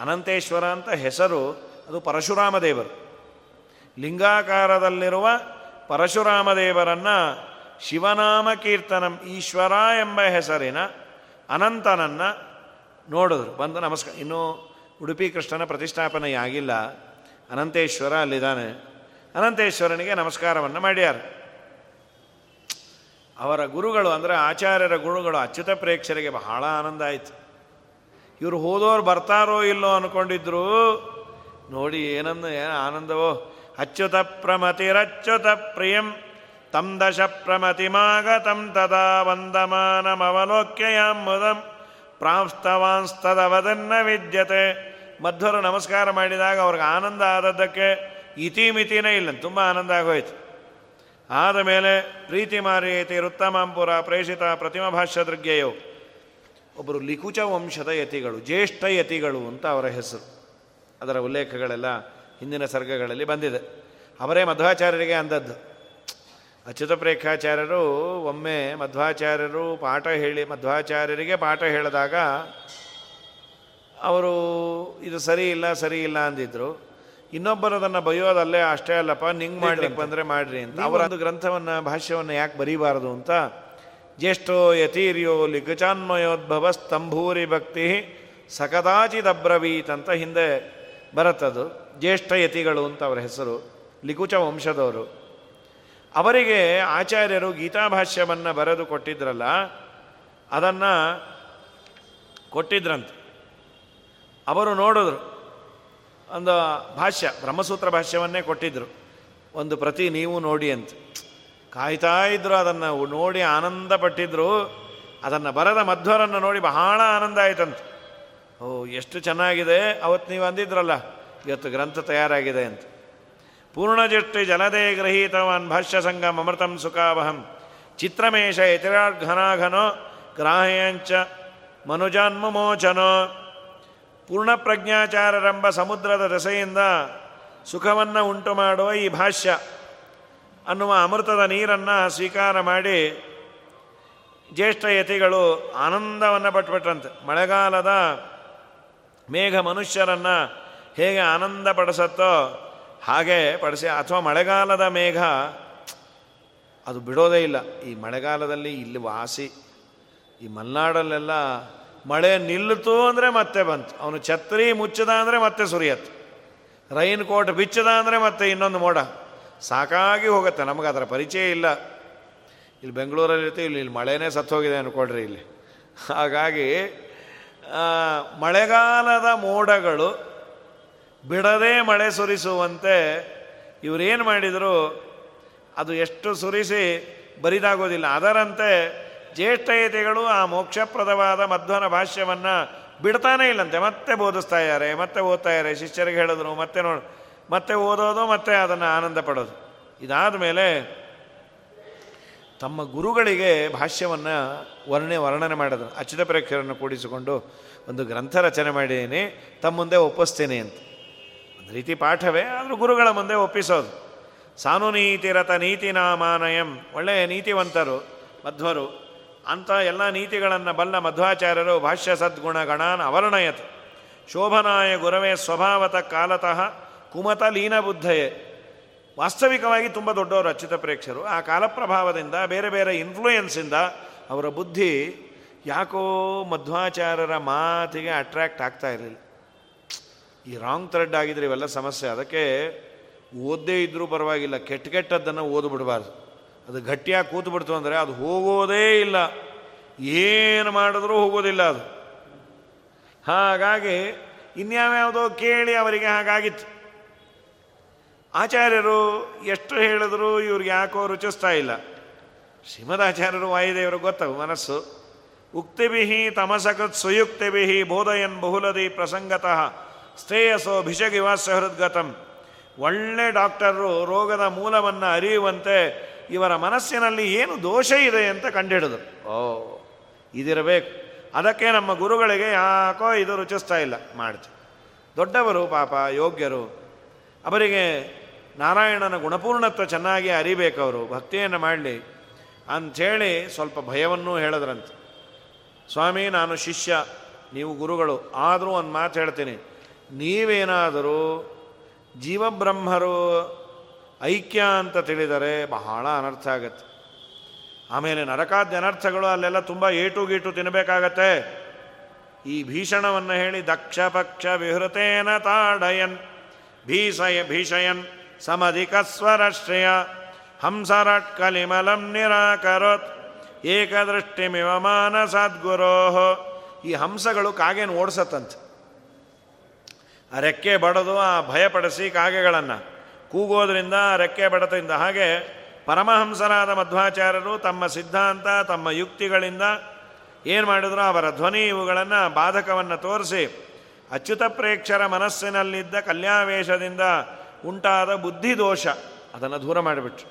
ಅನಂತೇಶ್ವರ ಅಂತ ಹೆಸರು, ಅದು ಪರಶುರಾಮ ದೇವರು. ಲಿಂಗಾಕಾರದಲ್ಲಿರುವ ಪರಶುರಾಮ ದೇವರನ್ನು ಶಿವನಾಮ ಕೀರ್ತನಂ ಈಶ್ವರ ಎಂಬ ಹೆಸರಿನ ಅನಂತನನ್ನು ನೋಡಿದ್ರು. ಬಂದು ನಮಸ್ಕಾರ, ಇನ್ನೂ ಉಡುಪಿ ಕೃಷ್ಣನ ಪ್ರತಿಷ್ಠಾಪನೆಯಾಗಿಲ್ಲ. ಅನಂತೇಶ್ವರ ಅಲ್ಲಿದ್ದಾನೆ. ಅನಂತೇಶ್ವರನಿಗೆ ನಮಸ್ಕಾರವನ್ನು ಮಾಡ್ಯಾರ. ಅವರ ಗುರುಗಳು ಅಂದರೆ ಆಚಾರ್ಯರ ಗುರುಗಳು ಅಚ್ಯುತ ಪ್ರೇಕ್ಷರಿಗೆ ಬಹಳ ಆನಂದ ಆಯಿತು. ಇವರು ಹೋದೋರು ಬರ್ತಾರೋ ಇಲ್ಲೋ ಅಂದ್ಕೊಂಡಿದ್ರು ನೋಡಿ ಏನಂದ ಏನು ಆನಂದವೋ. ಅಚ್ಯುತ ಪ್ರಮತಿರಚ್ಯುತ ಪ್ರಿಯಂ. ತಂ ದಶ ಪ್ರಮತಿಮಾಗತಂ ತದಾ ವಂದಮಾನಮವಲೋಕ್ಯಯಾಮುದಂ ಪ್ರಾಂಸ್ತವಾಂಸ್ತದವದನ್ನ ವಿದ್ಯತೆ. ಮಧ್ವರು ನಮಸ್ಕಾರ ಮಾಡಿದಾಗ ಅವ್ರಿಗೆ ಆನಂದ ಆದದ್ದಕ್ಕೆ ಇತಿಮಿತಿನೇ ಇಲ್ಲ. ತುಂಬ ಆನಂದ ಆಗೋಯ್ತು. ಆದ ಮೇಲೆ ಪ್ರೀತಿ ಮಾರಿಯತಿ ವೃತ್ತಮಾಂಪುರ ಪ್ರೇಷಿತ ಪ್ರತಿಮಾ ಭಾಷ್ಯ ದೃಗ್ಯಯೋ ಒಬ್ಬರು ಲಿಕುಚ ವಂಶದ ಯತಿಗಳು, ಜ್ಯೇಷ್ಠ ಯತಿಗಳು ಅಂತ ಅವರ ಹೆಸರು. ಅದರ ಉಲ್ಲೇಖಗಳೆಲ್ಲ ಹಿಂದಿನ ಸರ್ಗಗಳಲ್ಲಿ ಬಂದಿದೆ. ಅವರೇ ಮಧ್ವಾಚಾರ್ಯರಿಗೆ ಅಂದದ್ದು. ಅಚ್ಯುತ ಪ್ರೇಖಾಚಾರ್ಯರು ಒಮ್ಮೆ ಮಧ್ವಾಚಾರ್ಯರು ಪಾಠ ಹೇಳಿ ಮಧ್ವಾಚಾರ್ಯರಿಗೆ ಪಾಠ ಹೇಳಿದಾಗ ಅವರು ಇದು ಸರಿ ಇಲ್ಲ ಸರಿ ಇಲ್ಲ ಅಂದಿದ್ರು. ಇನ್ನೊಬ್ಬರು ಅದನ್ನು ಬೈಯೋದಲ್ಲೇ ಅಷ್ಟೇ ಅಲ್ಲಪ್ಪ ನಿಂಗೆ ಮಾಡ್ಲಿಕ್ಕೆ ಬಂದರೆ ಮಾಡ್ರಿ ಅಂತ. ಅವರ ಒಂದು ಗ್ರಂಥವನ್ನು ಭಾಷ್ಯವನ್ನು ಯಾಕೆ ಬರೀಬಾರದು ಅಂತ ಜ್ಯೇಷ್ಠೋ ಯತೀರ್ಯೋ ಲಿಖಚಾನ್ಮಯೋದ್ಭವ ಸ್ತಂಭೂರಿ ಭಕ್ತಿ ಸಕದಾಚಿದಬ್ರವೀತ್ ಅಂತ ಹಿಂದೆ ಬರತ್ತದು. ಜ್ಯೇಷ್ಠ ಯತಿಗಳು ಅಂತ ಅವರ ಹೆಸರು ಲಿಕುಚ ವಂಶದವರು. ಅವರಿಗೆ ಆಚಾರ್ಯರು ಗೀತಾಭಾಷ್ಯವನ್ನು ಬರೆದು ಕೊಟ್ಟಿದ್ರಲ್ಲ ಅದನ್ನು ಕೊಟ್ಟಿದ್ರಂತೆ. ಅವರು ನೋಡಿದ್ರು. ಒಂದು ಭಾಷ್ಯ, ಬ್ರಹ್ಮಸೂತ್ರ ಭಾಷ್ಯವನ್ನೇ ಕೊಟ್ಟಿದ್ದರು ಒಂದು ಪ್ರತಿ ನೀವು ನೋಡಿ ಅಂತ. ಕಾಯ್ತಾ ಇದ್ರು ಅದನ್ನು, ನೋಡಿ ಆನಂದ ಪಟ್ಟಿದ್ರು ಅದನ್ನು ಬರದ ಮಧ್ವರನ್ನು ನೋಡಿ ಬಹಳ ಆನಂದ ಆಯ್ತಂತ. ಓ, ಎಷ್ಟು ಚೆನ್ನಾಗಿದೆ. ಅವತ್ತು ನೀವು ಅಂದಿದ್ರಲ್ಲ, ಇವತ್ತು ಗ್ರಂಥ ತಯಾರಾಗಿದೆ ಅಂತ. ಪೂರ್ಣಜಷ್ಟಿ ಜಲದೇ ಗೃಹೀತವಾನ್ ಭಾಷ್ಯ ಸಂಗಮ ಅಮೃತಂ ಸುಖಾವಹಂ. ಚಿತ್ರಮೇಶ ಯತಿರಾಘನಾಘನೋ ಗ್ರಾಹ್ಯಾಂಚ ಮನುಜಾನ್ಮಮೋಚನೋ. ಪೂರ್ಣಪ್ರಜ್ಞಾಚಾರರೆಂಬ ಸಮುದ್ರದ ದೆಸೆಯಿಂದ ಸುಖವನ್ನು ಉಂಟು ಮಾಡುವ ಈ ಭಾಷ್ಯ. ಅನ್ನುವ ಅಮೃತದ ನೀರನ್ನು ಸ್ವೀಕಾರ ಮಾಡಿ ಜ್ಯೇಷ್ಠ ಯತಿಗಳು ಆನಂದವನ್ನು ಪಟ್ಬಿಟ್ರಂತೆ. ಮಳೆಗಾಲದ ಮೇಘ ಮನುಷ್ಯರನ್ನು ಹೇಗೆ ಆನಂದ ಪಡಿಸತ್ತೋ ಹಾಗೆ ಪಡಿಸಿ, ಅಥವಾ ಮಳೆಗಾಲದ ಮೇಘ, ಅದು ಬಿಡೋದೇ ಇಲ್ಲ. ಈ ಮಳೆಗಾಲದಲ್ಲಿ ಇಲ್ಲಿ ವಾಸಿ, ಈ ಮಲೆನಾಡಲ್ಲೆಲ್ಲ ಮಳೆ ನಿಲ್ಲಿತು ಅಂದರೆ ಮತ್ತೆ ಬಂತು. ಅವನು ಛತ್ರಿ ಮುಚ್ಚದ ಅಂದರೆ ಮತ್ತೆ ಸುರಿಯತ್ತು. ರೈನ್ ಕೋಟ್ ಬಿಚ್ಚದ ಅಂದರೆ ಮತ್ತೆ ಇನ್ನೊಂದು ಮೋಡ. ಸಾಕಾಗಿ ಹೋಗುತ್ತೆ, ನಮಗೆ ಅದರ ಪರಿಚಯ ಇಲ್ಲ. ಇಲ್ಲಿ ಬೆಂಗಳೂರಲ್ಲಿ ಇರ್ತೀವಿ, ಇಲ್ಲಿ ಇಲ್ಲಿ ಮಳೆನೇ ಸತ್ತೋಗಿದೆ ಅಂದ್ಕೊಳ್ರಿ ಇಲ್ಲಿ. ಹಾಗಾಗಿ ಮಳೆಗಾಲದ ಮೋಡಗಳು ಬಿಡದೆ ಮಳೆ ಸುರಿಸುವಂತೆ ಇವರೇನು ಮಾಡಿದರು, ಅದು ಎಷ್ಟು ಸುರಿಸಿ ಬರಿದಾಗೋದಿಲ್ಲ. ಅದರಂತೆ ಜ್ಯೇಷ್ಠಯತಿಗಳು ಆ ಮೋಕ್ಷಪ್ರದವಾದ ಮಧ್ವನ ಭಾಷ್ಯವನ್ನು ಬಿಡ್ತಾನೇ ಇಲ್ಲಂತೆ. ಮತ್ತೆ ಬೋಧಿಸ್ತಾ ಇದ್ದಾರೆ, ಮತ್ತೆ ಓದ್ತಾ ಇದ್ದಾರೆ. ಶಿಷ್ಯರಿಗೆ ಹೇಳಿದ್ರು, ಮತ್ತೆ ನೋಡಿ, ಮತ್ತೆ ಓದೋದು, ಮತ್ತೆ ಅದನ್ನು ಆನಂದ ಪಡೋದು. ಇದಾದ ಮೇಲೆ ತಮ್ಮ ಗುರುಗಳಿಗೆ ಭಾಷ್ಯವನ್ನು ವರ್ಣೆ, ವರ್ಣನೆ ಮಾಡಿದ್ರು. ಅಚ್ಯುತ ಪ್ರೇಕ್ಷರನ್ನು ಕೂಡಿಸಿಕೊಂಡು ಒಂದು ಗ್ರಂಥ ರಚನೆ ಮಾಡಿದ್ದೀನಿ, ತಮ್ಮ ಮುಂದೆ ಒಪ್ಪಿಸ್ತೀನಿ ಅಂತ. ಒಂದು ರೀತಿ ಪಾಠವೇ, ಆದರೂ ಗುರುಗಳ ಮುಂದೆ ಒಪ್ಪಿಸೋದು. ಸಾನು ನೀತಿರಥ ನೀತಿ ನಾಮಾನಯಂ ಒಳ್ಳೆಯ ನೀತಿವಂತರು, ಮಧ್ವರು. ಅಂಥ ಎಲ್ಲ ನೀತಿಗಳನ್ನು ಬಲ್ಲ ಮಧ್ವಾಚಾರ್ಯರು ಭಾಷ್ಯ ಸದ್ಗುಣ ಗಣಾನ್ ಅವರ್ಣಯತ್. ಶೋಭನಾಯ ಗುರವೇ ಸ್ವಭಾವತ ಕಾಲತಃ ಕುಮತ ಲೀನ ಬುದ್ಧಯೇ ವಾಸ್ತವಿಕವಾಗಿ ತುಂಬ ದೊಡ್ಡವರು ಅಚ್ಯುತ ಪ್ರೇಕ್ಷರು. ಆ ಕಾಲಪ್ರಭಾವದಿಂದ, ಬೇರೆ ಬೇರೆ ಇನ್ಫ್ಲೂಯೆನ್ಸಿಂದ ಅವರ ಬುದ್ಧಿ ಯಾಕೋ ಮಧ್ವಾಚಾರ್ಯರ ಮಾತಿಗೆ ಅಟ್ರ್ಯಾಕ್ಟ್ ಆಗ್ತಾ ಇರಲಿಲ್ಲ. ಈ ರಾಂಗ್ ಥ್ರೆಡ್ ಆಗಿದ್ರೆ ಇವೆಲ್ಲ ಸಮಸ್ಯೆ. ಅದಕ್ಕೆ ಓದ್ದೇ ಇದ್ದರೂ ಪರವಾಗಿಲ್ಲ. ಕೆಟ್ಟ ಕೆಟ್ಟದ್ದನ್ನು ಓದ್ಬಿಡಬಾರ್ದು. ಅದು ಗಟ್ಟಿಯಾಗಿ ಕೂತು ಬಿಡ್ತು ಅಂದರೆ ಅದು ಹೋಗೋದೇ ಇಲ್ಲ. ಏನು ಮಾಡಿದ್ರೂ ಹೋಗೋದಿಲ್ಲ ಅದು. ಹಾಗಾಗಿ ಇನ್ಯಾವ್ಯಾವುದೋ ಕೇಳಿ ಅವರಿಗೆ ಹಾಗಾಗಿತ್ತು. ಆಚಾರ್ಯರು ಎಷ್ಟು ಹೇಳಿದ್ರು ಇವ್ರಿಗೆ ಯಾಕೋ ರುಚಿಸ್ತಾ ಇಲ್ಲ. ಶ್ರೀಮದಾಚಾರ್ಯರು ವಾಯುದೇವರು ಗೊತ್ತವು ಮನಸ್ಸು? ಉಕ್ತಿಭಿ ತಮಸಕೃತ್ ಸುಯುಕ್ತಿಭಿ ಬೋಧಯನ್ ಬಹುಲದಿ ಪ್ರಸಂಗತಃ ಶ್ರೇಯಸೋ ಭಿಷಗಿವಾಸ ಹೃದ್ಗತಂ. ಒಳ್ಳೆ ಡಾಕ್ಟರು ರೋಗದ ಮೂಲವನ್ನು ಅರಿಯುವಂತೆ ಇವರ ಮನಸ್ಸಿನಲ್ಲಿ ಏನು ದೋಷ ಇದೆ ಅಂತ ಕಂಡಿಡಿದ್ರು ಓ, ಇದಿರಬೇಕು. ಅದಕ್ಕೆ ನಮ್ಮ ಗುರುಗಳಿಗೆ ಯಾಕೋ ಇದು ರುಚಿಸ್ತಾ ಇಲ್ಲ ಮಾಡ್ತೀವಿ ದೊಡ್ಡವರು, ಪಾಪ, ಯೋಗ್ಯರು, ಅವರಿಗೆ ನಾರಾಯಣನ ಗುಣಪೂರ್ಣತ್ವ ಚೆನ್ನಾಗಿ ಅರಿಬೇಕವರು, ಭಕ್ತಿಯನ್ನು ಮಾಡಲಿ ಅಂಥೇಳಿ ಸ್ವಲ್ಪ ಭಯವನ್ನೂ ಹೇಳಿದ್ರಂತೆ. ಸ್ವಾಮಿ, ನಾನು ಶಿಷ್ಯ, ನೀವು ಗುರುಗಳು, ಆದರೂ ಒಂದು ಮಾತು ಹೇಳ್ತೀನಿ. ನೀವೇನಾದರೂ ಜೀವಬ್ರಹ್ಮರು ಐಕ್ಯ ಅಂತ ತಿಳಿದರೆ ಬಹಳ ಅನರ್ಥ ಆಗತ್ತೆ. ಆಮೇಲೆ ನರಕಾದ್ಯ ಅನರ್ಥಗಳು ಅಲ್ಲೆಲ್ಲ ತುಂಬ ಏಟು ಗೀಟು ತಿನ್ನಬೇಕಾಗತ್ತೆ ಈ ಭೀಷಣವನ್ನು ಹೇಳಿ ದಕ್ಷ ಪಕ್ಷ ವಿಹೃತೇನ ತಾಡಯನ್ ಭೀಸಯ ಭೀಷಯನ್, ಸಮಧಿಕಸ್ವರಶ್ರಯ, ಹಂಸರಟ್ ಕಲಿಮಲಂ ನಿರಾಕರೋತ್, ಏಕದೃಷ್ಟಿಮಿವ ಮಾನಸದ್ಗುರೋ. ಈ ಹಂಸಗಳು ಕಾಗೆನ ಓಡಿಸತ್ತಂತೆ. ಆ ರೆಕ್ಕೆ ಬಡದು ಆ ಭಯಪಡಿಸಿ ಕಾಗೆಗಳನ್ನು. ಕೂಗೋದ್ರಿಂದ ರೆಕ್ಕೆ ಬಡತದಿಂದ. ಹಾಗೆ ಪರಮಹಂಸರಾದ ಮಧ್ವಾಚಾರ್ಯರು ತಮ್ಮ ಸಿದ್ಧಾಂತ, ತಮ್ಮ ಯುಕ್ತಿಗಳಿಂದ ಏನು ಮಾಡಿದ್ರು? ಅವರ ಧ್ವನಿ ಇವುಗಳನ್ನು ಬಾಧಕವನ್ನು ತೋರಿಸಿ ಅಚ್ಯುತ ಪ್ರೇಕ್ಷರ ಮನಸ್ಸಿನಲ್ಲಿದ್ದ ಕಲ್ಯಾವೇಶದಿಂದ ಉಂಟಾದ ಬುದ್ಧಿದೋಷ ಅದನ್ನು ದೂರ ಮಾಡಿಬಿಟ್ರು.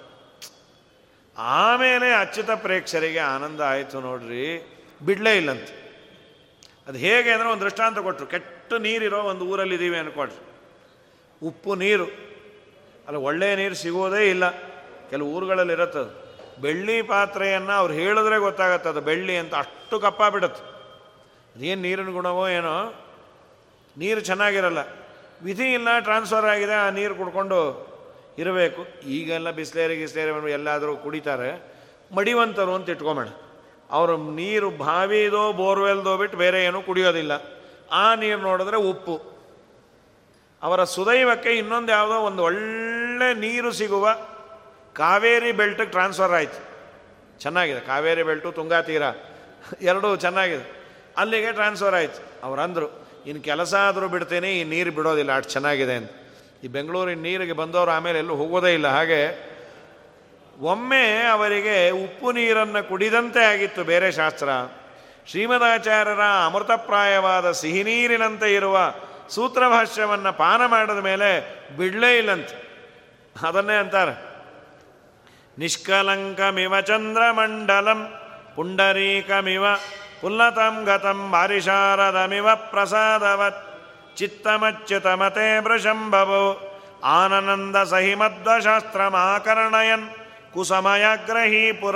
ಆಮೇಲೆ ಅಚ್ಯುತ ಪ್ರೇಕ್ಷರಿಗೆ ಆನಂದ ಆಯಿತು ನೋಡ್ರಿ. ಬಿಡಲೇ ಇಲ್ಲಂತೆ. ಅದು ಹೇಗೆ ಅಂದರೆ ಒಂದು ದೃಷ್ಟಾಂತ ಕೊಟ್ಟರು ಕೆಟ್ಟ ನೀರಿರೋ ಒಂದು ಊರಲ್ಲಿದ್ದೀವಿ ಅಂದ್ಕೊಡ್ರಿ ಉಪ್ಪು, ನೀರು. ಅಲ್ಲ ಒಳ್ಳೆಯ ನೀರು ಸಿಗೋದೇ ಇಲ್ಲ. ಕೆಲವು ಊರುಗಳಲ್ಲಿ ಇರುತ್ತದು ಬೆಳ್ಳಿ ಪಾತ್ರೆಯನ್ನು ಅವ್ರು ಹೇಳಿದ್ರೆ ಗೊತ್ತಾಗತ್ತೆ ಅದು ಬೆಳ್ಳಿ ಅಂತ ಅಷ್ಟು ಕಪ್ಪ ಬಿಡುತ್ತೆ. ಅದೇನು ನೀರಿನ ಗುಣವೋ ಏನೋ? ನೀರು ಚೆನ್ನಾಗಿರಲ್ಲ. ವಿಧಿ ಇಲ್ಲ ಟ್ರಾನ್ಸ್ಫರ್ ಆಗಿದೆ, ಆ ನೀರು ಕುಡ್ಕೊಂಡು ಇರಬೇಕು. ಈಗೆಲ್ಲ ಬಿಸ್ಲೇರಿ, ಗಿಸ್ಲೇರಿ ಎಲ್ಲಾದರೂ ಕುಡಿತಾರೆ. ಮಡಿವಂತರು ಅಂತ ಇಟ್ಕೊಂಬೇಡ. ಅವರು ನೀರು ಬಾವಿದೋ, ಬೋರ್ವೆಲ್ದೋ ಬಿಟ್ಟು ಬೇರೆ ಏನೂ ಕುಡಿಯೋದಿಲ್ಲ. ಆ ನೀರು ನೋಡಿದ್ರೆ ಉಪ್ಪು. ಅವರ ಸುದೈವಕ್ಕೆ ಇನ್ನೊಂದು ಯಾವುದೋ ಒಂದು ಒಳ್ಳೆ ನೀರು ಸಿಗುವ ಕಾವೇರಿ ಬೆಲ್ಟಿಗೆ ಟ್ರಾನ್ಸ್ಫರ್ ಆಯಿತು. ಚೆನ್ನಾಗಿದೆ. ಕಾವೇರಿ ಬೆಲ್ಟು, ತುಂಗಾ ತೀರ, ಎರಡೂ ಚೆನ್ನಾಗಿದೆ. ಅಲ್ಲಿಗೆ ಟ್ರಾನ್ಸ್ಫರ್ ಆಯಿತು. ಅವರಂದರು ಇನ್ನು ಕೆಲಸ ಆದರೂ ಬಿಡ್ತೇನೆ, ಈ ನೀರು ಬಿಡೋದಿಲ್ಲ, ಅಷ್ಟು ಚೆನ್ನಾಗಿದೆ ಅಂತ. ಈ ಬೆಂಗಳೂರಿನ ನೀರಿಗೆ ಬಂದವರು ಆಮೇಲೆ ಎಲ್ಲೂ ಹೋಗೋದೇ ಇಲ್ಲ. ಹಾಗೆ ಒಮ್ಮೆ ಅವರಿಗೆ ಉಪ್ಪು ನೀರನ್ನು ಕುಡಿದಂತೆ ಆಗಿತ್ತು ಬೇರೆ ಶಾಸ್ತ್ರ. ಶ್ರೀಮದಾಚಾರ್ಯರ ಅಮೃತಪ್ರಾಯವಾದ ಸಿಹಿ ನೀರಿನಂತೆ ಇರುವ ಸೂತ್ರಭಾಷ್ಯವನ್ನು ಪಾನ ಮಾಡಿದ ಮೇಲೆ ಬಿಡಲೇ ಇಲ್ಲಂತೆ. ಅದನ್ನೇ ಅಂತಾರೆ. ನಿಷ್ಕಲಂಕಮಿವ ಚಂದ್ರಮಂಡಲಂ, ಪುಂಡರೀಕಮಿವ ಪುಲ್ಲತಂ ಗತಂ ಬಾರಿಶಾರದಮಿವ ಪ್ರಸಾದವತ್, ಚಿತ್ತಮಚ್ಯುತಮತೆ ವೃಷಂಭವೋ ಆನಂದ ಸಹಿಮದ್ವಶಾಸ್ತ್ರಮಾಕರ್ಣಯನ್ ಕುಸಮಯ ಗ್ರಹೀಪುರ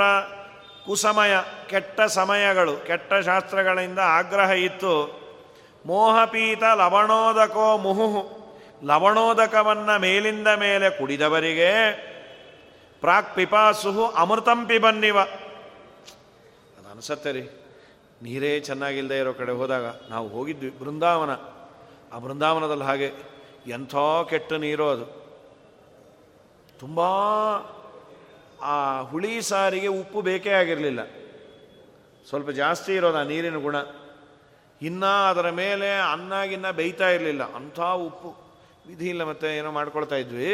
ಕುಸಮಯ, ಕೆಟ್ಟ ಸಮಯಗಳು, ಕೆಟ್ಟ ಶಾಸ್ತ್ರಗಳಿಂದ ಆಗ್ರಹ ಇತ್ತು. ಮೋಹಪೀತ ಲವಣೋದಕೋ ಮುಹುಹು ಲವಣೋದಕವನ್ನು ಮೇಲಿಂದ ಮೇಲೆ ಕುಡಿದವರಿಗೆ ಪ್ರಾಕ್ ಪಿಪಾಸುಹು ಅಮೃತಂ ಪಿಬನ್ನಿವ. ಅದು ಅನಿಸತ್ತೆ ರೀ. ನೀರೇ ಚೆನ್ನಾಗಿಲ್ಲದೆ ಇರೋ ಕಡೆ ಹೋದಾಗ ನಾವು ಹೋಗಿದ್ವಿ ಬೃಂದಾವನ. ಆ ಬೃಂದಾವನದಲ್ಲಿ ಹಾಗೆ ಎಂಥ ಕೆಟ್ಟ ನೀರು ಅದು. ತುಂಬ ಆ ಹುಳಿ ಸಾರಿಗೆ ಉಪ್ಪು ಬೇಕೇ ಆಗಿರಲಿಲ್ಲ. ಸ್ವಲ್ಪ ಜಾಸ್ತಿ ಇರೋದು ಆ ನೀರಿನ ಗುಣ. ಇನ್ನೂ ಅದರ ಮೇಲೆ ಅನ್ನಾಗಿನ್ನ ಬೇಯ್ತಾ ಇರಲಿಲ್ಲ. ಅಂಥ ಉಪ್ಪು. ವಿಧಿ ಇಲ್ಲ ಮತ್ತೆ ಏನೋ ಮಾಡ್ಕೊಳ್ತಾ ಇದ್ವಿ.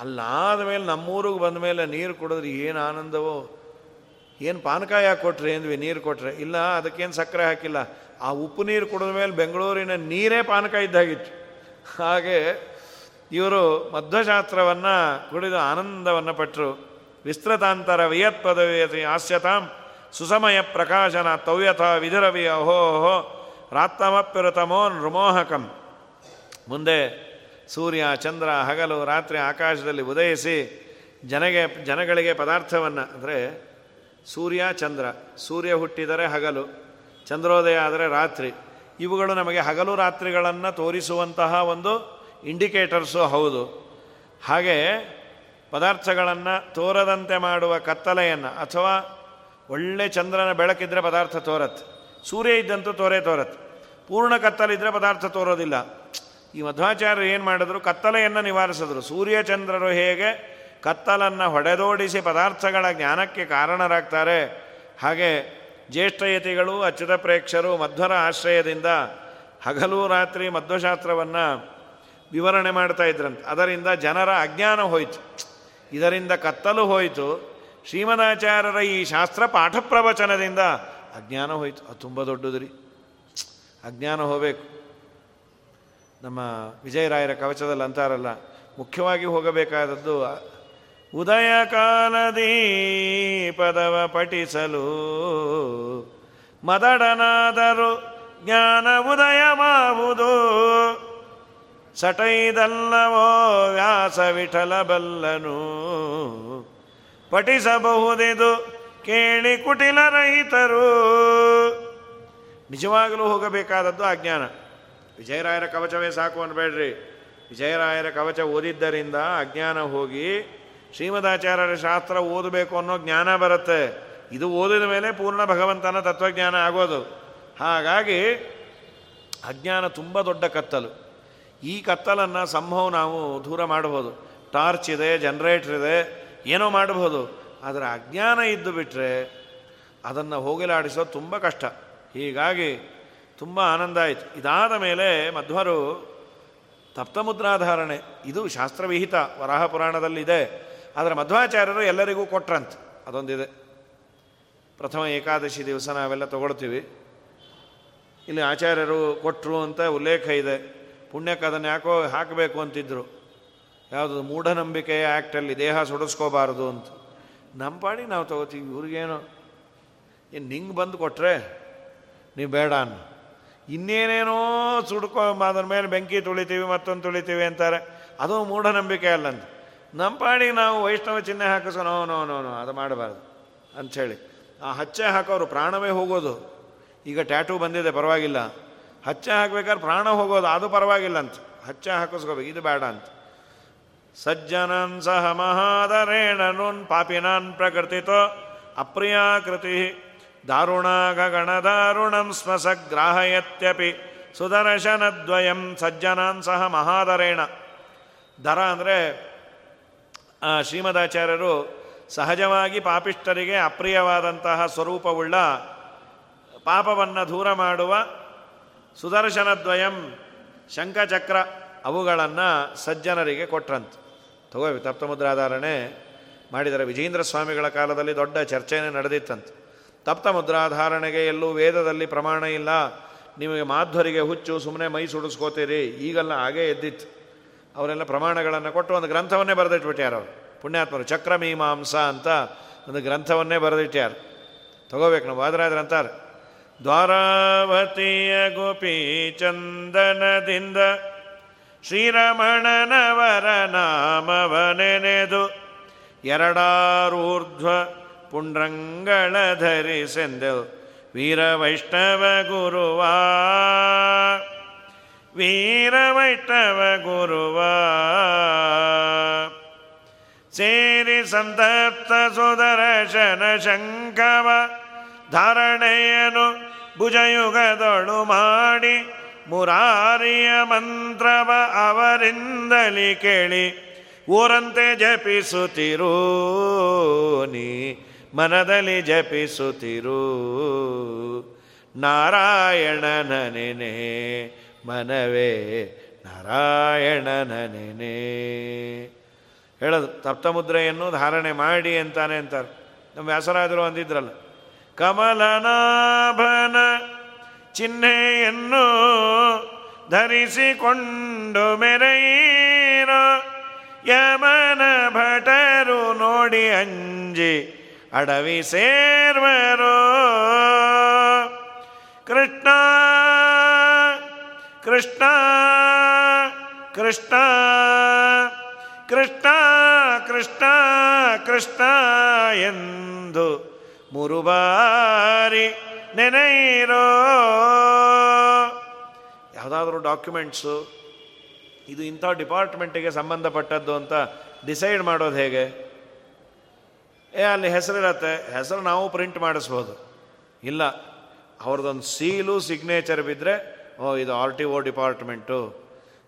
ಅಲ್ಲಾದ ಮೇಲೆ ನಮ್ಮೂರಿಗೆ ಬಂದ ಮೇಲೆ ನೀರು ಕುಡಿದ್ರೆ ಏನು ಆನಂದವೋ. ಏನು ಪಾನಕ ಯಾಕೆ ಕೊಟ್ರಿ ಅಂದ್ವಿ, ನೀರು ಕೊಟ್ರೆ. ಇಲ್ಲ, ಅದಕ್ಕೇನು ಸಕ್ಕರೆ ಹಾಕಿಲ್ಲ. ಆ ಉಪ್ಪು ನೀರು ಕುಡಿದ ಮೇಲೆ ಬೆಂಗಳೂರಿನ ನೀರೇ ಪಾನಕ ಇದ್ದಾಗಿತ್ತು. ಹಾಗೆ ಇವರು ಮಧ್ವಶಾಸ್ತ್ರವನ್ನು ಕುಡಿದು ಆನಂದವನ್ನು ಪಟ್ಟರು ವಿಸ್ತೃತಾಂತರ ವಿಯತ್ ಪದವಿಯತಿ ಹಾಸ್ಯತಾಂ ಸುಸಮಯ ಪ್ರಕಾಶನ ತವ್ಯಥ ವಿಧಿರವಿ ಅಹೋಹೋ ಅಹೋ ರಾತ್ತಮಪ್ಪಿರುತಮೋನ್ ರುಮೋಹಕಂ ಮುಂದೆ ಸೂರ್ಯ, ಚಂದ್ರ, ಹಗಲು, ರಾತ್ರಿ ಆಕಾಶದಲ್ಲಿ ಉದಯಿಸಿ ಜನಗೆ, ಜನಗಳಿಗೆ ಪದಾರ್ಥವನ್ನು, ಅಂದರೆ ಸೂರ್ಯ, ಚಂದ್ರ, ಸೂರ್ಯ ಹುಟ್ಟಿದರೆ ಹಗಲು, ಚಂದ್ರೋದಯ ಆದರೆ ರಾತ್ರಿ, ಇವುಗಳು ನಮಗೆ ಹಗಲು ರಾತ್ರಿಗಳನ್ನು ತೋರಿಸುವಂತಹ ಒಂದು ಇಂಡಿಕೇಟರ್ಸು ಹೌದು. ಹಾಗೆ ಪದಾರ್ಥಗಳನ್ನು ತೋರದಂತೆ ಮಾಡುವ ಕತ್ತಲೆಯನ್ನು, ಅಥವಾ ಒಳ್ಳೆ ಚಂದ್ರನ ಬೆಳಕಿದ್ರೆ ಪದಾರ್ಥ ತೋರತ್ತೆ, ಸೂರ್ಯ ಇದ್ದಂತೂ ತೋರೇ ತೋರತ್ತೆ, ಪೂರ್ಣ ಕತ್ತಲಿದ್ರೆ ಪದಾರ್ಥ ತೋರೋದಿಲ್ಲ. ಈ ಮಧ್ವಾಚಾರ್ಯರು ಏನು ಮಾಡಿದ್ರು? ಕತ್ತಲೆಯನ್ನು ನಿವಾರಿಸಿದ್ರು. ಸೂರ್ಯಚಂದ್ರರು ಹೇಗೆ ಕತ್ತಲನ್ನು ಹೊಡೆದೋಡಿಸಿ ಪದಾರ್ಥಗಳ ಜ್ಞಾನಕ್ಕೆ ಕಾರಣರಾಗ್ತಾರೆ. ಹಾಗೆ ಜ್ಯೇಷ್ಠಯತಿಗಳು ಅಚ್ಯುತ ಪ್ರೇಕ್ಷರು, ಮಧ್ವರ ಆಶ್ರಯದಿಂದ ಹಗಲು ರಾತ್ರಿ ಮಧ್ವಶಾಸ್ತ್ರವನ್ನು ವಿವರಣೆ ಮಾಡ್ತಾ ಇದ್ರಂತೆ. ಅದರಿಂದ ಜನರ ಅಜ್ಞಾನ ಹೋಯಿತು. ಇದರಿಂದ ಕತ್ತಲು ಹೋಯಿತು. ಶ್ರೀಮದಾಚಾರ್ಯರ ಈ ಶಾಸ್ತ್ರ ಪಾಠ ಪ್ರವಚನದಿಂದ ಅಜ್ಞಾನ ಹೋಯಿತು. ಅದು ತುಂಬ ದೊಡ್ಡದು ಅಜ್ಞಾನ ಹೋಗಬೇಕು. ನಮ್ಮ ವಿಜಯರಾಯರ ಕವಚದಲ್ಲಿ ಅಂತಾರಲ್ಲ ಮುಖ್ಯವಾಗಿ ಹೋಗಬೇಕಾದದ್ದು ಉದಯ ಪದವ ಪಠಿಸಲು ಮದಡನಾದರೂ ಜ್ಞಾನ ಉದಯವಾವುದು. ಸಟೈದಲ್ಲವೋ ವ್ಯಾಸ ವಿಠಲ ಬಲ್ಲನು ಪಠಿಸಬಹುದಿದು ಕೇಳಿ ಕುಟಿಲ ರಹಿತರು. ನಿಜವಾಗಲೂ ಹೋಗಬೇಕಾದದ್ದು ಅಜ್ಞಾನ ವಿಜಯರಾಯರ ಕವಚವೇ ಸಾಕು ಅನ್ಬೇಡ್ರಿ. ವಿಜಯರಾಯರ ಕವಚ ಓದಿದ್ದರಿಂದ ಅಜ್ಞಾನ ಹೋಗಿ ಶ್ರೀಮದಾಚಾರ್ಯರ ಶಾಸ್ತ್ರ ಓದಬೇಕು ಅನ್ನೋ ಜ್ಞಾನ ಬರುತ್ತೆ. ಇದು ಓದಿದ ಮೇಲೆ ಪೂರ್ಣ ಭಗವಂತನ ತತ್ವಜ್ಞಾನ ಆಗೋದು. ಹಾಗಾಗಿ ಅಜ್ಞಾನ ತುಂಬ ದೊಡ್ಡ ಕತ್ತಲು. ಈ ಕತ್ತಲನ್ನು ಸಂಭವ ನಾವು ದೂರ ಮಾಡಬಹುದು ಟಾರ್ಚ್ ಇದೆ, ಜನ್ರೇಟರ್ ಇದೆ, ಏನೋ ಮಾಡಬಹುದು ಆದರೆ ಅಜ್ಞಾನ ಇದ್ದು ಬಿಟ್ಟರೆ ಅದನ್ನು ಹೋಗಲಾಡಿಸೋದು ತುಂಬ ಕಷ್ಟ. ಹೀಗಾಗಿ ತುಂಬ ಆನಂದ ಆಯಿತು. ಇದಾದ ಮೇಲೆ ಮಧ್ವರು ತಪ್ತಮುದ್ರಾಧಾರಣೆ, ಇದು ಶಾಸ್ತ್ರವಿಹಿತ, ವರಾಹ ಪುರಾಣದಲ್ಲಿದೆ. ಆದರೆ ಮಧ್ವಾಚಾರ್ಯರು ಎಲ್ಲರಿಗೂ ಕೊಟ್ರಂತೆ. ಅದೊಂದಿದೆ. ಪ್ರಥಮ ಏಕಾದಶಿ ದಿವಸ ನಾವೆಲ್ಲ ತಗೊಳ್ತೀವಿ. ಇಲ್ಲಿ ಆಚಾರ್ಯರು ಕೊಟ್ಟರು ಅಂತ ಉಲ್ಲೇಖ ಇದೆ. ಪುಣ್ಯಕ್ಕೆ ಅದನ್ನು ಯಾಕೋ ಹಾಕಬೇಕು ಅಂತಿದ್ರು. ಯಾವುದು ಮೂಢನಂಬಿಕೆಯ ಆ್ಯಕ್ಟಲ್ಲಿ ದೇಹ ಸುಡಿಸ್ಕೋಬಾರ್ದು ಅಂತ. ನಮ್ಮ ಪಾಡಿ ನಾವು ತಗೋತೀವಿ, ಇವ್ರಿಗೇನು. ಏನು ನಿಂಗೆ ಬಂದು ಕೊಟ್ಟರೆ ನೀವು ಬೇಡ ಅನ್ನು. ಇನ್ನೇನೇನೋ ಸುಡ್ಕೊ ಅದ್ರ ಮೇಲೆ ಬೆಂಕಿ ತುಳಿತೀವಿ, ಮತ್ತೊಂದು ತುಳಿತೀವಿ ಅಂತಾರೆ. ಅದು ಮೂಢನಂಬಿಕೆ ಅಲ್ಲಂತ. ನಮ್ಮ ಪಾಡಿಗೆ ನಾವು ವೈಷ್ಣವ ಚಿಹ್ನೆ ಹಾಕಿಸೋ ನೋ ನೋ ನೋ ನೋ, ಅದು ಮಾಡಬಾರ್ದು ಅಂಥೇಳಿ ಆ ಹಚ್ಚೆ ಹಾಕೋರು ಪ್ರಾಣವೇ ಹೋಗೋದು. ಈಗ ಟ್ಯಾಟೂ ಬಂದಿದೆ, ಪರವಾಗಿಲ್ಲ. ಹಚ್ಚೆ ಹಾಕ್ಬೇಕಾದ್ರೆ ಪ್ರಾಣ ಹೋಗೋದು, ಅದು ಪರವಾಗಿಲ್ಲ ಅಂತ ಹಚ್ಚೆ ಹಾಕಿಸ್ಕೋಬೇಕು, ಇದು ಬೇಡ ಅಂತ. ಸಜ್ಜನನ್ ಸಹ ಮಹಾದರೇಣನುನ್ ಪಾಪಿನಾನ್ ಪ್ರಕೃತಿತೋ ಅಪ್ರಿಯಾಕೃತಿ ದಾರುಣಾಗಣದಾರುಣಂ ಗ್ರಾಹಯತ್ಯಪಿ ಸುದರ್ಶನದ್ವಯಂ ಸಜ್ಜನಾನ್ ಸಹ ಮಹಾದರೇಣ. ದರ ಅಂದರೆ ಶ್ರೀಮದಾಚಾರ್ಯರು ಸಹಜವಾಗಿ ಪಾಪಿಷ್ಠರಿಗೆ ಅಪ್ರಿಯವಾದಂತಹ ಸ್ವರೂಪವುಳ್ಳ ಪಾಪವನ್ನು ದೂರ ಮಾಡುವ ಸುದರ್ಶನದ್ವಯಂ ಶಂಖಚಕ್ರ ಅವುಗಳನ್ನು ಸಜ್ಜನರಿಗೆ ಕೊಟ್ರಂತ. ತಗೋ ತಪ್ತಮುದ್ರಾಧಾರಣೆ ಮಾಡಿದರೆ ವಿಜೇಂದ್ರ ಸ್ವಾಮಿಗಳ ಕಾಲದಲ್ಲಿ ದೊಡ್ಡ ಚರ್ಚೆನೇ ನಡೆದಿತ್ತಂತೆ. ತಪ್ತ ಮುದ್ರಾಧಾರಣೆಗೆ ಎಲ್ಲೂ ವೇದದಲ್ಲಿ ಪ್ರಮಾಣ ಇಲ್ಲ. ನಿಮಗೆ ಮಾಧ್ವರಿಗೆ ಹುಚ್ಚು ಸುಮ್ಮನೆ ಮೈ ಸುಡಿಸ್ಕೋತೀರಿ. ಈಗೆಲ್ಲ ಹಾಗೇ ಎದ್ದಿತ್ತು. ಅವರೆಲ್ಲ ಪ್ರಮಾಣಗಳನ್ನು ಕೊಟ್ಟು ಒಂದು ಗ್ರಂಥವನ್ನೇ ಬರೆದಿಟ್ಬಿಟ್ಟಾರ ಅವರು? ಪುಣ್ಯಾತ್ಮರು. ಚಕ್ರಮೀಮಾಂಸ ಅಂತ ಒಂದು ಗ್ರಂಥವನ್ನೇ ಬರೆದಿಟ್ಟಾರ ತಗೋಬೇಕು ನಾವು ವಾದರಾದ್ರೆ ಅಂತಾರೆ. ದ್ವಾರಾವತಿಯ ಗೋಪಿ ಚಂದನದಿಂದ ಶ್ರೀರಮಣನವರ ನಾಮವನೆನೆದು ಎರಡಾರೂರ್ಧ್ವ ಪುಂಡ್ರಂಗಳ ಧರಿಸೆಂದೆವು. ವೀರ ವೈಷ್ಣವ ಗುರುವ, ವೀರ ವೈಷ್ಣವ ಗುರುವ. ಸೇರಿ ಸಂತಪ್ತ ಸುದರ್ಶನ ಶಂಕವ ಧಾರಣೆಯನು ಭುಜಯುಗದೊಳು ಮಾಡಿ, ಮುರಾರಿಯ ಮಂತ್ರವ ಅವರಿಂದಲಿ ಕೇಳಿ, ಊರಂತೆ ಜಪಿಸುತ್ತಿರೋ ನೀ ಮನದಲ್ಲಿ ಜಪಿಸುತ್ತಿರು. ನಾರಾಯಣನ ನೆನೆ ಮನವೇ ನಾರಾಯಣನ ನೆನೆ ಹೇಳೋದು, ತಪ್ತಮುದ್ರೆಯನ್ನು ಧಾರಣೆ ಮಾಡಿ ಅಂತಾನೆ ಅಂತಾರೆ. ನಮ್ಮ ವ್ಯಾಸರಾದರು ಅಂದಿದ್ರಲ್ಲ, ಕಮಲನಾಭನ ಚಿಹ್ನೆಯನ್ನು ಧರಿಸಿಕೊಂಡು ಮೆರೆಯೀರೋ. ಯಮನ ಭಟರು ನೋಡಿ ಅಂಜಿ ಅಡವಿ ಸೇರ್ವರೋ. ಕೃಷ್ಣ ಕೃಷ್ಣ ಕೃಷ್ಣ ಕೃಷ್ಣ ಕೃಷ್ಣ ಕೃಷ್ಣ ಎಂದು ಮುರುಬಾರಿ ನೆನೆಯಿರೋ. ಯಾವುದಾದ್ರೂ ಡಾಕ್ಯುಮೆಂಟ್ಸು, ಇದು ಇಂಥ ಡಿಪಾರ್ಟ್ಮೆಂಟಿಗೆ ಸಂಬಂಧಪಟ್ಟದ್ದು ಅಂತ ಡಿಸೈಡ್ ಮಾಡೋದು ಹೇಗೆ? ಏ, ಅಲ್ಲಿ ಹೆಸರಿರತ್ತೆ. ಹೆಸರು ನಾವು ಪ್ರಿಂಟ್ ಮಾಡಿಸ್ಬೋದು. ಇಲ್ಲ, ಅವ್ರದ್ದೊಂದು ಸೀಲು ಸಿಗ್ನೇಚರ್ ಬಿದ್ದರೆ ಓ, ಇದು ಆರ್ ಟಿ ಒ ಡಿಪಾರ್ಟ್ಮೆಂಟು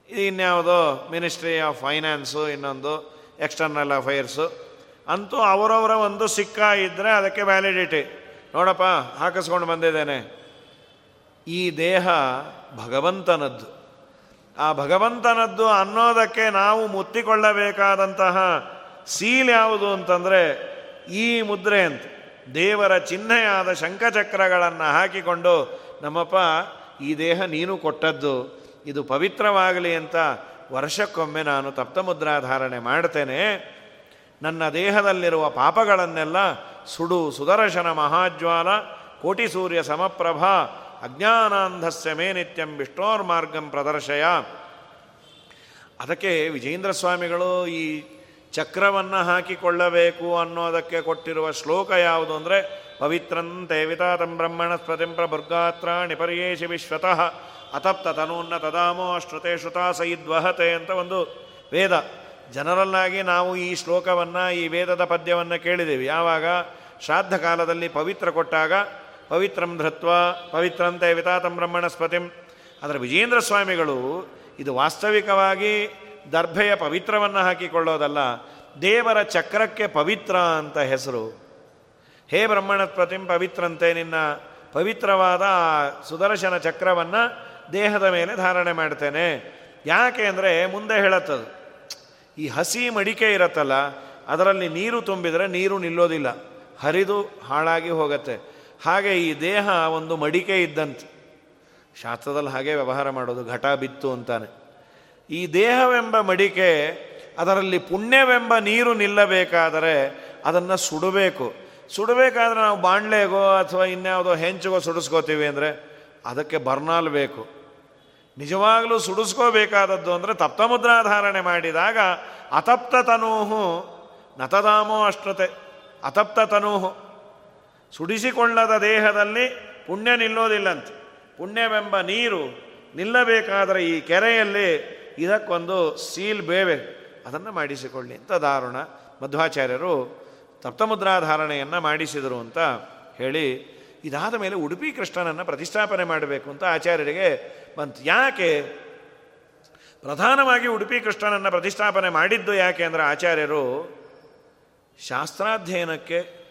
ಇದು ಇನ್ಯಾವುದೋ ಮಿನಿಸ್ಟ್ರಿ ಆಫ್ ಫೈನಾನ್ಸು ಇನ್ನೊಂದು ಎಕ್ಸ್ಟರ್ನಲ್ ಅಫೈರ್ಸು ಅಂತೂ ಅವರವರ ಒಂದು ಸಿಕ್ಕ ಇದ್ದರೆ ಅದಕ್ಕೆ ವ್ಯಾಲಿಡಿಟಿ ನೋಡಪ್ಪ, ಹಾಕಿಸ್ಕೊಂಡು ಬಂದಿದ್ದೇನೆ. ಈ ದೇಹ ಭಗವಂತನದ್ದು. ಆ ಭಗವಂತನದ್ದು ಅನ್ನೋದಕ್ಕೆ ನಾವು ಮುತ್ತಿಕೊಳ್ಳಬೇಕಾದಂತಹ ಸೀಲ್ ಯಾವುದು ಅಂತಂದರೆ ಈ ಮುದ್ರೆ ಅಂತ. ದೇವರ ಚಿಹ್ನೆಯಾದ ಶಂಖಚಕ್ರಗಳನ್ನು ಹಾಕಿಕೊಂಡು, ನಮ್ಮಪ್ಪ, ಈ ದೇಹ ನೀನು ಕೊಟ್ಟದ್ದು, ಇದು ಪವಿತ್ರವಾಗಲಿ ಅಂತ ವರ್ಷಕ್ಕೊಮ್ಮೆ ನಾನು ತಪ್ತಮುದ್ರಾಧಾರಣೆ ಮಾಡ್ತೇನೆ. ನನ್ನ ದೇಹದಲ್ಲಿರುವ ಪಾಪಗಳನ್ನೆಲ್ಲ ಸುಡು ಸುದರ್ಶನ ಮಹಾಜ್ವಾಲ, ಕೋಟಿ ಸೂರ್ಯ ಸಮಪ್ರಭಾ, ಅಜ್ಞಾನಾಂಧಸ್ಯ ಮೇ ನಿತ್ಯಂ ವಿಷ್ಣೋರ್ಮಾರ್ಗಂ ಪ್ರದರ್ಶಯ. ಅದಕ್ಕೆ ವಿಜೇಂದ್ರ ಸ್ವಾಮಿಗಳು ಈ ಚಕ್ರವನ್ನು ಹಾಕಿಕೊಳ್ಳಬೇಕು ಅನ್ನೋದಕ್ಕೆ ಕೊಟ್ಟಿರುವ ಶ್ಲೋಕ ಯಾವುದು ಅಂದರೆ, ಪವಿತ್ರಂತೆ ವಿತಾತಂ ಬ್ರಹ್ಮಣ ಸ್ಪತಿಂ ಪ್ರಭುರ್ಗಾತ್ರಾಣಿ ಪರ್ಯೇಶಿ ವಿಶ್ವತಃ ಅತಪ್ತ ತನೂನ್ನ ತದಾಮೋ ಶ್ರುತೆ ಶ್ರುತಾ ಸೈದ್ವಹತೆ ಅಂತ ಒಂದು ವೇದ. ಜನರಲ್ಲಾಗಿ ನಾವು ಈ ಶ್ಲೋಕವನ್ನು, ಈ ವೇದದ ಪದ್ಯವನ್ನು ಕೇಳಿದ್ದೀವಿ ಯಾವಾಗ? ಶ್ರಾದ್ದ ಕಾಲದಲ್ಲಿ ಪವಿತ್ರ ಕೊಟ್ಟಾಗ, ಪವಿತ್ರಂ ಧೃತ್ವ, ಪವಿತ್ರಂತೆ ವಿತಾತಂ ಬ್ರಹ್ಮಣ ಸ್ಪತಿಂ ಆದರೆ ವಿಜೇಂದ್ರ ಸ್ವಾಮಿಗಳು ಇದು ವಾಸ್ತವಿಕವಾಗಿ ದರ್ಭೆಯ ಪವಿತ್ರವನ್ನು ಹಾಕಿಕೊಳ್ಳೋದಲ್ಲ, ದೇವರ ಚಕ್ರಕ್ಕೆ ಪವಿತ್ರ ಅಂತ ಹೆಸರು. ಹೇ ಬ್ರಹ್ಮಣ ಪ್ರತಿಮ್ ಪವಿತ್ರಂತೆ ನಿನ್ನ ಪವಿತ್ರವಾದ ಸುದರ್ಶನ ಚಕ್ರವನ್ನು ದೇಹದ ಮೇಲೆ ಧಾರಣೆ ಮಾಡ್ತೇನೆ. ಯಾಕೆ ಅಂದರೆ ಮುಂದೆ ಹೇಳತ್ತದು, ಈ ಹಸಿ ಮಡಿಕೆ ಇರತ್ತಲ್ಲ, ಅದರಲ್ಲಿ ನೀರು ತುಂಬಿದರೆ ನೀರು ನಿಲ್ಲೋದಿಲ್ಲ, ಹರಿದು ಹಾಳಾಗಿ ಹೋಗತ್ತೆ. ಹಾಗೆ ಈ ದೇಹ ಒಂದು ಮಡಿಕೆ ಇದ್ದಂತೆ. ಶಾಸ್ತ್ರದಲ್ಲಿ ಹಾಗೆ ವ್ಯವಹಾರ ಮಾಡೋದು ಘಟ ಬಿತ್ತು ಅಂತಾನೆ. ಈ ದೇಹವೆಂಬ ಮಡಿಕೆ, ಅದರಲ್ಲಿ ಪುಣ್ಯವೆಂಬ ನೀರು ನಿಲ್ಲಬೇಕಾದರೆ ಅದನ್ನು ಸುಡಬೇಕು. ಸುಡಬೇಕಾದ್ರೆ ನಾವು ಬಾಣ್ಲೆಗೋ ಅಥವಾ ಇನ್ಯಾವುದೋ ಹೆಂಚಿಗೋ ಸುಡಿಸ್ಕೋತೀವಿ ಅಂದರೆ ಅದಕ್ಕೆ ಬರ್ನಾಲ್ ಬೇಕು. ನಿಜವಾಗಲೂ ಸುಡಿಸ್ಕೋಬೇಕಾದದ್ದು ಅಂದರೆ ತಪ್ತಮುದ್ರಾಧಾರಣೆ ಮಾಡಿದಾಗ ಅತಪ್ತ ತನೂಹು ನತದಾಮೋ ಅಷ್ಟತೆ ಅತಪ್ತ ತನೂಹು ಸುಡಿಸಿಕೊಳ್ಳದ ದೇಹದಲ್ಲಿ ಪುಣ್ಯ ನಿಲ್ಲೋದಿಲ್ಲಂತೆ. ಪುಣ್ಯವೆಂಬ ನೀರು ನಿಲ್ಲಬೇಕಾದರೆ ಈ ಕೆರೆಯಲ್ಲಿ ಇದಕ್ಕೊಂದು ಸೀಲ್ ಬೇವೆ. ಅದನ್ನು ಮಾಡಿಸಿಕೊಳ್ಳಿ ಅಂತ ದಾರುಣ ಮಧ್ವಾಚಾರ್ಯರು ತಪ್ತಮುದ್ರಾಧಾರಣೆಯನ್ನು ಮಾಡಿಸಿದರು ಅಂತ ಹೇಳಿ, ಇದಾದ ಮೇಲೆ ಉಡುಪಿ ಕೃಷ್ಣನನ್ನು ಪ್ರತಿಷ್ಠಾಪನೆ ಮಾಡಬೇಕು ಅಂತ ಆಚಾರ್ಯರಿಗೆ ಬಂತು. ಯಾಕೆ? ಪ್ರಧಾನವಾಗಿ ಉಡುಪಿ ಕೃಷ್ಣನನ್ನು ಪ್ರತಿಷ್ಠಾಪನೆ ಮಾಡಿದ್ದು ಯಾಕೆ ಅಂದರೆ ಆಚಾರ್ಯರು ಶಾಸ್ತ್ರಾಧ್ಯಯನಕ್ಕೆ,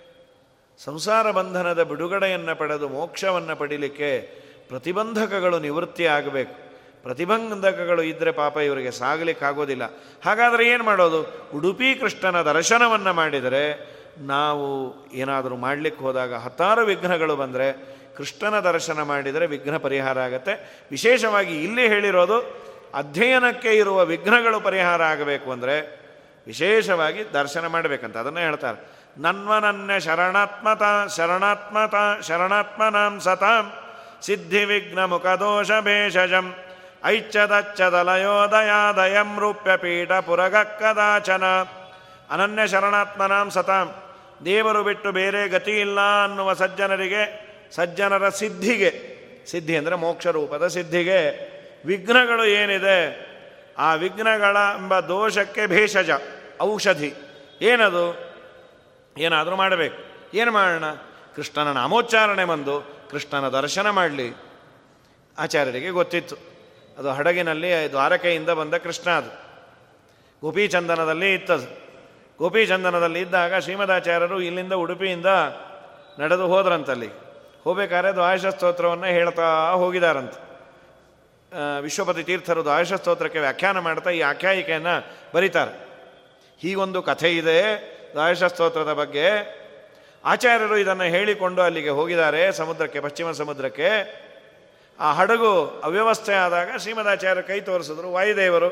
ಸಂಸಾರ ಬಂಧನದ ಬಿಡುಗಡೆಯನ್ನು ಪಡೆದು ಮೋಕ್ಷವನ್ನು ಪಡೀಲಿಕ್ಕೆ ಪ್ರತಿಬಂಧಕಗಳು ನಿವೃತ್ತಿ ಆಗಬೇಕು ಪ್ರತಿಬಂಧಕಗಳು ಇದ್ದರೆ ಪಾಪ ಇವರಿಗೆ ಸಾಗಲಿಕ್ಕಾಗೋದಿಲ್ಲ. ಹಾಗಾದರೆ ಏನು ಮಾಡೋದು? ಉಡುಪಿ ಕೃಷ್ಣನ ದರ್ಶನವನ್ನು ಮಾಡಿದರೆ ನಾವು ಏನಾದರೂ ಮಾಡಲಿಕ್ಕೆ ಹೋದಾಗ ಹತ್ತಾರು ವಿಘ್ನಗಳು ಬಂದರೆ ಕೃಷ್ಣನ ದರ್ಶನ ಮಾಡಿದರೆ ವಿಘ್ನ ಪರಿಹಾರ ಆಗುತ್ತೆ. ವಿಶೇಷವಾಗಿ ಇಲ್ಲಿ ಹೇಳಿರೋದು ಅಧ್ಯಯನಕ್ಕೆ ಇರುವ ವಿಘ್ನಗಳು ಪರಿಹಾರ ಆಗಬೇಕು ಅಂದರೆ ವಿಶೇಷವಾಗಿ ದರ್ಶನ ಮಾಡಬೇಕಂತ, ಅದನ್ನೇ ಹೇಳ್ತಾರೆ. ನನ್ವನನ್ಯ ಶರಣಾತ್ಮತ ಶರಣಾತ್ಮತ, ಶರಣಾತ್ಮನಾಂ ಸತಾಂ ಸಿದ್ಧಿ ವಿಘ್ನ ಮುಖದೋಷ ಭೇಷಜಂ ಐಚ್ಛದಚ್ಛದಲಯೋದಯಾದಯಂ ರೂಪ್ಯ ಪೀಠ ಪುರಗ ಕದಾಚನ ಅನನ್ಯ ಶರಣಾತ್ಮನಾಂ ಸತಾಂ ದೇವರು ಬಿಟ್ಟು ಬೇರೆ ಗತಿ ಇಲ್ಲ ಅನ್ನುವ ಸಜ್ಜನರಿಗೆ, ಸಜ್ಜನರ ಸಿದ್ಧಿಗೆ, ಸಿದ್ಧಿ ಅಂದರೆ ಮೋಕ್ಷ ರೂಪದ ಸಿದ್ಧಿಗೆ ವಿಘ್ನಗಳು ಏನಿದೆ? ಆ ವಿಘ್ನಗಳ ಎಂಬ ದೋಷಕ್ಕೆ ಭೇಷಜ, ಔಷಧಿ. ಏನದು? ಏನಾದರೂ ಮಾಡಬೇಕು. ಏನು ಮಾಡೋಣ? ಕೃಷ್ಣನ ನಾಮೋಚ್ಚಾರಣೆ ಬಂದು ಕೃಷ್ಣನ ದರ್ಶನ ಮಾಡಲಿ. ಆಚಾರ್ಯರಿಗೆ ಗೊತ್ತಿತ್ತು. ಅದು ಹಡಗಿನಲ್ಲಿ ದ್ವಾರಕೆಯಿಂದ ಬಂದ ಕೃಷ್ಣ ಅದು. ಗೋಪಿಚಂದನದಲ್ಲಿ ಇತ್ತದು. ಗೋಪಿಚಂದನದಲ್ಲಿ ಇದ್ದಾಗ ಶ್ರೀಮದಾಚಾರ್ಯರು ಇಲ್ಲಿಂದ ಉಡುಪಿಯಿಂದ ನಡೆದು ಹೋದ್ರಂತಲ್ಲಿ ಹೋಗ್ಬೇಕಾದ್ರೆ ದ್ವಾದಶ ಸ್ತೋತ್ರವನ್ನು ಹೇಳ್ತಾ ಹೋಗಿದಾರಂತೆ. ವಿಶ್ವಪತಿ ತೀರ್ಥರು ದ್ವಾದಶ ಸ್ತೋತ್ರಕ್ಕೆ ವ್ಯಾಖ್ಯಾನ ಮಾಡ್ತಾ ಈ ಆಖ್ಯಾಯಿಕೆಯನ್ನು ಬರೀತಾರೆ. ಹೀಗೊಂದು ಕಥೆ ಇದೆ ದ್ವಾದಶ ಸ್ತೋತ್ರದ ಬಗ್ಗೆ. ಆಚಾರ್ಯರು ಇದನ್ನು ಹೇಳಿಕೊಂಡು ಅಲ್ಲಿಗೆ ಹೋಗಿದ್ದಾರೆ ಸಮುದ್ರಕ್ಕೆ, ಪಶ್ಚಿಮ ಸಮುದ್ರಕ್ಕೆ. ಆ ಹಡಗು ಅವ್ಯವಸ್ಥೆ ಆದಾಗ ಶ್ರೀಮದಾಚಾರ್ಯ ಕೈ ತೋರಿಸಿದ್ರು, ವಾಯುದೇವರು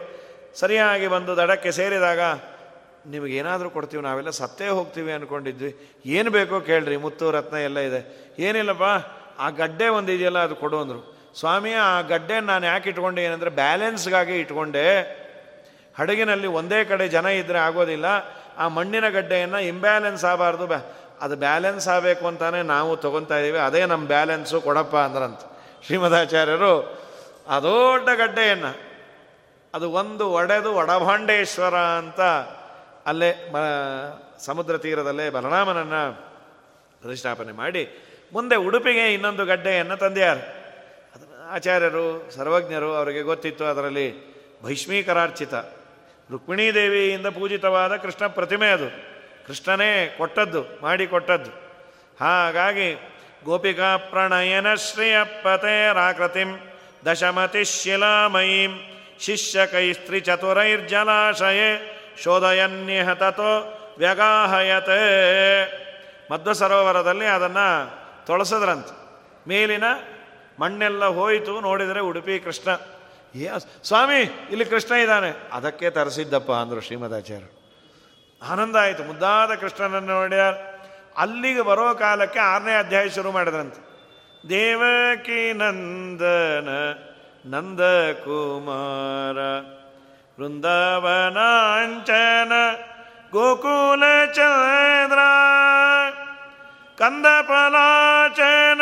ಸರಿಯಾಗಿ ಬಂದು ದಡಕ್ಕೆ ಸೇರಿದಾಗ, ನಿಮಗೇನಾದರೂ ಕೊಡ್ತೀವಿ, ನಾವೆಲ್ಲ ಸತ್ತೇ ಹೋಗ್ತೀವಿ ಅಂದ್ಕೊಂಡಿದ್ವಿ ಏನು ಬೇಕೋ ಕೇಳ್ರಿ ಮುತ್ತು ರತ್ನ ಎಲ್ಲ ಇದೆ. ಏನಿಲ್ಲಪ್ಪ, ಆ ಗಡ್ಡೆ ಒಂದು ಇದೆಯಲ್ಲ ಅದು ಕೊಡು ಅಂದರು. ಸ್ವಾಮಿ, ಆ ಗಡ್ಡೆ ನಾನು ಯಾಕೆ ಇಟ್ಕೊಂಡೆ, ಏನಂದರೆ ಬ್ಯಾಲೆನ್ಸ್ಗಾಗಿ ಇಟ್ಕೊಂಡೆ. ಹಡಗಿನಲ್ಲಿ ಒಂದೇ ಕಡೆ ಜನ ಇದ್ದರೆ ಆಗೋದಿಲ್ಲ. ಆ ಮಣ್ಣಿನ ಗಡ್ಡೆಯನ್ನು ಇಂಬ್ಯಾಲೆನ್ಸ್ ಆಗಬಾರ್ದು. ಬ್ಯಾ ಅದು ಬ್ಯಾಲೆನ್ಸ್ ಆಗಬೇಕು ಅಂತಾನೆ ನಾವು ತೊಗೊತಾ ಇದ್ದೀವಿ ಅದೇ ನಮ್ಮ ಬ್ಯಾಲೆನ್ಸು, ಕೊಡಪ್ಪ ಅಂದ್ರಂತ. ಶ್ರೀಮದಾಚಾರ್ಯರು, ಆ ದೊಡ್ಡ ಗಡ್ಡೆಯನ್ನು, ಅದು ಒಂದು ಒಡೆದು ಒಡಭಾಂಡೇಶ್ವರ ಅಂತ ಅಲ್ಲೇ ಮ, ಸಮುದ್ರ ತೀರದಲ್ಲೇ ಬಲರಾಮನನ್ನು ಪ್ರತಿಷ್ಠಾಪನೆ ಮಾಡಿ, ಮುಂದೆ ಉಡುಪಿಗೆ ಇನ್ನೊಂದು ಗಡ್ಡೆಯನ್ನು ತಂದೆಯಾರು. ಆಚಾರ್ಯರು, ಸರ್ವಜ್ಞರು, ಅವರಿಗೆ ಗೊತ್ತಿತ್ತು ಅದರಲ್ಲಿ ಭೈಷ್ಮೀಕರಾರ್ಚಿತ ರುಕ್ಮಿಣೀದೇವಿಯಿಂದ ಪೂಜಿತವಾದ ಕೃಷ್ಣ ಪ್ರತಿಮೆ ಅದು. ಕೃಷ್ಣನೇ ಕೊಟ್ಟದ್ದು ಮಾಡಿಕೊಟ್ಟದ್ದು ಹಾಗಾಗಿ ಗೋಪಿಕಾ ಪ್ರಣಯನ ಶ್ರೇಯಪತೇರಾಕೃತಿಂ ದಶಮತಿ ಶಿಲಾಮಯೀಂ. ಶಿಷ್ಯಕೈಸ್ತ್ರಿ ಚತುರೈರ್ಜಲಾಶಯ ಶೋಧಯನ್ಯಹ ತೋ ವ್ಯಗಾಹಯತೆ. ಮಧ್ವ ಸರೋವರದಲ್ಲಿ ಅದನ್ನು ತೊಳಸದ್ರಂತೆ. ಮೇಲಿನ ಮಣ್ಣೆಲ್ಲ ಹೋಯಿತು, ನೋಡಿದರೆ ಉಡುಪಿ ಕೃಷ್ಣ. ಏ, ಸ್ವಾಮಿ, ಇಲ್ಲಿ ಕೃಷ್ಣ ಇದ್ದಾನೆ. ಅದಕ್ಕೆ ತರಿಸಿದ್ದಪ್ಪ ಅಂದರು ಶ್ರೀಮದಾಚಾರ್ಯರು ಆನಂದ ಆಯಿತು, ಮುದ್ದಾದ ಕೃಷ್ಣನನ್ನು ನೋಡ್ಯಾರ. ಅಲ್ಲಿಗೆ ಬರೋ ಕಾಲಕ್ಕೆ ಆರನೇ ಅಧ್ಯಾಯ ಶುರು ಮಾಡಿದ್ರಂತೆ. ದೇವಕಿ ನಂದನ ನಂದ ಕುಮಾರ ವೃಂದಾವನಾಂಚನ ಗೋಕುಲ ಚಂದ್ರ ಕಂದಪಲಾಚನ,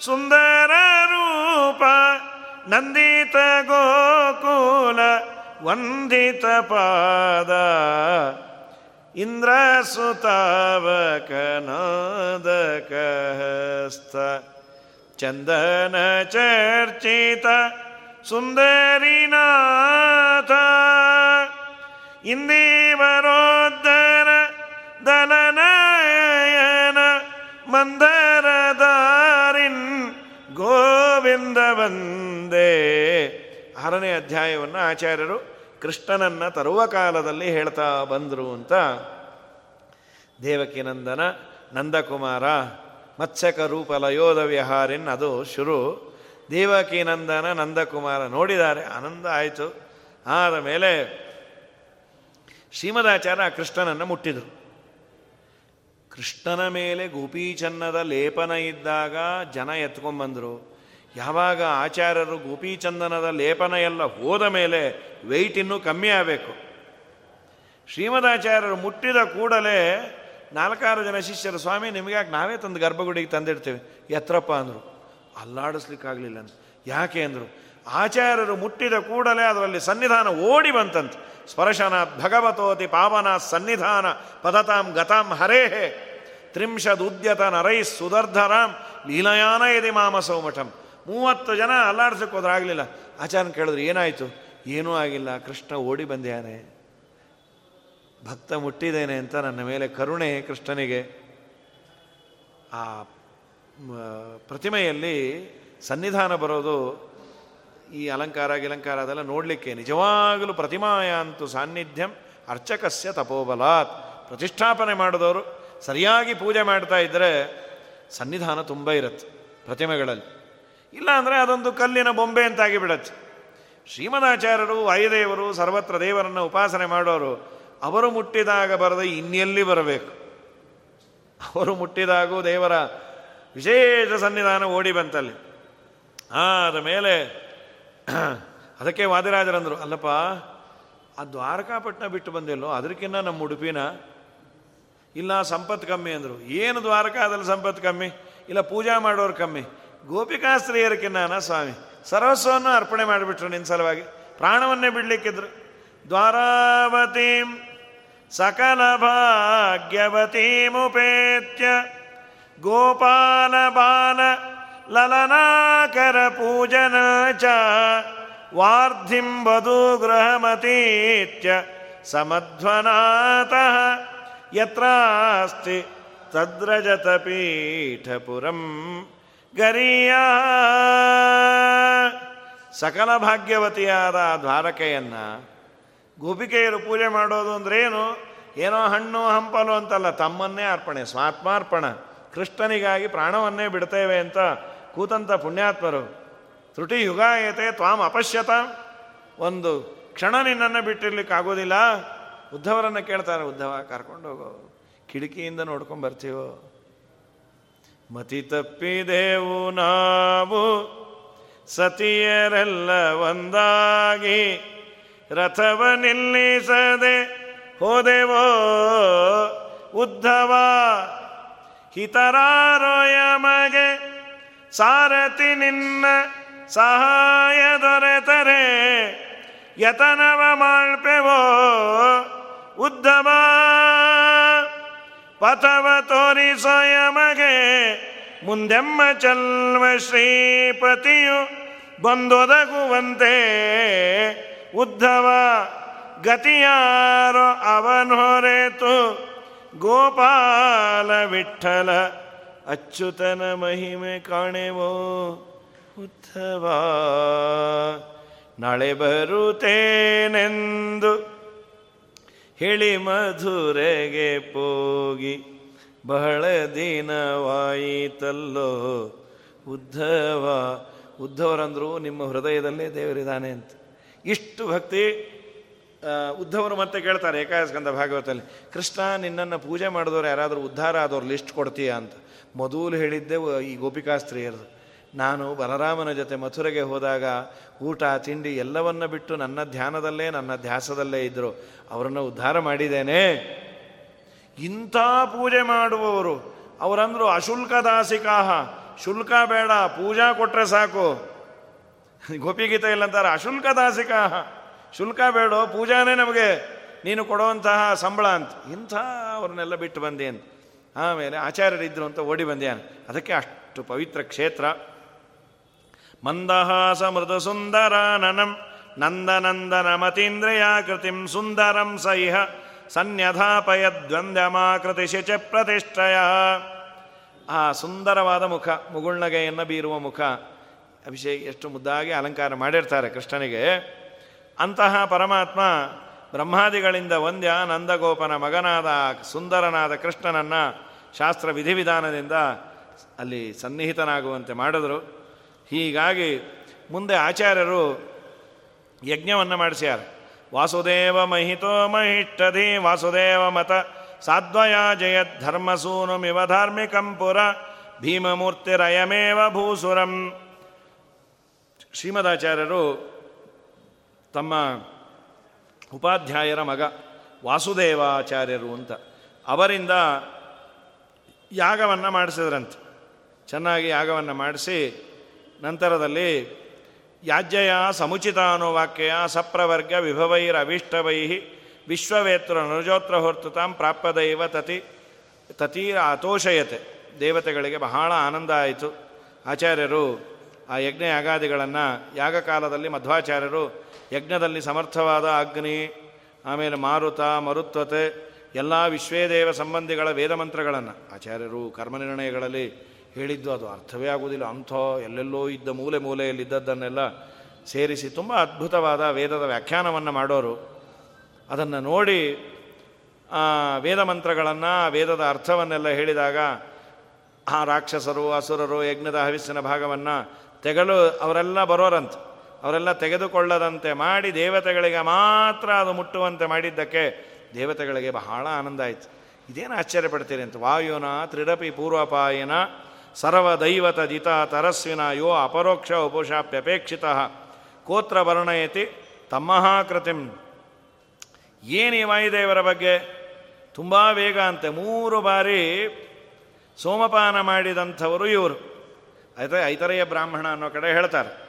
ಸುಂದರ ರೂಪ, ನಂದಿತ ಗೋಕುಲ, ವಂದಿತ ಪಾದ. ಇಂದ್ರ ಸುತಾವಕನಾದಕಹಸ್ತ ಚಂದನ ಚರ್ಚಿತ ಸುಂದರಿನಾಥ ಇಂದೀವರೋದ್ದರ ದಲನಯನ ಮಂದರದಾರಿನ್ ಗೋವಿಂದ ವಂದೇ. ಆರನೇ ಅಧ್ಯಾಯವನ್ನು ಆಚಾರ್ಯರು ಕೃಷ್ಣನನ್ನು ತರುವ ಕಾಲದಲ್ಲಿ ಹೇಳ್ತಾ ಬಂದರು ಅಂತ ದೇವಕಿನಂದನ ನಂದಕುಮಾರ ಮತ್ಸ್ಯಕ ರೂಪ ಲಯೋಧ ವಿಹಾರಿನ್ ಅದು ಶುರು. ದೇವಕಿನಂದನ ನಂದಕುಮಾರ ನೋಡಿದ್ದಾರೆ, ಆನಂದ ಆಯಿತು. ಆದ ಮೇಲೆ ಶ್ರೀಮದಾಚಾರ್ಯ ಕೃಷ್ಣನನ್ನು ಮುಟ್ಟಿದರು. ಕೃಷ್ಣನ ಮೇಲೆ ಗೋಪೀಚನ್ನದ ಲೇಪನ ಇದ್ದಾಗ ಜನ ಎತ್ಕೊಂಡ್ಬಂದರು ಯಾವಾಗ ಆಚಾರ್ಯರು ಗೋಪೀಚಂದನದ ಲೇಪನ ಎಲ್ಲ ಹೋದ ಮೇಲೆ ವೆಯ್ಟ್ ಇನ್ನೂ ಕಮ್ಮಿ ಆಗಬೇಕು. ಶ್ರೀಮದಾಚಾರ್ಯರು ಮುಟ್ಟಿದ ಕೂಡಲೇ ನಾಲ್ಕಾರು ಜನ ಶಿಷ್ಯರು, ಸ್ವಾಮಿ, ನಿಮಗ್ಯಾಕೆ ನಾವೇ ತಂದು ಗರ್ಭಗುಡಿಗೆ ತಂದಿಡ್ತೇವೆ. ಎತ್ರಪ್ಪ, ಅಂದರು. ಅಲ್ಲಾಡಿಸ್ಲಿಕ್ಕಾಗಲಿಲ್ಲ ಅಂತ ಯಾಕೆ? ಅಂದರು. ಆಚಾರ್ಯರು ಮುಟ್ಟಿದ ಕೂಡಲೇ ಅದರಲ್ಲಿ ಸನ್ನಿಧಾನ ಓಡಿ ಬಂತಂತೆ. ಸ್ಪರ್ಶನ ಭಗವತೋತಿ ಪಾವನ ಸನ್ನಿಧಾನ ಪದತಾಂ ಗತಾಂ ಹರೇಹೇ ತ್ರಿಂಶದುದ್ಯತ ನರೈ ಸುಧರ್ಧರಾಂ ಲೀಲಯಾನ ಇದೆ ಮಾಮ ಮಠಂ ಮೂವತ್ತು ಜನ ಅಲ್ಲಾಡ್ಸಕ್ಕೆ ಹೋದ್ರಾಗಲಿಲ್ಲ ಆಚಾರ್ಯ ಕೇಳಿದ್ರು, ಏನಾಯಿತು? ಏನೂ ಆಗಿಲ್ಲ, ಕೃಷ್ಣ ಓಡಿ ಬಂದ್ಯಾನೆ. ಭಕ್ತ ಮುಟ್ಟಿದ್ದೇನೆ ಅಂತ ನನ್ನ ಮೇಲೆ ಕರುಣೆ ಕೃಷ್ಣನಿಗೆ. ಆ ಪ್ರತಿಮೆಯಲ್ಲಿ ಸನ್ನಿಧಾನ ಬರೋದು ಈ ಅಲಂಕಾರ, ಗಿಲಂಕಾರ ಅದೆಲ್ಲ ನೋಡಲಿಕ್ಕೆ ನಿಜವಾಗಲೂ ಪ್ರತಿಮಾಯಾಂತು ಸಾನ್ನಿಧ್ಯಂ ಅರ್ಚಕಸ್ಯ ತಪೋಬಲಾತ್. ಪ್ರತಿಷ್ಠಾಪನೆ ಮಾಡಿದವರು, ಸರಿಯಾಗಿ ಪೂಜೆ ಮಾಡ್ತಾ ಇದ್ದರೆ ಸನ್ನಿಧಾನ ತುಂಬ ಇರುತ್ತೆ ಪ್ರತಿಮೆಗಳಲ್ಲಿ. ಇಲ್ಲ ಅಂದರೆ ಅದೊಂದು ಕಲ್ಲಿನ ಬೊಂಬೆ ಅಂತಾಗಿ ಬಿಡತ್ತೆ. ಶ್ರೀಮದಾಚಾರ್ಯರು, ವಾಯುದೇವರು, ಸರ್ವತ್ರ ದೇವರನ್ನು ಉಪಾಸನೆ ಮಾಡೋರು, ಅವರು ಮುಟ್ಟಿದಾಗ ಬರದ ಇನ್ನೆಲ್ಲಿ ಬರಬೇಕು? ಅವರು ಮುಟ್ಟಿದಾಗೂ ದೇವರ ವಿಶೇಷ ಸನ್ನಿಧಾನ ಓಡಿ ಬಂತಲ್ಲಿ. ಆದ ಮೇಲೆ ಅದಕ್ಕೆ ವಾದಿರಾಜರಂದರು, ಅಲ್ಲಪ್ಪ, ಆ ದ್ವಾರಕಾಪಟ್ಟಣ ಬಿಟ್ಟು ಬಂದಿಲ್ಲೋ? ಅದಕ್ಕಿನ್ನ ನಮ್ಮ ಉಡುಪಿನ? ಇಲ್ಲ ಸಂಪತ್ತು ಕಮ್ಮಿ, ಅಂದರು. ಏನು ದ್ವಾರಕಾದಲ್ಲಿ ಸಂಪತ್ತು ಕಮ್ಮಿ. ಇಲ್ಲ, ಪೂಜಾ ಮಾಡೋರು ಕಮ್ಮಿ. ಗೋಪಿಕಾಸ್ತ್ರೀಯರಕ್ಕಿನ್ನ ಸ್ವಾಮಿ ಸರ್ವಸ್ವವನ್ನು ಅರ್ಪಣೆ ಮಾಡಿಬಿಟ್ರು ನಿನ್ನ ಸಲುವಾಗಿ. ಪ್ರಾಣವನ್ನೇ ಬಿಡ್ಲಿಕ್ಕಿದ್ರು. ದ್ವಾರಾವತೀಂ ಸಕಲ ಭಾಗ್ಯವತೀಮುಪೇತ್ಯ ಗೋಪಾಲ ಬಾಲ ಲಲನಾಕರ ಪೂಜನ ಚ ವಾರ್ಧಿಂ ವಧು ಗೃಹಮತೀತ್ಯ ಸಮಧ್ವನಾತಃ ಯತ್ರಾಸ್ತಿ ತದ್ರಜತಪೀಠಪುರಂ ಗರಿಯ. ಸಕಲ ಭಾಗ್ಯವತಿಯಾದ ದ್ವಾರಕೆಯನ್ನು ಗೋಪಿಕೆಯರು ಪೂಜೆ ಮಾಡೋದು ಅಂದ್ರೆ ಏನು? ಏನೋ ಹಣ್ಣು ಹಂಪಲು ಅಂತಲ್ಲ, ತಮ್ಮನ್ನೇ ಅರ್ಪಣೆ, ಸ್ವಾತ್ಮಾರ್ಪಣ, ಕೃಷ್ಣನಿಗಾಗಿ ಪ್ರಾಣವನ್ನೇ ಬಿಡ್ತೇವೆ ಅಂತ ಕೂತಂತ ಪುಣ್ಯಾತ್ಮರು ತ್ರುಟಿ ಯುಗ ಏತೆ ತ್ವಾಮ್ ಅಪಶ್ಯತ. ಒಂದು ಕ್ಷಣ ನಿನ್ನನ್ನು ಬಿಟ್ಟಿರ್ಲಿಕ್ಕಾಗೋದಿಲ್ಲ ಉದ್ಧವರನ್ನು ಕೇಳ್ತಾರೆ, ಉದ್ಧವ ಕರ್ಕೊಂಡು ಹೋಗೋ. ಕಿಟಕಿಯಿಂದ ನೋಡ್ಕೊಂಡು ಬರ್ತೀವೋ? ಮತಿ ತಪ್ಪಿದೆವು ನಾವು ಸತಿಯರೆಲ್ಲ ಒಂದಾಗಿ ರಥವ ನಿಲ್ಲಿಸದೆ ಹೋದೆವೋ ಉದ್ಧವ ಹಿತರಾರೋಯ ಮಗೆ ಸಾರಥಿ ನಿನ್ನ ಸಹಾಯ ದೊರೆತರೆ ಯತನವ ಮಾಡ್ಪೆವೋ ಉದ್ಧವ ಪಥವ ತೋರಿ ಮಗೆ, ಮುಂದೆಮ್ಮ ಚಲ್ವ ಶ್ರೀಪತಿಯು ಬಂದೊದಗುವಂತೆ, ಉದ್ಧವ ಗತಿಯಾರೋ ಹೊರೆತು ಗೋಪಾಲ ವಿಠಲ ಅಚ್ಯುತನ ಮಹಿಮೆ ಕಾಣೆವೋ ಉದ್ಧವ, ನಾಳೆ ಬರುತ್ತೇನೆಂದು ಹೇಳಿ ಮಧುರೆಗೆ ಪೋಗಿ ಬಹಳ ದಿನವಾಯಿತಲ್ಲೋ. ಉದ್ಧವ, ಉದ್ಧವರಂದ್ರು ನಿಮ್ಮ ಹೃದಯದಲ್ಲೇ ದೇವರಿದ್ದಾನೆ ಅಂತ. ಇಷ್ಟು ಭಕ್ತಿ ಉದ್ಧವರು ಮತ್ತೆ ಕೇಳ್ತಾರೆ ಏಕಾಯಸ್ಕಂದ ಭಾಗವತಲ್ಲಿ, ಕೃಷ್ಣ ನಿನ್ನನ್ನು ಪೂಜೆ ಮಾಡಿದವರು ಯಾರಾದರೂ ಉದ್ಧಾರ ಆದವ್ರು ಲಿಸ್ಟ್ ಕೊಡ್ತೀಯ ಅಂತ. ಮೊದಲು ಹೇಳಿದ್ದೆ, ಈ ಗೋಪಿಕಾಸ್ತ್ರೀಯರದು. ನಾನು ಬಲರಾಮನ ಜೊತೆ ಮಥುರೆಗೆ ಹೋದಾಗ ಊಟ, ತಿಂಡಿ ಎಲ್ಲವನ್ನ ಬಿಟ್ಟು ನನ್ನ ಧ್ಯಾನದಲ್ಲೇ, ನನ್ನ ಧ್ಯಾಸದಲ್ಲೇ ಇದ್ದರು ಅವರನ್ನು ಉದ್ಧಾರ ಮಾಡಿದ್ದೇನೆ. ಇಂಥ ಪೂಜೆ ಮಾಡುವವರು. ಅವರಂದರು ಅಶುಲ್ಕ ದಾಸಿಕಾಹ ಶುಲ್ಕ ಬೇಡ, ಪೂಜಾ ಕೊಟ್ಟರೆ ಸಾಕು. ಗೋಪಿಗೀತ ಇಲ್ಲಂತಾರೆ ಅಶುಲ್ಕ ದಾಸಿಕಾಹ ಶುಲ್ಕ ಬೇಡ, ಪೂಜಾನೇ ನಮಗೆ. ನೀನು ಕೊಡುವಂತಹ ಸಂಬಳ ಅಂತ. ಇಂಥ ಅವ್ರನ್ನೆಲ್ಲ ಬಿಟ್ಟು ಬಂದೆ ಅಂತ. ಆಮೇಲೆ ಆಚಾರ್ಯರಿದ್ದರು ಅಂತ ಓಡಿ ಬಂದ್ಯಾನ ಅದಕ್ಕೆ ಅಷ್ಟು ಪವಿತ್ರ ಕ್ಷೇತ್ರ. ನಂದನಂದನ ಮತೀಂದ್ರಿಯಾಕೃತಿ ಸುಂದರಂ ಸೈಹ ಸನ್ಯಧಾಪಯದ್ವಂದ್ಯಮಾಕೃತಿ ಶಚ ಪ್ರತಿಷ್ಠಯ ಆ ಸುಂದರವಾದ ಮುಖ ಮುಗುಳ್ನಗೆಯನ್ನು ಬೀರುವ ಮುಖ, ಅಭಿಷೇಕ ಎಷ್ಟು ಮುದ್ದಾಗಿ ಅಲಂಕಾರ ಮಾಡಿರ್ತಾರೆ ಕೃಷ್ಣನಿಗೆ. ಅಂತಹ ಪರಮಾತ್ಮ ಬ್ರಹ್ಮಾದಿಗಳಿಂದ ವಂದ್ಯ ನಂದಗೋಪನ ಮಗನಾದ ಸುಂದರನಾದ ಕೃಷ್ಣನನ್ನು ಶಾಸ್ತ್ರ ವಿಧಿವಿಧಾನದಿಂದ ಅಲ್ಲಿ ಸನ್ನಿಹಿತನಾಗುವಂತೆ ಮಾಡಿದರು. ಹೀಗಾಗಿ ಮುಂದೆ ಆಚಾರ್ಯರು ಯಜ್ಞವನ್ನು ಮಾಡಿಸ್ಯಾರ. ವಾಸುದೇವ ಮಹಿತೋ ಮಹಿಷ್ಟಧಿ ವಾಸುದೇವ ಮತ ಸಾಧ್ವಯ ಜಯದ್ ಧರ್ಮಸೂನುಮಿವ ಧಾರ್ಮಿಕಂಪುರ ಭೀಮಮೂರ್ತಿರಯಮೇವ ಭೂಸುರಂ. ಶ್ರೀಮದಾಚಾರ್ಯರು ತಮ್ಮ ಉಪಾಧ್ಯಾಯರ ಮಗ ವಾಸುದೇವಾಚಾರ್ಯರು ಅಂತ. ಅವರಿಂದ ಯಾಗವನ್ನು ಮಾಡಿಸಿದ್ರಂತೆ. ಚೆನ್ನಾಗಿ ಯಾಗವನ್ನು ಮಾಡಿಸಿ ನಂತರದಲ್ಲಿ ಯಾಜ್ಯಯ ಸಮುಚಿತ ವಾಕ್ಯ, ಸಪ್ರವರ್ಗ ವಿಭವೈರವಿಷ್ಟವೈ ವಿಶ್ವವೇತ್ರ ನರಜೋತ್ರ ಹೊರ್ತುತಾಂ ಪ್ರಾಪ್ಯದೈವ ತತಿ ತತಿ ಅತೋಷಯತೆ ದೇವತೆಗಳಿಗೆ ಬಹಳ ಆನಂದ ಆಯಿತು. ಆಚಾರ್ಯರು ಆ ಯಜ್ಞ ಯಾಗಾದಿಗಳನ್ನು ಯಾಗಕಾಲದಲ್ಲಿ ಮಧ್ವಾಚಾರ್ಯರು ಯಜ್ಞದಲ್ಲಿ ಸಮರ್ಥವಾದ ಅಗ್ನಿ, ಆಮೇಲೆ ಮಾರುತ, ಮರುತ್ವತೆ, ಎಲ್ಲ ವಿಶ್ವೇದೇವ ಸಂಬಂಧಿಗಳ ವೇದಮಂತ್ರಗಳನ್ನು ಆಚಾರ್ಯರು ಕರ್ಮನಿರ್ಣಯಗಳಲ್ಲಿ ಹೇಳಿದ್ದು ಅದು ಅರ್ಥವೇ ಆಗುವುದಿಲ್ಲ. ಅಂಥ ಎಲ್ಲೆಲ್ಲೋ ಇದ್ದ ಮೂಲೆ ಮೂಲೆಯಲ್ಲಿದ್ದದ್ದನ್ನೆಲ್ಲ ಸೇರಿಸಿ ತುಂಬ ಅದ್ಭುತವಾದ ವೇದದ ವ್ಯಾಖ್ಯಾನವನ್ನು ಮಾಡೋರು. ಅದನ್ನು ನೋಡಿ ವೇದ ಮಂತ್ರಗಳನ್ನು, ವೇದದ ಅರ್ಥವನ್ನೆಲ್ಲ ಹೇಳಿದಾಗ ಆ ರಾಕ್ಷಸರು, ಅಸುರರು, ಯಜ್ಞದ ಹವಿಸ್ಸಿನ ಭಾಗವನ್ನು ತೆಗಲು ಅವರೆಲ್ಲ ಬರೋರಂತೆ. ಅವರೆಲ್ಲ ತೆಗೆದುಕೊಳ್ಳದಂತೆ ಮಾಡಿ ದೇವತೆಗಳಿಗೆ ಮಾತ್ರ ಅದು ಮುಟ್ಟುವಂತೆ ಮಾಡಿದ್ದಕ್ಕೆ ದೇವತೆಗಳಿಗೆ ಬಹಳ ಆನಂದ ಆಯಿತು. ಇದೇನು ಆಶ್ಚರ್ಯ ಪಡ್ತೀರಿ ಅಂತ. ವಾಯುನ ತ್ರಿರಪಿ ಪೂರ್ವಪಾಯನ ಸರ್ವದೈವತ ದಿತ ತರಸ್ವಿನ ಯೋ ಅಪರೋಕ್ಷ ಉಪಶಾಪ್ಯಪೇಕ್ಷಿತ. ಕೋತ್ರ ವರ್ಣಯತಿ ತಮ್ಮಹಾಕೃತಿಂ ಏನು ಈ ವಾಯುದೇವರ ಬಗ್ಗೆ? ತುಂಬ ವೇಗ ಅಂತೆ. ಮೂರು ಬಾರಿ ಸೋಮಪಾನ ಮಾಡಿದಂಥವರು ಇವರು. ಆಯ್ತಾ, ಐತರೆಯ ಬ್ರಾಹ್ಮಣ ಅನ್ನೋ ಕಡೆ ಹೇಳ್ತಾರೆ.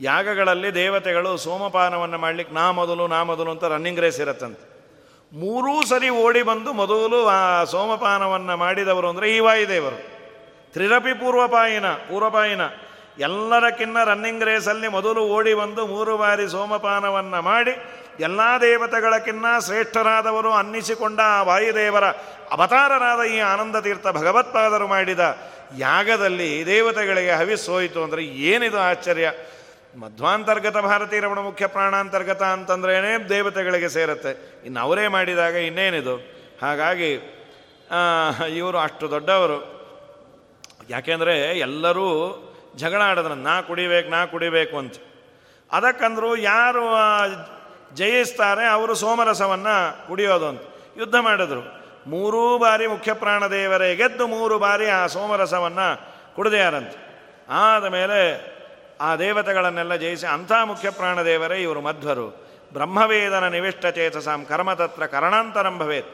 ಯಾಗಗಳಲ್ಲಿ ದೇವತೆಗಳು ಸೋಮಪಾನವನ್ನು ಮಾಡಲಿಕ್ಕೆ ನಾ ಮೊದಲು ನಾ ಮೊದಲು ಅಂತ ರನ್ನಿಂಗ್ ರೇಸ್ ಇರತ್ತಂತೆ. ಮೂರೂ ಸರಿ ಓಡಿ ಬಂದು ಮೊದಲು ಸೋಮಪಾನವನ್ನು ಮಾಡಿದವರು ಅಂದರೆ ಈ ವಾಯುದೇವರು. ತ್ರಿರಪಿ ಪೂರ್ವಪಾಯಿನ. ಪೂರ್ವಪಾಯಿನ ಎಲ್ಲರಕ್ಕಿನ್ನ ರನ್ನಿಂಗ್ ರೇಸಲ್ಲಿ ಮೊದಲು ಓಡಿ ಬಂದು ಮೂರು ಬಾರಿ ಸೋಮಪಾನವನ್ನು ಮಾಡಿ, ಎಲ್ಲ ದೇವತೆಗಳಕ್ಕಿನ್ನ ಶ್ರೇಷ್ಠರಾದವರು ಅನ್ನಿಸಿಕೊಂಡ ಆ ವಾಯುದೇವರ ಅವತಾರರಾದ ಈ ಆನಂದ ತೀರ್ಥ ಭಗವತ್ಪಾದರು ಮಾಡಿದ ಯಾಗದಲ್ಲಿ ದೇವತೆಗಳಿಗೆ ಹವಿಸ್ಸೋಯಿತು ಅಂದರೆ ಏನಿದು ಆಶ್ಚರ್ಯ? ಮಧ್ವಾಂತರ್ಗತ ಭಾರತೀಯ ರಮಣ ಮುಖ್ಯ ಪ್ರಾಣಾಂತರ್ಗತ ಅಂತಂದ್ರೇ ದೇವತೆಗಳಿಗೆ ಸೇರುತ್ತೆ. ಇನ್ನು ಅವರೇ ಮಾಡಿದಾಗ ಇನ್ನೇನಿದು? ಹಾಗಾಗಿ ಇವರು ಅಷ್ಟು ದೊಡ್ಡವರು. ಯಾಕೆಂದರೆ ಎಲ್ಲರೂ ಜಗಳ ಆಡಿದ್ರೆ ನಾ ಕುಡಿಬೇಕು ನಾ ಕುಡಿಬೇಕು ಅಂತ. ಅದಕ್ಕಂದ್ರು ಯಾರು ಜಯಿಸ್ತಾರೆ, ಅವರು ಸೋಮರಸವನ್ನು ಕುಡಿಯೋದು ಅಂತ. ಯುದ್ಧ ಮಾಡಿದ್ರು. ಮೂರೂ ಬಾರಿ ಮುಖ್ಯ ಪ್ರಾಣದೇವರೇ ಗೆದ್ದು ಮೂರು ಬಾರಿ ಆ ಸೋಮರಸವನ್ನು ಕುಡಿದೆಯಾರಂತೆ ಆದಮೇಲೆ ಆ ದೇವತೆಗಳನ್ನೆಲ್ಲ ಜಯಿಸಿ ಅಂಥ ಮುಖ್ಯ ಪ್ರಾಣದೇವರೇ ಇವರು ಮಧ್ವರು. ಬ್ರಹ್ಮವೇದನ ನಿವಿಷ್ಟ ಚೇತಸಾಂ ಕರ್ಮತತ್ರ ಕರಣಾಂತರಂ ಭವೇತ್.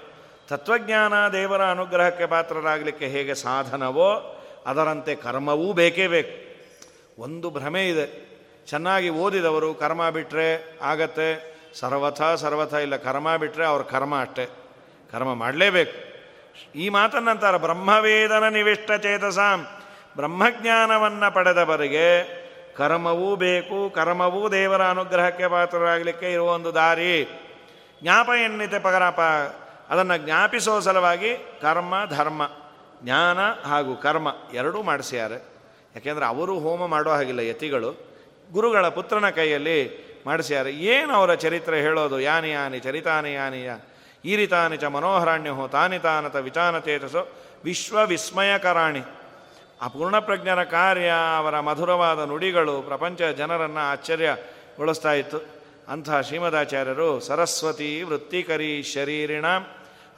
ತತ್ವಜ್ಞಾನ ದೇವರ ಅನುಗ್ರಹಕ್ಕೆ ಪಾತ್ರರಾಗಲಿಕ್ಕೆ ಹೇಗೆ ಸಾಧನವೋ ಅದರಂತೆ ಕರ್ಮವೂ ಬೇಕೇ ಬೇಕು. ಒಂದು ಭ್ರಮೆ ಇದೆ. ಚೆನ್ನಾಗಿ ಓದಿದವರು ಕರ್ಮ ಬಿಟ್ಟರೆ ಆಗತ್ತೆ. ಸರ್ವಥ ಸರ್ವಥ ಇಲ್ಲ, ಕರ್ಮ ಬಿಟ್ಟರೆ ಅವ್ರ ಕರ್ಮ ಅಷ್ಟೇ. ಕರ್ಮ ಮಾಡಲೇಬೇಕು. ಈ ಮಾತನ್ನಂತಾರೆ ಬ್ರಹ್ಮವೇದನ ನಿವಿಷ್ಟ ಚೇತಸಾಂ. ಬ್ರಹ್ಮಜ್ಞಾನವನ್ನು ಪಡೆದವರಿಗೆ ಕರ್ಮವೂ ಬೇಕು, ಕರ್ಮವೂ ದೇವರ ಅನುಗ್ರಹಕ್ಕೆ ಪಾತ್ರರಾಗಲಿಕ್ಕೆ ಇರುವ ಒಂದು ದಾರಿ. ಜ್ಞಾಪ ಎನ್ನಿತೆ ಪಗರಪ. ಅದನ್ನು ಜ್ಞಾಪಿಸೋ ಸಲುವಾಗಿ ಕರ್ಮ, ಧರ್ಮ. ಜ್ಞಾನ ಹಾಗೂ ಕರ್ಮ ಎರಡೂ ಮಾಡಿಸ್ಯಾರೆ. ಯಾಕೆಂದರೆ ಅವರು ಹೋಮ ಮಾಡೋ ಹಾಗಿಲ್ಲ ಯತಿಗಳು. ಗುರುಗಳ ಪುತ್ರನ ಕೈಯಲ್ಲಿ ಮಾಡಿಸ್ಯಾರೆ. ಏನು ಅವರ ಚರಿತ್ರೆ ಹೇಳೋದು? ಯಾನಿ ಯಾನಿ, ಚರಿತಾನಿ ಯಾನಿಯ ರೀತಾನಿ ಚ ಮನೋಹರಾಣ್ಯಹೋ ತಾನಿ ತಾನತ ವಿಚಾನ ತೇಜಸ್ಸು ವಿಶ್ವ ವಿಸ್ಮಯಕರಾಣಿ ಅಪೂರ್ಣ ಪ್ರಜ್ಞರ ಕಾರ್ಯ, ಅವರ ಮಧುರವಾದ ನುಡಿಗಳು, ಪ್ರಪಂಚ ಜನರನ್ನು ಆಶ್ಚರ್ಯಗೊಳಿಸ್ತಾ ಇತ್ತು. ಅಂಥ ಶ್ರೀಮದಾಚಾರ್ಯರು ಸರಸ್ವತಿ ವೃತ್ತಿಕರಿ ಶರೀರಿಣ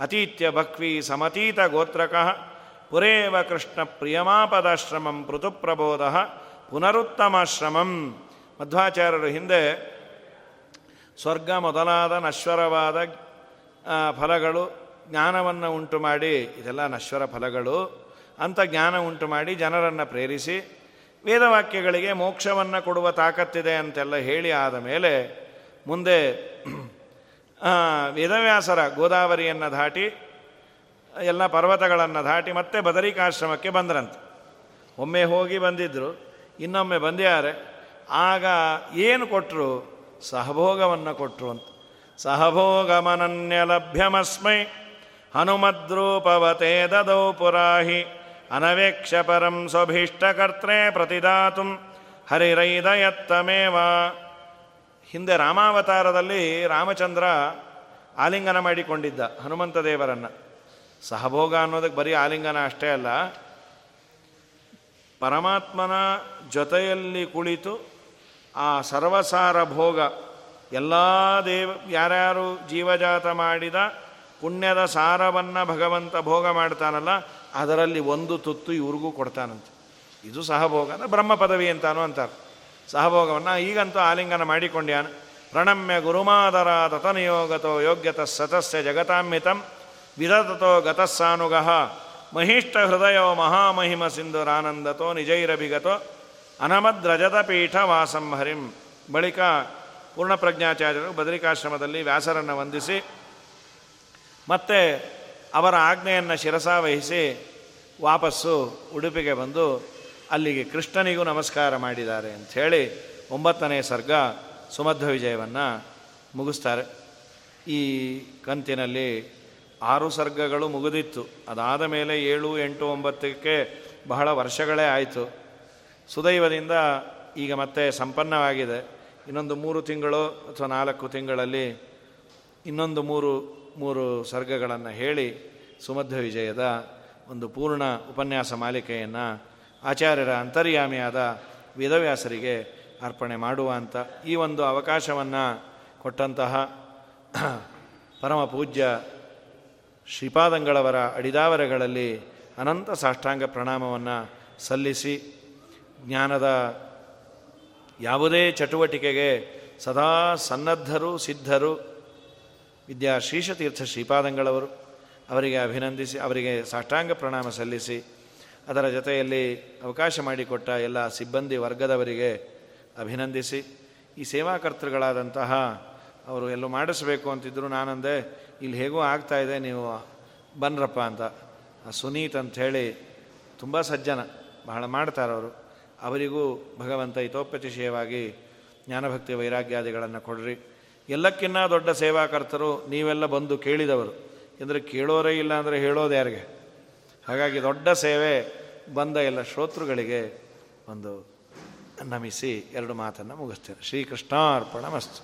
ಅತೀತ್ಯ ಭಕ್ವಿ ಸಮತೀತ ಗೋತ್ರಕಃ ಪುರೇವ ಕೃಷ್ಣ ಪ್ರಿಯಮಾಪದಾಶ್ರಮಂ ಪೃಥುಪ್ರಬೋಧ ಪುನರುತ್ತಮಾಶ್ರಮಂ ಮಧ್ವಾಚಾರ್ಯರು ಹಿಂದೆ ಸ್ವರ್ಗ ಮೊದಲಾದ ನಶ್ವರವಾದ ಫಲಗಳು ಜ್ಞಾನವನ್ನು ಉಂಟು ಮಾಡಿ, ಇದೆಲ್ಲ ನಶ್ವರ ಫಲಗಳು ಅಂತ ಜ್ಞಾನ ಉಂಟು ಮಾಡಿ ಜನರನ್ನು ಪ್ರೇರಿಸಿ ವೇದವಾಕ್ಯಗಳಿಗೆ ಮೋಕ್ಷವನ್ನು ಕೊಡುವ ತಾಕತ್ತಿದೆ ಅಂತೆಲ್ಲ ಹೇಳಿ ಆದ ಮೇಲೆ ಮುಂದೆ ವೇದವ್ಯಾಸರ ಗೋದಾವರಿಯನ್ನು ದಾಟಿ ಎಲ್ಲ ಪರ್ವತಗಳನ್ನು ದಾಟಿ ಮತ್ತೆ ಬದರಿಕಾಶ್ರಮಕ್ಕೆ ಬಂದರಂತೆ. ಒಮ್ಮೆ ಹೋಗಿ ಬಂದಿದ್ದರು ಇನ್ನೊಮ್ಮೆ ಬಂದ್ಯಾರೆ. ಆಗ ಏನು ಕೊಟ್ಟರು ಸಹಭೋಗವನ್ನು ಕೊಟ್ಟರು ಅಂತ. ಸಹಭೋಗಮನನ್ಯಲಭ್ಯಮಸ್ಮೈ ಹನುಮದ್ರೂಪವತೆ ದದೌ ಪುರಾಹಿ. ಅನವೇಕ್ಷ ಪರಂ ಸ್ವಭೀಷ್ಟಕರ್ತ್ರೇ ಪ್ರತಿದಾತು. ಹರಿರೈದಯತ್ತಮೇವ. ಹಿಂದೆ ರಾಮಾವತಾರದಲ್ಲಿ ರಾಮಚಂದ್ರ ಆಲಿಂಗನ ಮಾಡಿಕೊಂಡಿದ್ದ ಹನುಮಂತ ದೇವರನ್ನು. ಸಹಭೋಗ ಅನ್ನೋದಕ್ಕೆ ಬರೀ ಆಲಿಂಗನ ಅಷ್ಟೇ ಅಲ್ಲ. ಪರಮಾತ್ಮನ ಜೊತೆಯಲ್ಲಿ ಕುಳಿತು ಆ ಸರ್ವಸಾರ ಭೋಗ, ಎಲ್ಲ ದೇವ, ಯಾರ್ಯಾರು ಜೀವಜಾತ ಮಾಡಿದ ಪುಣ್ಯದ ಸಾರವನ್ನು ಭಗವಂತ ಭೋಗ ಮಾಡ್ತಾನಲ್ಲ, ಅದರಲ್ಲಿ ಒಂದು ತುತ್ತು ಇವ್ರಿಗೂ ಕೊಡ್ತಾನಂತೆ. ಇದು ಸಹಭೋಗ, ಅಂದರೆ ಬ್ರಹ್ಮ ಪದವಿ ಅಂತಾನು ಅಂತಾರೆ. ಸಹಭೋಗವನ್ನು ಈಗಂತೂ ಆಲಿಂಗನ ಮಾಡಿಕೊಂಡ್ಯಾನ. ಪ್ರಣಮ್ಯ ಗುರುಮಾದರ ತತನಿಯೋಗತೋ ಯೋಗ್ಯತ ಸತಸ್ಯ ಜಗತಾನ್ವಿತಂ ವಿದತೋ ಗತಸ್ಸಾನುಗಃ. ಮಹಿಷ್ಟ ಹೃದಯೋ ಮಹಾಮಹಿಮ ಸಿಂಧುರಾನಂದತೋ ನಿಜೈರಭಿಗತೋ ಅನಮದ್ರಜತ ಪೀಠ ವಾಸಂಹರಿಂ ಬಳಿಕ ಪೂರ್ಣಪ್ರಜ್ಞಾಚಾರ್ಯರು ಬದರಿಕಾಶ್ರಮದಲ್ಲಿ ವ್ಯಾಸರನ್ನು ವಂದಿಸಿ, ಮತ್ತೆ ಅವರ ಆಜ್ಞೆಯನ್ನು ಶಿರಸಾವಹಿಸಿ ವಾಪಸ್ಸು ಉಡುಪಿಗೆ ಬಂದು ಅಲ್ಲಿಗೆ ಕೃಷ್ಣನಿಗೂ ನಮಸ್ಕಾರ ಮಾಡಿದ್ದಾರೆ ಅಂಥೇಳಿ ಒಂಬತ್ತನೇ ಸರ್ಗ ಸುಮಧ್ವ ವಿಜಯವನ್ನು ಮುಗಿಸ್ತಾರೆ. ಈ ಕಂತಿನಲ್ಲಿ ಆರು ಸರ್ಗಗಳು ಮುಗಿದಿತ್ತು. ಅದಾದ ಮೇಲೆ ಏಳು, ಎಂಟು, ಒಂಬತ್ತಕ್ಕೆ ಬಹಳ ವರ್ಷಗಳೇ ಆಯಿತು. ಸುದೈವದಿಂದ ಈಗ ಮತ್ತೆ ಸಂಪನ್ನವಾಗಿದೆ. ಇನ್ನೊಂದು ಮೂರು ತಿಂಗಳು ಅಥವಾ ನಾಲ್ಕು ತಿಂಗಳಲ್ಲಿ ಇನ್ನೊಂದು ಮೂರು ಮೂರು ಸರ್ಗಗಳನ್ನು ಹೇಳಿ ಸುಮಧ್ವ ವಿಜಯದ ಒಂದು ಪೂರ್ಣ ಉಪನ್ಯಾಸ ಮಾಲಿಕೆಯನ್ನು ಆಚಾರ್ಯರ ಅಂತರ್ಯಾಮಿಯಾದ ವೇದವ್ಯಾಸರಿಗೆ ಅರ್ಪಣೆ ಮಾಡುವ ಅಂತ ಈ ಒಂದು ಅವಕಾಶವನ್ನು ಕೊಟ್ಟಂತಹ ಪರಮ ಪೂಜ್ಯ ಶ್ರೀಪಾದಂಗಳವರ ಅಡಿದಾವರಗಳಲ್ಲಿ ಅನಂತ ಸಾಷ್ಟಾಂಗ ಪ್ರಣಾಮವನ್ನು ಸಲ್ಲಿಸಿ ಜ್ಞಾನದ ಯಾವುದೇ ಚಟುವಟಿಕೆಗೆ ಸದಾ ಸನ್ನದ್ಧರು, ಸಿದ್ಧರು. ವಿದ್ಯಾ ಶ್ರೀಶತೀರ್ಥ ಶ್ರೀಪಾದಂಗಳವರು ಅವರಿಗೆ ಅಭಿನಂದಿಸಿ, ಅವರಿಗೆ ಸಾಷ್ಟಾಂಗ ಪ್ರಣಾಮ ಸಲ್ಲಿಸಿ, ಅದರ ಜೊತೆಯಲ್ಲಿ ಅವಕಾಶ ಮಾಡಿಕೊಟ್ಟ ಎಲ್ಲ ಸಿಬ್ಬಂದಿ ವರ್ಗದವರಿಗೆ ಅಭಿನಂದಿಸಿ, ಈ ಸೇವಾಕರ್ತೃಗಳಾದಂತಹ ಅವರು ಎಲ್ಲೂ ಮಾಡಿಸಬೇಕು ಅಂತಿದ್ರು ನಾನಂದೆ ಇಲ್ಲಿ ಹೇಗೋ ಇದೆ, ನೀವು ಬನ್ರಪ್ಪ ಅಂತ. ಆ ಸುನೀತ್ ಅಂಥೇಳಿ ತುಂಬ ಸಜ್ಜನ, ಬಹಳ ಮಾಡ್ತಾರವರು ಅವರಿಗೂ ಭಗವಂತ ಹಿತೋಪತಿಶಯವಾಗಿ ಜ್ಞಾನಭಕ್ತಿ ವೈರಾಗ್ಯಾದಿಗಳನ್ನು ಕೊಡ್ರಿ. ಎಲ್ಲಕ್ಕಿನ್ನ ದೊಡ್ಡ ಸೇವಾಕರ್ತರು ನೀವೆಲ್ಲ ಬಂದು ಕೇಳಿದವರು. ಅಂದರೆ ಕೇಳೋರೇ ಇಲ್ಲ ಅಂದರೆ ಹೇಳೋದು ಯಾರಿಗೆ? ಹಾಗಾಗಿ ದೊಡ್ಡ ಸೇವೆ ಬಂದ ಎಲ್ಲ ಶ್ರೋತೃಗಳಿಗೆ ಒಂದು ನಮಿಸಿ ಎರಡು ಮಾತನ್ನು ಮುಗಿಸ್ತೇನೆ. ಶ್ರೀಕೃಷ್ಣಾರ್ಪಣ ಮಸ್ತು